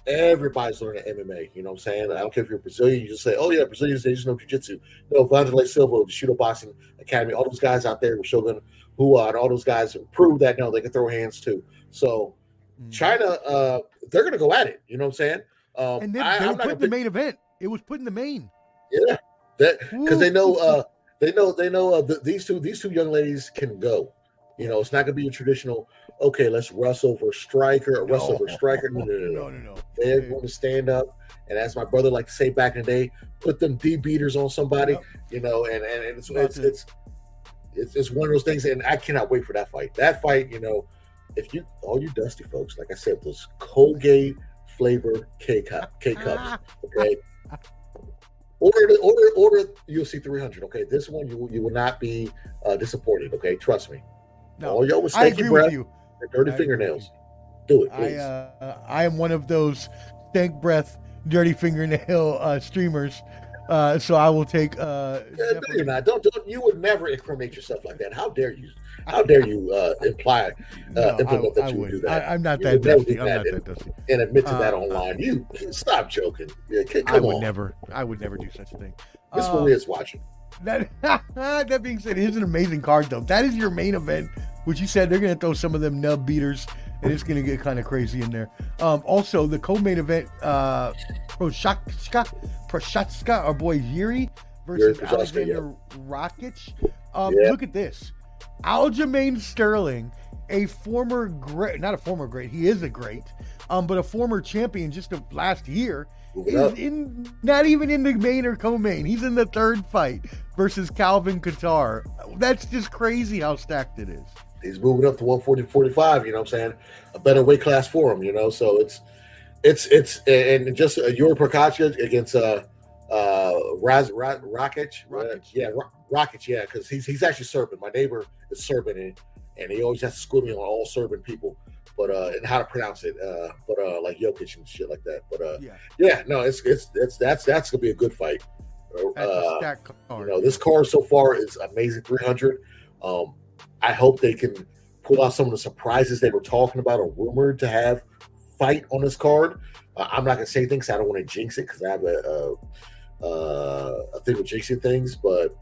Everybody's learning MMA. You know what I'm saying? I don't care if you're Brazilian. You just say, "Oh yeah, Brazilians they just know jiu-jitsu." No, Wanderlei Silva, the Chute Boxe Academy, all those guys out there with Shogun, who uh, and all those guys prove that no, they can throw hands too. So Mm. China, uh, they're gonna go at it. You know what I'm saying? Um, And then I, they were not put the main event. It was put in the main. yeah, that because they know uh they know they know uh, th- these two these two young ladies can go. You know, it's not gonna be a traditional. Okay, let's wrestle for striker or wrestle for striker. No, no, no, No, no. no, no. They're going to stand up, and as my brother liked to say back in the day, put them D beaters on somebody. Yep. You know, and and, and it's, it's, it's it's it's one of those things, and I cannot wait for that fight. That fight, you know, if you all you dusty folks, like I said, those Colgate flavored K cup K cups, okay. Order order order UFC 300. Okay, this one you will you will not be uh, disappointed. Okay, trust me. No, All y'all with I stinky breath you. and dirty I fingernails, do it, I please. uh, I am one of those stank breath, dirty fingernail uh, streamers. Uh, so I will take. Uh, Yeah, no, you're not. Don't, don't. You would never incriminate yourself like that. How dare you? How dare you uh, imply no, uh, implement I, that I you would do that? I, I'm not that would never dusty. do I'm that not that dusty. and admit to that Uh, online? You stop joking. Yeah, I would on. never. I would never do such a thing. Miss Uh, Maria's watching. That that being said, it is an amazing card though. That is your main event, which you said they're gonna throw some of them nub beaters, and it's gonna get kind of crazy in there. Um, also, the co-main event, uh, Prochazka, our boy Yuri versus Alexander Rakic. Um, Yeah. Look at this, Aljamain Sterling, a former great, not a former great, he is a great, um, but a former champion just of last year is in not even in the main or co-main. He's in the third fight versus Calvin Kattar. That's just crazy how stacked it is. He's moving up to 140 45. You know what I'm saying? A better weight class for him. You know, so it's it's it's and just uh, Yuri Prochazka against uh uh Raz Ra- Rakic. Rakic. yeah, Ra- Rakic. Yeah, because he's he's actually Serbian. My neighbor is Serbian, and, and he always has to school me on all Serbian people. But uh, and how to pronounce it, uh, but uh, like Jokic and shit like that. But uh, Yeah, yeah, no, it's it's it's that's that's gonna be a good fight. that's Uh, you know, this card so far is amazing 300. Um, I hope they can pull out some of the surprises they were talking about or rumored to have fight on this card. Uh, I'm not gonna say things. I don't want to jinx it because I have a, a, uh, a thing with jinxing things, but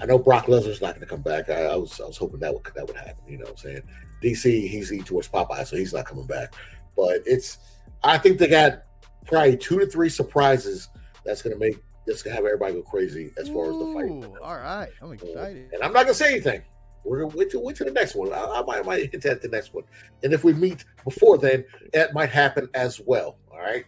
I know Brock Lesnar's not going to come back. I, I was I was hoping that would that would happen. You know what I'm saying? DC he's eating towards Popeye, so he's not coming back. But it's I think they got probably two to three surprises that's going to make that's going to have everybody go crazy as far as the fight. Ooh, all right, I'm excited. And I'm not gonna say anything. We're gonna wait to wait to the next one. I, I might, I might hint at the next one. And if we meet before then, that might happen as well. All right.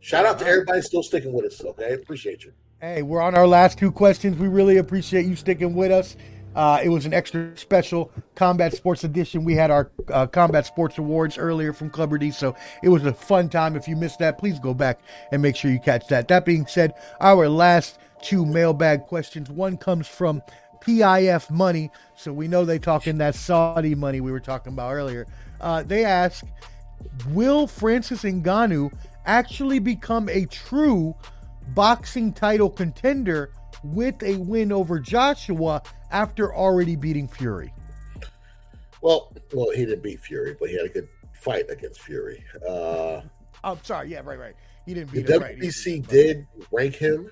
Shout out to everybody still sticking with us. Okay, appreciate you. Hey, we're on our last two questions. We really appreciate you sticking with us. Uh, it was an extra special Combat Sports edition. We had our uh, Combat Sports Awards earlier from Clubber D, so it was a fun time. If you missed that, please go back and make sure you catch that. That being said, our last two mailbag questions. One comes from PIF Money, so we know they talking that Saudi money we were talking about earlier. Uh, they ask, will Francis Ngannou actually become a true boxing title contender with a win over Joshua after already beating Fury? Well, well, he didn't beat Fury, but he had a good fight against Fury. Uh, I'm sorry, yeah, right, right. He didn't the beat him. Right. WBC did rank him.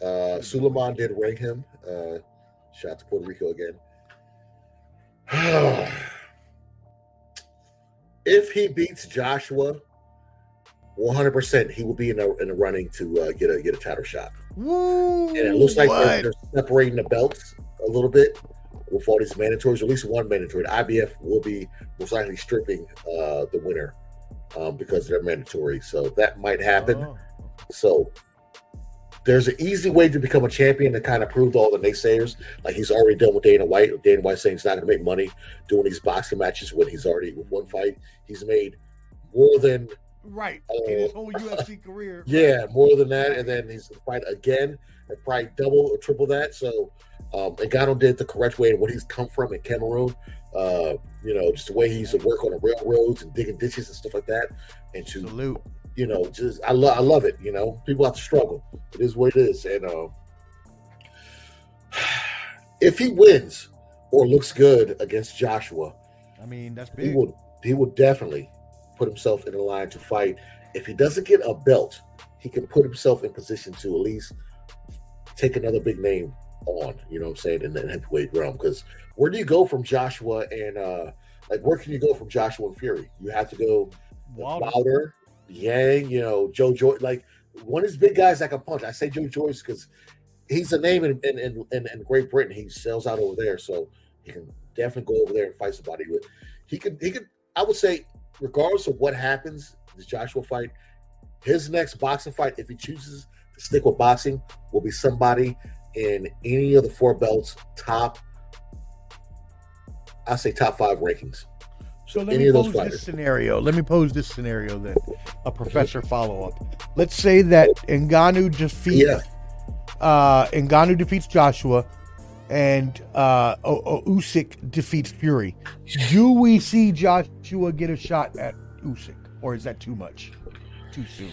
Uh, Sulaiman did rank him. Uh, shout out to Puerto Rico again. if he beats Joshua, 100%, he will be in the in the running to uh, get a get a title shot. And it looks like they're, they're separating the belts a little bit with all these mandatories. At least one mandatory. The IBF will be most likely stripping uh, the winner um, because they're mandatory. So that might happen. Oh. So there's an easy way to become a champion to kind of prove to all the naysayers. Like he's already done with Dana White. Dana White saying he's not going to make money doing these boxing matches when he's already with one fight. He's made more than Right. Oh. In his whole UFC career. yeah, more than that, and then he's fight again and probably double or triple that. So, um, and Ngannou did the correct way and what he's come from in Cameroon. Uh, you know, just the way he used to work on the railroads and digging ditches and stuff like that, and to Salute. you know, just I love I love it. You know, people have to struggle. It is what it is, and uh, if he wins or looks good against Joshua, I mean, that's big. he will he will definitely put himself in the line to fight. If he doesn't get a belt, he can put himself in position to at least take another big name on. You know what I'm saying in the heavyweight realm. Because where do you go from Joshua and uh like where can you go from Joshua and Fury? You have to go Wilder. Wilder, Zhang, you know, Joe Joyce. Like one of these big guys that can punch. I say Joe Joyce because he's a name in in, in in in Great Britain. He sells out over there, so he can definitely go over there and fight somebody. With he could he could. I would say, regardless of what happens, this Joshua fight, his next boxing fight, if he chooses to stick with boxing, will be somebody in any of the four belts top. I say top five rankings. So let any me of those pose this scenario. Let me pose this scenario then. A professor follow up. Let's say that Ngannou defeats Yeah. uh Ngannou defeats Joshua and uh o- Usyk defeats Fury. Do we see Joshua get a shot at Usyk or is that too much? Too soon.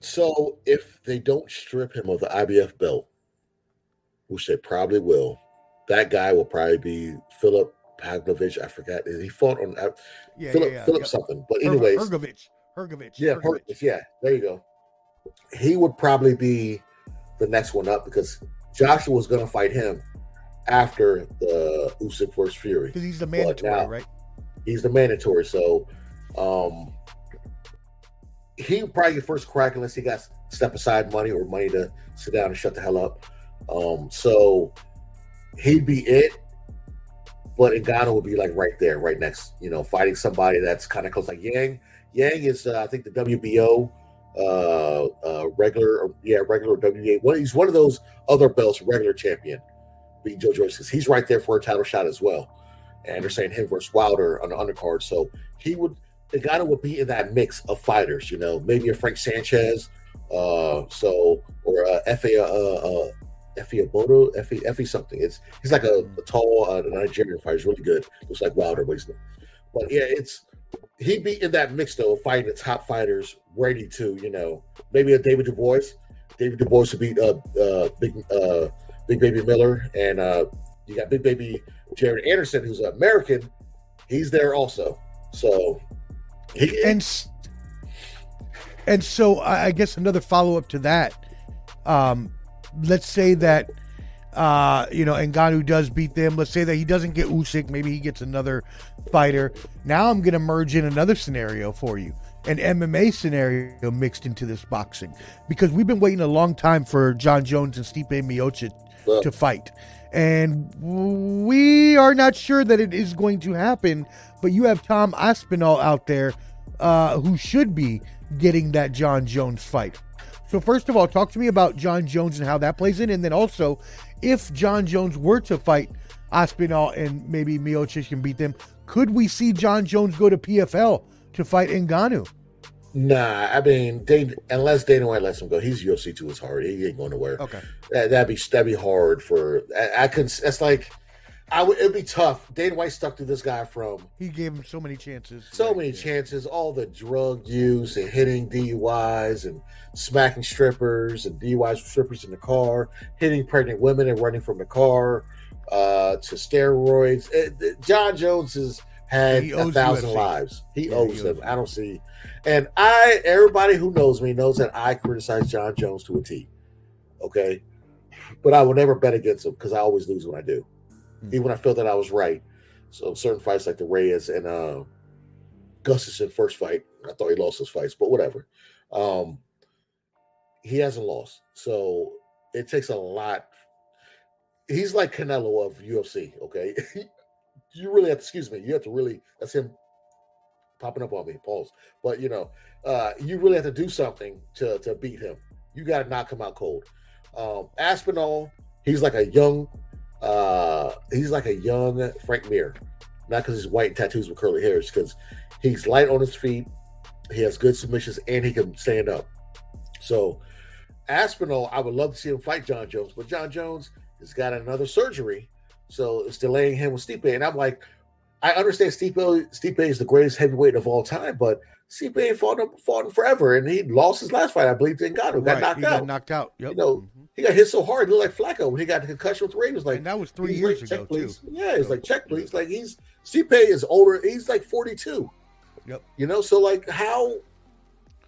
So if they don't strip him of the IBF belt, which they probably will, that guy will probably be Philip Pavlovich. I forgot. He fought on uh, Yeah, Philip yeah, yeah. Philip something. But anyways, Hrgovic. Hrgovic. yeah. Hrgovic, yeah, there you go. He would probably be the next one up because Joshua was going to fight him after the Usyk versus Fury. Because he's the mandatory, now- right? He's the mandatory, so um he would probably get first crack unless he got step aside money or money to sit down and shut the hell up. Um, so he'd be it, but Ngannou would be like right there, right next, you know, fighting somebody that's kind of close. Like Zhang, Zhang is uh, I think the WBO uh uh regular yeah regular WBA one he's one of those other belts regular champion being Joe Joyce because he's right there for a title shot as well and they're saying him versus Wilder on the undercard. So he would the guy would be in that mix of fighters, you know, maybe a Frank Sanchez, uh, so or uh, Effie uh, uh, Effie Abodo, Effie Effie something. It's he's like a, a tall uh, Nigerian fighter. He's really good. Looks like Wilder, but he's not. But yeah, it's he'd be in that mix though, fighting the top fighters, ready to you know maybe a David Du Bois. David Du Bois would beat uh, uh, big uh, Big Baby Miller, and uh, you got Big Baby Jared Anderson, who's an American. He's there also. So he and and so I guess another follow up to that. Um, let's say that uh, you know Ngannou does beat them. Let's say that he doesn't get Usyk. Maybe he gets another fighter. Now I'm going to merge in another scenario for you, an MMA scenario mixed into this boxing, because we've been waiting a long time for Jon Jones and Stipe Miocic to fight. And we are not sure that it is going to happen, but you have Tom Aspinall out there uh, who should be getting that Jon Jones fight. So, first of all, talk to me about Jon Jones and how that plays in. And then also, if Jon Jones were to fight Aspinall and maybe Miocic can beat them, could we see Jon Jones go to PFL to fight Ngannou? Nah, I mean, unless Dana White lets him go, he's UFC too. It's hard. He ain't going nowhere. Okay. That, that'd be that'd be hard for. I, I could. That's like, I would. It'd be tough. Dana White stuck to this guy from He gave him so many chances. so Right, many yeah. chances. All the drug use and hitting DUIs and smacking strippers and DUIs with strippers in the car, hitting pregnant women and running from the car, uh, to steroids. It- it- Jon Jones has had a thousand UFC. lives. He Yeah, owes he them. I don't see. And I, everybody who knows me knows that I criticize Jon Jones to a T. Okay, but I will never bet against him because I always lose when I do, Hmm. even when I felt that I was right. So certain fights like the Reyes and uh, Gustafsson first fight, I thought he lost those fights, but whatever. Um, he hasn't lost, so it takes a lot. He's like Canelo of UFC. Okay, you really have to excuse me. You have to really. That's him popping up on me. Pause. But you know, uh, you really have to do something to to beat him. You got to knock him out cold. Um, Aspinall, he's like a young, uh, he's like a young Frank Mir. Not because he's white and tattoos with curly hair, hairs, because he's light on his feet. He has good submissions and he can stand up. So Aspinall, I would love to see him fight Jon Jones, but Jon Jones has got another surgery, so it's delaying him with Stipe. And I'm like, I understand Stipe. Stipe is the greatest heavyweight of all time, but Stipe fought him, fought him forever, and he lost his last fight. I believe to Ngannou, got Right, knocked he out. got knocked out. Yep. You know, Mhm. he got hit so hard, he looked like Flacco when he got the concussion with the Ravens. Like and that was three years like, ago check, please. too. Yeah, it's So- like check, please. Like he's Stipe is older. He's like 42. Yep. You know, so like how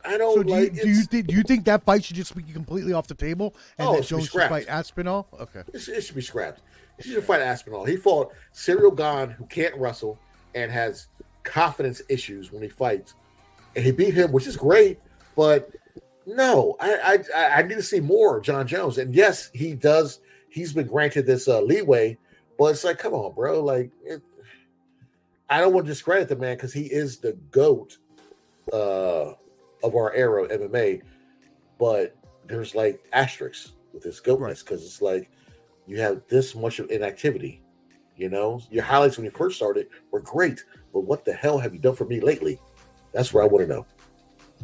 I don't So do you, do you think do you think that fight should just be completely off the table and Oh, that Jones should fight Aspinall? Okay. It should, it should be scrapped. He should fight Aspinall. He fought Ciryl Gane, who can't wrestle and has confidence issues when he fights, he beat him, which is great. But no, I I, I need to see more Jon Jones. And yes, he does. He's been granted this uh, leeway, but it's like, come on, bro. Like, it, I don't want to discredit the man because he is the goat uh, of our era of MMA. But there's like asterisks with his goatness because it's like you have this much of inactivity. You know, your highlights when you first started were great, but what the hell have you done for me lately? That's what I want to know.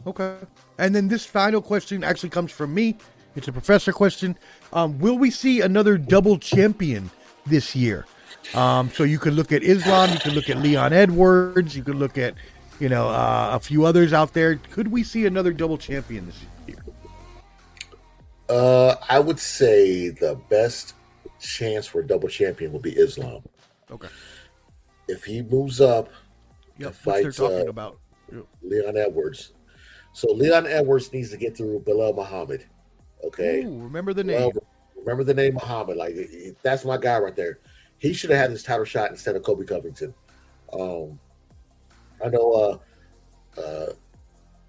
Okay. And then this final question actually comes from me. It's a professor question. Um, will we see another double champion this year? Um, so you could look at Islam, you could look at Leon Edwards, you could look at, you know, uh, a few others out there. Could we see another double champion this year? Uh, I would say the best chance for a double champion would be Islam. Okay. If he moves up Yep. and Which they're fights talking uh, about. Yep. Leon Edwards, so Leon Edwards needs to get through Belal Muhammad. Okay, Ooh, remember the name. Well, remember the name Muhammad. Like that's my guy right there. He should have had his title shot instead of Colby Covington. Um, I know uh, uh,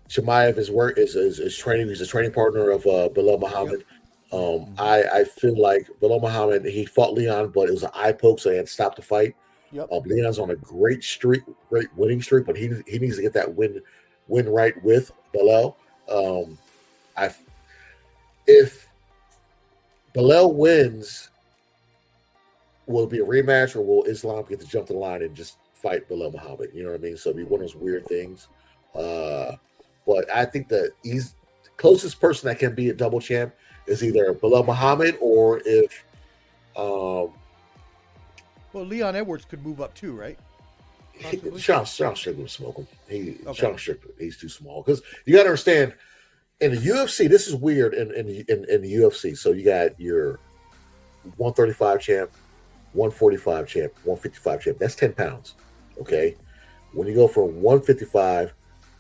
Chimaev is work is, is is training. He's a training partner of uh, Belal Muhammad. Um, I I feel like Belal Muhammad he fought Leon, but it was an eye poke, so he had to stop the fight. Yep. Leon's on a great streak, great winning streak, but he he needs to get that win win right with Belal. Um, I if Belal wins, will it be a rematch or will Islam get to jump the line and just fight Belal Muhammad? You know what I mean? So it'll be one of those weird things. Uh, but I think the he's closest person that can be a double champ is either Belal Muhammad or if um Well, Leon Edwards could move up too, right? Sean Sean Strickland would smoke him. He Okay. Sean Strickland, he's too small. Because you gotta understand in the UFC, this is weird in in, in in the UFC. So you got your 135 champ, 145 champ, 155 champ. That's 10 pounds. Okay. When you go from 155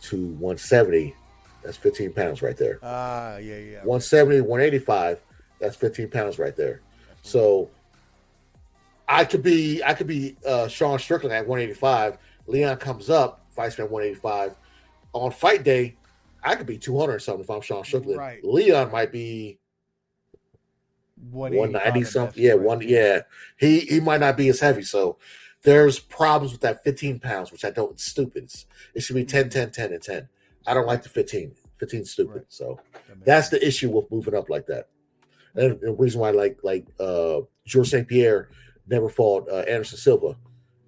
to 170, that's 15 pounds right there. Ah, yeah, yeah. 170, 185, that's 15 pounds right there. So I could be I could be uh Sean Strickland at 185. Leon comes up, fights me at 185. On fight day, I could be 200 or something if I'm Sean Strickland. Right. Leon might be 190 something. Yeah, right. one yeah. He he might not be as heavy. So there's problems with that 15 pounds, which I don't it's stupid. It's, it should be 10, 10, 10, and 10. I don't like the 15. 15 stupid. Right. So That that's the issue with moving up like that. And the reason why, like, like uh George St. Pierre never fought uh, Anderson Silva,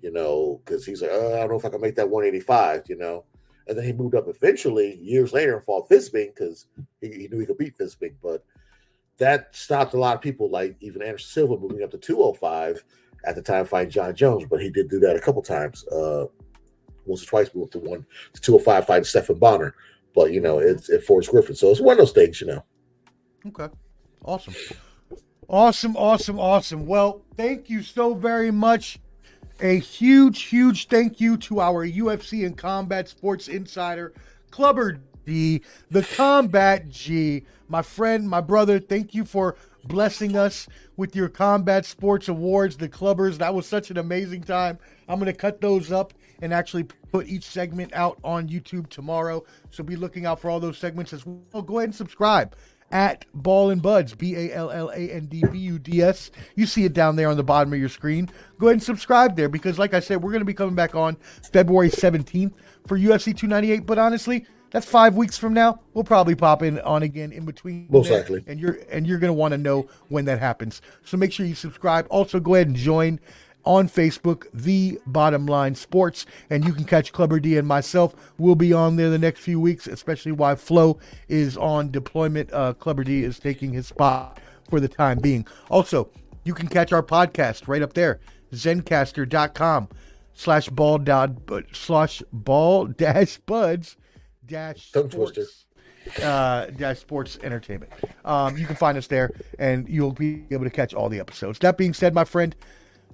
you know, because he's like, oh, I don't know if I can make that 185, you know. And then he moved up eventually years later and fought Bisping because he, he knew he could beat Bisping. But that stopped a lot of people, like even Anderson Silva moving up to 205 at the time fighting Jon Jones. But he did do that a couple times. Uh once or twice moved to one to 205 fighting Stephen Bonnar. But you know, it's at Forrest Griffin. So it's one of those things, you know. Okay. Awesome. Awesome, awesome, awesome. Well, thank you so very much. A huge, huge thank you to our UFC and Combat Sports Insider, Clubber D, the Combat G. My friend, my brother, thank you for blessing us with your Combat Sports Awards, the Clubbers. That was such an amazing time. I'm going to cut those up and actually put each segment out on YouTube tomorrow. So be looking out for all those segments as well. Go ahead and subscribe at Ball and Buds, B A L L A N D B U D S. You see it down there on the bottom of your screen. Go ahead and subscribe there because, like I said, we're going to be coming back on February 17th for UFC 298. But honestly, that's five weeks from now. We'll probably pop in on again in between. Most likely. and you're and you're going to want to know when that happens. So make sure you subscribe. Also, go ahead and join on Facebook, The Bottom Line Sports, and you can catch Clubber D and myself. We'll be on there the next few weeks, especially while Flo is on deployment. Uh, Clubber D is taking his spot for the time being. Also, you can catch our podcast right up there, zencastr.com slash ball dot but slash ball dash buds dash sports uh, dash sports entertainment. Um, you can find us there, and you'll be able to catch all the episodes. That being said, my friend,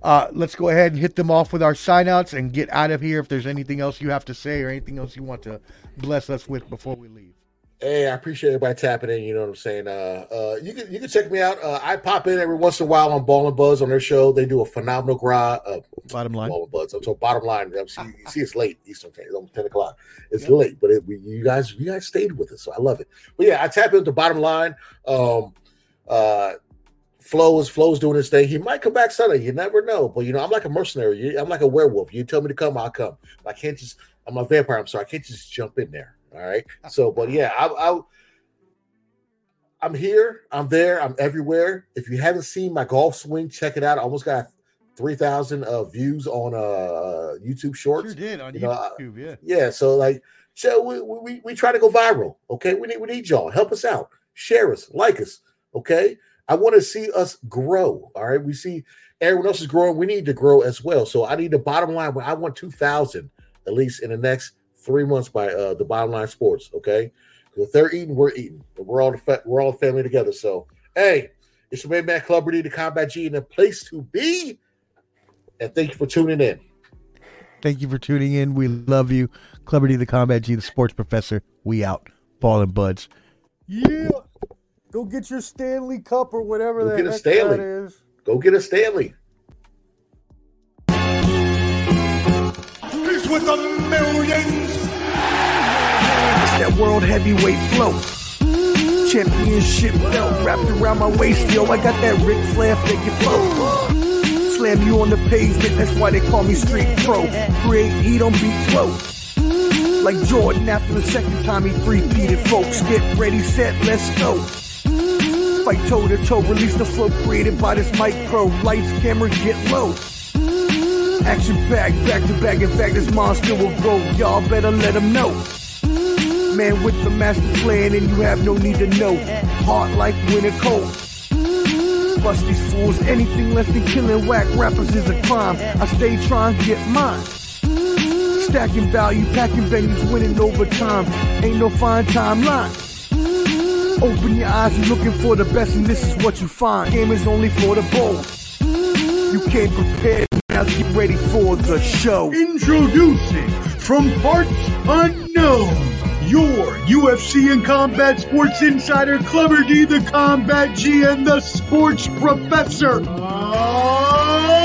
Uh, let's go ahead and hit them off with our signouts and get out of here. If there's anything else you have to say or anything else you want to bless us with before we leave. Hey, I appreciate everybody tapping in. You know what I'm saying? Uh, uh, you can you can check me out. Uh, I pop in every once in a while on Ball and Buzz on their show. They do a phenomenal grind. Uh, Bottom line. Ball and Buzz. So bottom line, you see, you see it's late Eastern time. It's almost ten o'clock. It's late, but it, we, you guys you guys stayed with us, so I love it. But yeah, I tap into bottom line. Um, uh, Flo is Flo's doing his thing. He might come back Sunday. You never know. But you know, I'm like a mercenary. I'm like a werewolf. You tell me to come, I'll come. I can't just. I'm a vampire. I'm sorry. I can't just jump in there. All right. So, but yeah, I, I I'm here. I'm there. I'm everywhere. If you haven't seen my golf swing, check it out. I almost got three thousand uh, views on uh YouTube Shorts. Sure did on You know, I- YouTube, yeah. Yeah, so like, so we, we we try to go viral. Okay, we need we need y'all help us out, share us, like us. Okay, I want to see us grow. All right, we see everyone else is growing. We need to grow as well. So I need the bottom line. I want two thousand at least in the next three months by uh the bottom line sports. Okay. if they're eating, we're eating. We're all the fa- we're all a family together. So hey, it's your main man Clubber D, the Combat G, and the place to be. And thank you for tuning in. Thank you for tuning in. We love you. D, the Combat G, the Sports Professor. We out. Ball and Buds. Yeah. Go get your Stanley Cup or whatever Go the get a Stanley. that is. Go get a Stanley. He's with the millions. It's that world heavyweight flow. Championship belt wrapped around my waist, yo. I got that Ric Flair figure flow. Slam you on the pavement, that's why they call me Street Pro. Create heat on beat flow. Like Jordan after the second time he three-peated, folks. Get ready, set, let's go. Fight toe to toe, release the flow created by this mic pro. Lights, camera, get low. Action packed, back to back. In fact, this monster will go. Y'all better let him know. Man with the master plan, and you have no need to know. Heart like winter cold. Bust these fools, anything less than killing whack rappers is a crime. I stay trying to get mine. Stacking value, packing venues, winning over time. Ain't no fine timeline. Open your eyes, you're looking for the best, and this is what you find. Game is only for the bold. You came prepared, now get ready for the show. Introducing from parts unknown, your UFC and combat sports insider, Clubber D, the Combat G, and the Sports Professor. Ah!